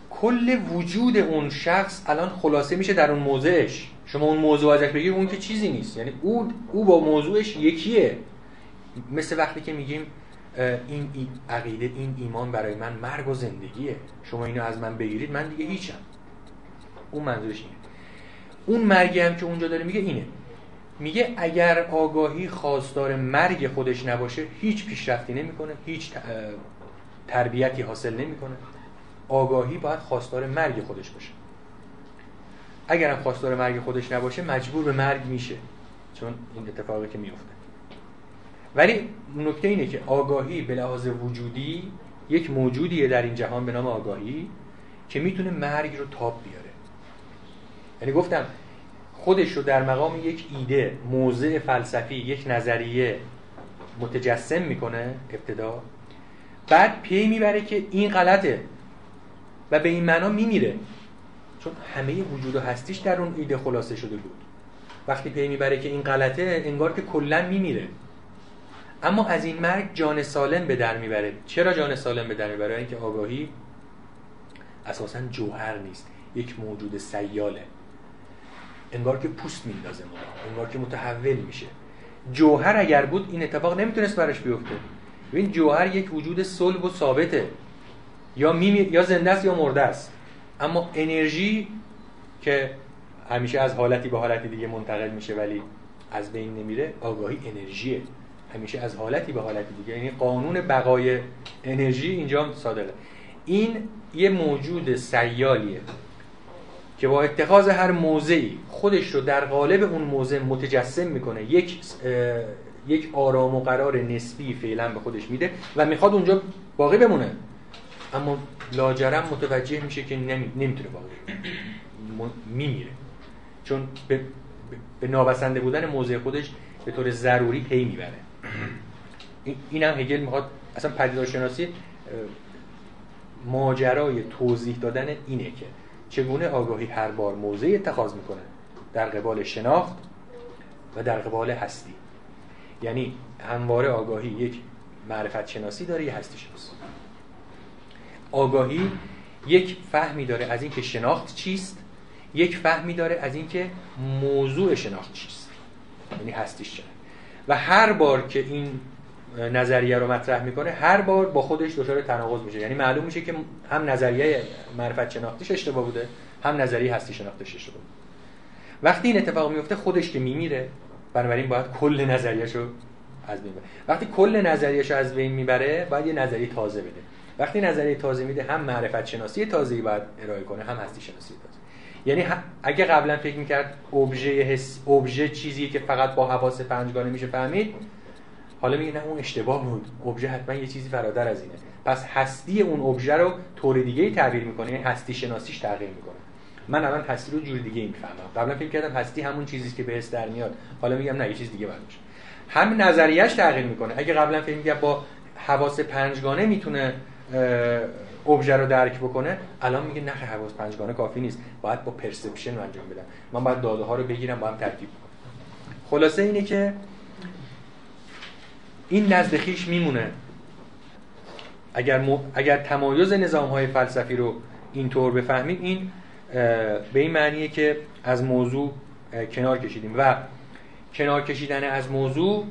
کل وجود اون شخص الان خلاصه میشه در اون موضعش. شما اون موضوع ازش بگیر اون که چیزی نیست. یعنی او او با موضوعش یکیه. مثل وقتی که میگیم این عقیده این ایمان برای من مرگ و زندگیه. شما اینو از من بگیرید من دیگه هیچم. اون منظورش اینه. اون مرگی هم که اونجا داره میگه اینه. میگه اگر آگاهی خواستار مرگ خودش نباشه هیچ پیشرفتی نمی‌کنه هیچ تربیتی حاصل نمی‌کنه. آگاهی باید خواستار مرگ خودش باشه. اگر خواستار مرگ خودش نباشه مجبور به مرگ میشه. چون این اتفاقی که میفته ولی نکته اینه که آگاهی به لحاظ وجودی یک موجودیه در این جهان به نام آگاهی که می‌تونه مرگ رو تاب بیاره. یعنی گفتم خودش رو در مقام یک ایده موضع فلسفی یک نظریه متجسم می‌کنه ابتدا. بعد پی می‌بره که این غلطه و به این معنا میمیره. چون همه وجود و هستیش در اون ایده خلاصه شده بود. وقتی پی می‌بره که این غلطه انگار که کلا میمیره. اما از این مرگ جان سالم به در می‌بره. چرا جان سالم به در می‌بره؟ اینکه آگاهی اساسا جوهر نیست. یک موجود سیاله. انگار که پوست میندازه ما انگار که متحول میشه. جوهر اگر بود این اتفاق نمی‌تونست برش بیفته. ببین جوهر یک وجود صلب و ثابته. یا می یا زنده است یا مرده است. اما انرژی که همیشه از حالتی به حالتی دیگه منتقل میشه ولی از بین نمیره آگاهی انرژیه. همیشه از حالتی به حالتی دیگه. یعنی قانون بقای انرژی اینجا صادقه. این یه موجود سیالیه. که با اتخاذ هر موضعی خودش رو در قالب اون موضع متجسم می‌کنه یک یک آرام و قرار نسبی فعلا به خودش میده و می‌خواد اونجا باقی بمونه. اما لاجرم متوجه میشه که نمی‌تونه باقی میمیره. چون به, به نابسنده بودن موضع خودش به طور ضروری پی می‌بره. این هم هگل می‌خواد اصلا پدیدارشناسی ماجرای توضیح دادن اینه که چگونه آگاهی هر بار موضع اتخاذ می‌کنه در قبال شناخت و در قبال هستی. یعنی همواره آگاهی یک معرفت شناسی داره یه هستی شناسی آگاهی یک فهمی داره از اینکه شناخت چیست یک فهمی داره از اینکه موضوع شناخت چیست. یعنی هستیش چه؟ و هر بار که این نظریه رو مطرح می‌کنه هر بار با خودش دچار تناقض میشه. یعنی معلوم میشه که هم نظریه معرفت شناختیش اشتباه بوده هم نظریه هستی شناختیش اشتباه بوده. وقتی این اتفاق میفته خودش که میمیره بنابراین باید کل نظریه‌شو از بین بره وقتی کل نظریه‌شو از بین می‌بره باید یه نظریه تازه بده. وقتی نظریه تازه میده هم معرفت شناسی تازه‌ای باید ارائه کنه هم هستی شناسی تازه. یعنی اگه قبلا فکر می‌کرد ابژه حس ابژه چیزی که فقط با حواس پنجگانه میشه فهمید حالا میگه نه اون اشتباه بود. ابژه حتما یه چیزی فراتر از اینه. پس هستی اون ابژه رو طور دیگه تعبیر می‌کنه یعنی هستی شناسیش تغییر می‌کنه. من الان هستی رو جور دیگه می‌فهمم. قبلا فکر کردم هستی همون چیزی که به حس در میاد. حالا میگم نه یه چیز دیگه باشه هم نظریهش تغییر می‌کنه. اگه قبلا فکر می‌کرد با حواس پنجگانه می‌تونه ابژه رو درک بکنه الان میگه نه حواس پنجگانه کافی نیست. باید با پرسپشن انجام بدم. من باید داده ها رو بگیرم با هم ترکیب کنم خلاصه اینه که این نزد خیش میمونه. اگر, اگر تمایز نظام های فلسفی رو اینطور بفهمیم این به این معنیه که از موضوع کنار کشیدیم. و کنار کشیدن از موضوع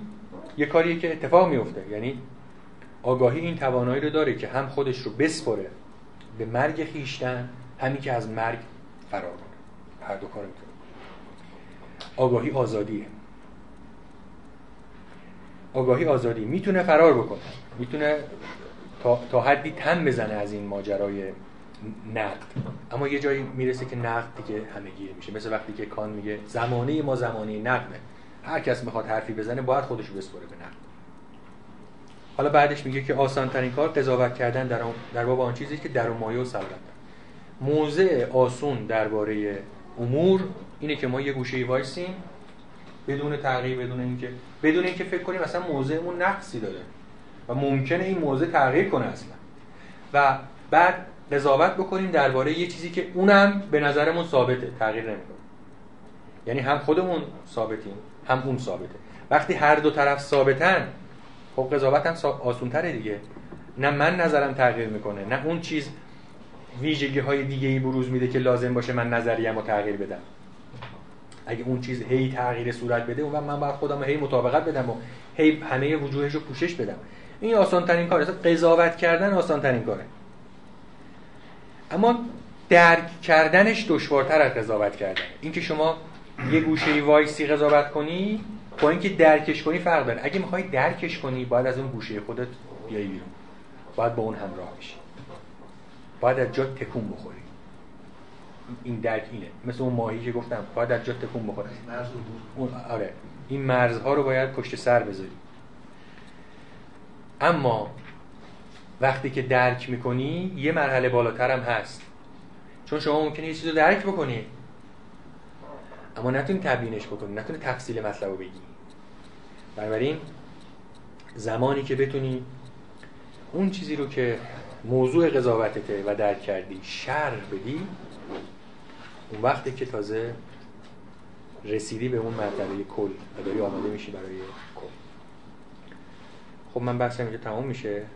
یه کاریه که اتفاق میفته یعنی آگاهی این توانایی رو داره که هم خودش رو بسپره به مرگ خیشتن همین که از مرگ فرار کنه. هر دو کار می‌تونه آگاهی آزادیه. آگاهی آزادی می‌تونه فرار بکنه. می‌تونه تا, تا حدی تم بزنه از این ماجرای نقد. اما یه جایی می‌رسه که نقد دیگه همگیه میشه. مثل وقتی که کان میگه زمانه ما زمانه نقده. هر کس می‌خواد حرفی بزنه باید خودش بسپره به نقد. حالا بعدش میگه که آسان ترین کار قضاوت کردن در, در باب آن چیزی که در و مایه و سلطنت موضع آسون درباره امور اینه که ما یه گوشه وایسیم بدون تغییر بدون اینکه بدون اینکه فکر کنیم مثلا موضعمون نقصی داره و ممکنه این موضع تغییر کنه اصلا. و بعد قضاوت بکنیم درباره یه چیزی که اونم به نظرمون ثابته تغییر نمی‌کنه. یعنی هم خودمون ثابتیم هم اون ثابته. وقتی هر دو طرف ثابتن خب قضاوت هم آسونتره دیگه. نه من نظرم تغییر می‌کنه نه اون چیز ویژگی های دیگه ای بروز میده که لازم باشه من نظریم رو تغییر بدم. اگه اون چیز هی تغییر صورت بده اون من باید خودم هی مطابقت بدم و هی همه وجوهش رو پوشش بدم. این آسان ترین کاره قضاوت کردن آسان ترین کاره. اما درک کردنش دشوارتر از قضاوت کردن. اینکه شما یه گوشه وایسی قضاوت کنی با اینکه درکش کنی فرق داره. اگه می‌خوای درکش کنی باید از اون گوشه خودت بیای بیرون. باید با اون همراه بشی. باید از جا تکون بخوری. این درک اینه. مثل اون ماهی که گفتم باید از جا تکون بخوری اون آره. این مرزها رو باید پشت سر بذاری. اما وقتی که درک می‌کنی یه مرحله بالاتر هم هست. چون شما ممکنه یه چیز رو درک بکنی. اما نتونی تبیینش بکنی نتونی تفصیل مطلب رو بگی. بنابراین زمانی که بتونی اون چیزی رو که موضوع قضاوتته و درک کردی شر بدی اون وقتی که تازه رسیدی به اون مرتبه کل و داری آماده میشی برای کل. خب من بحثم اینجا تمام میشه.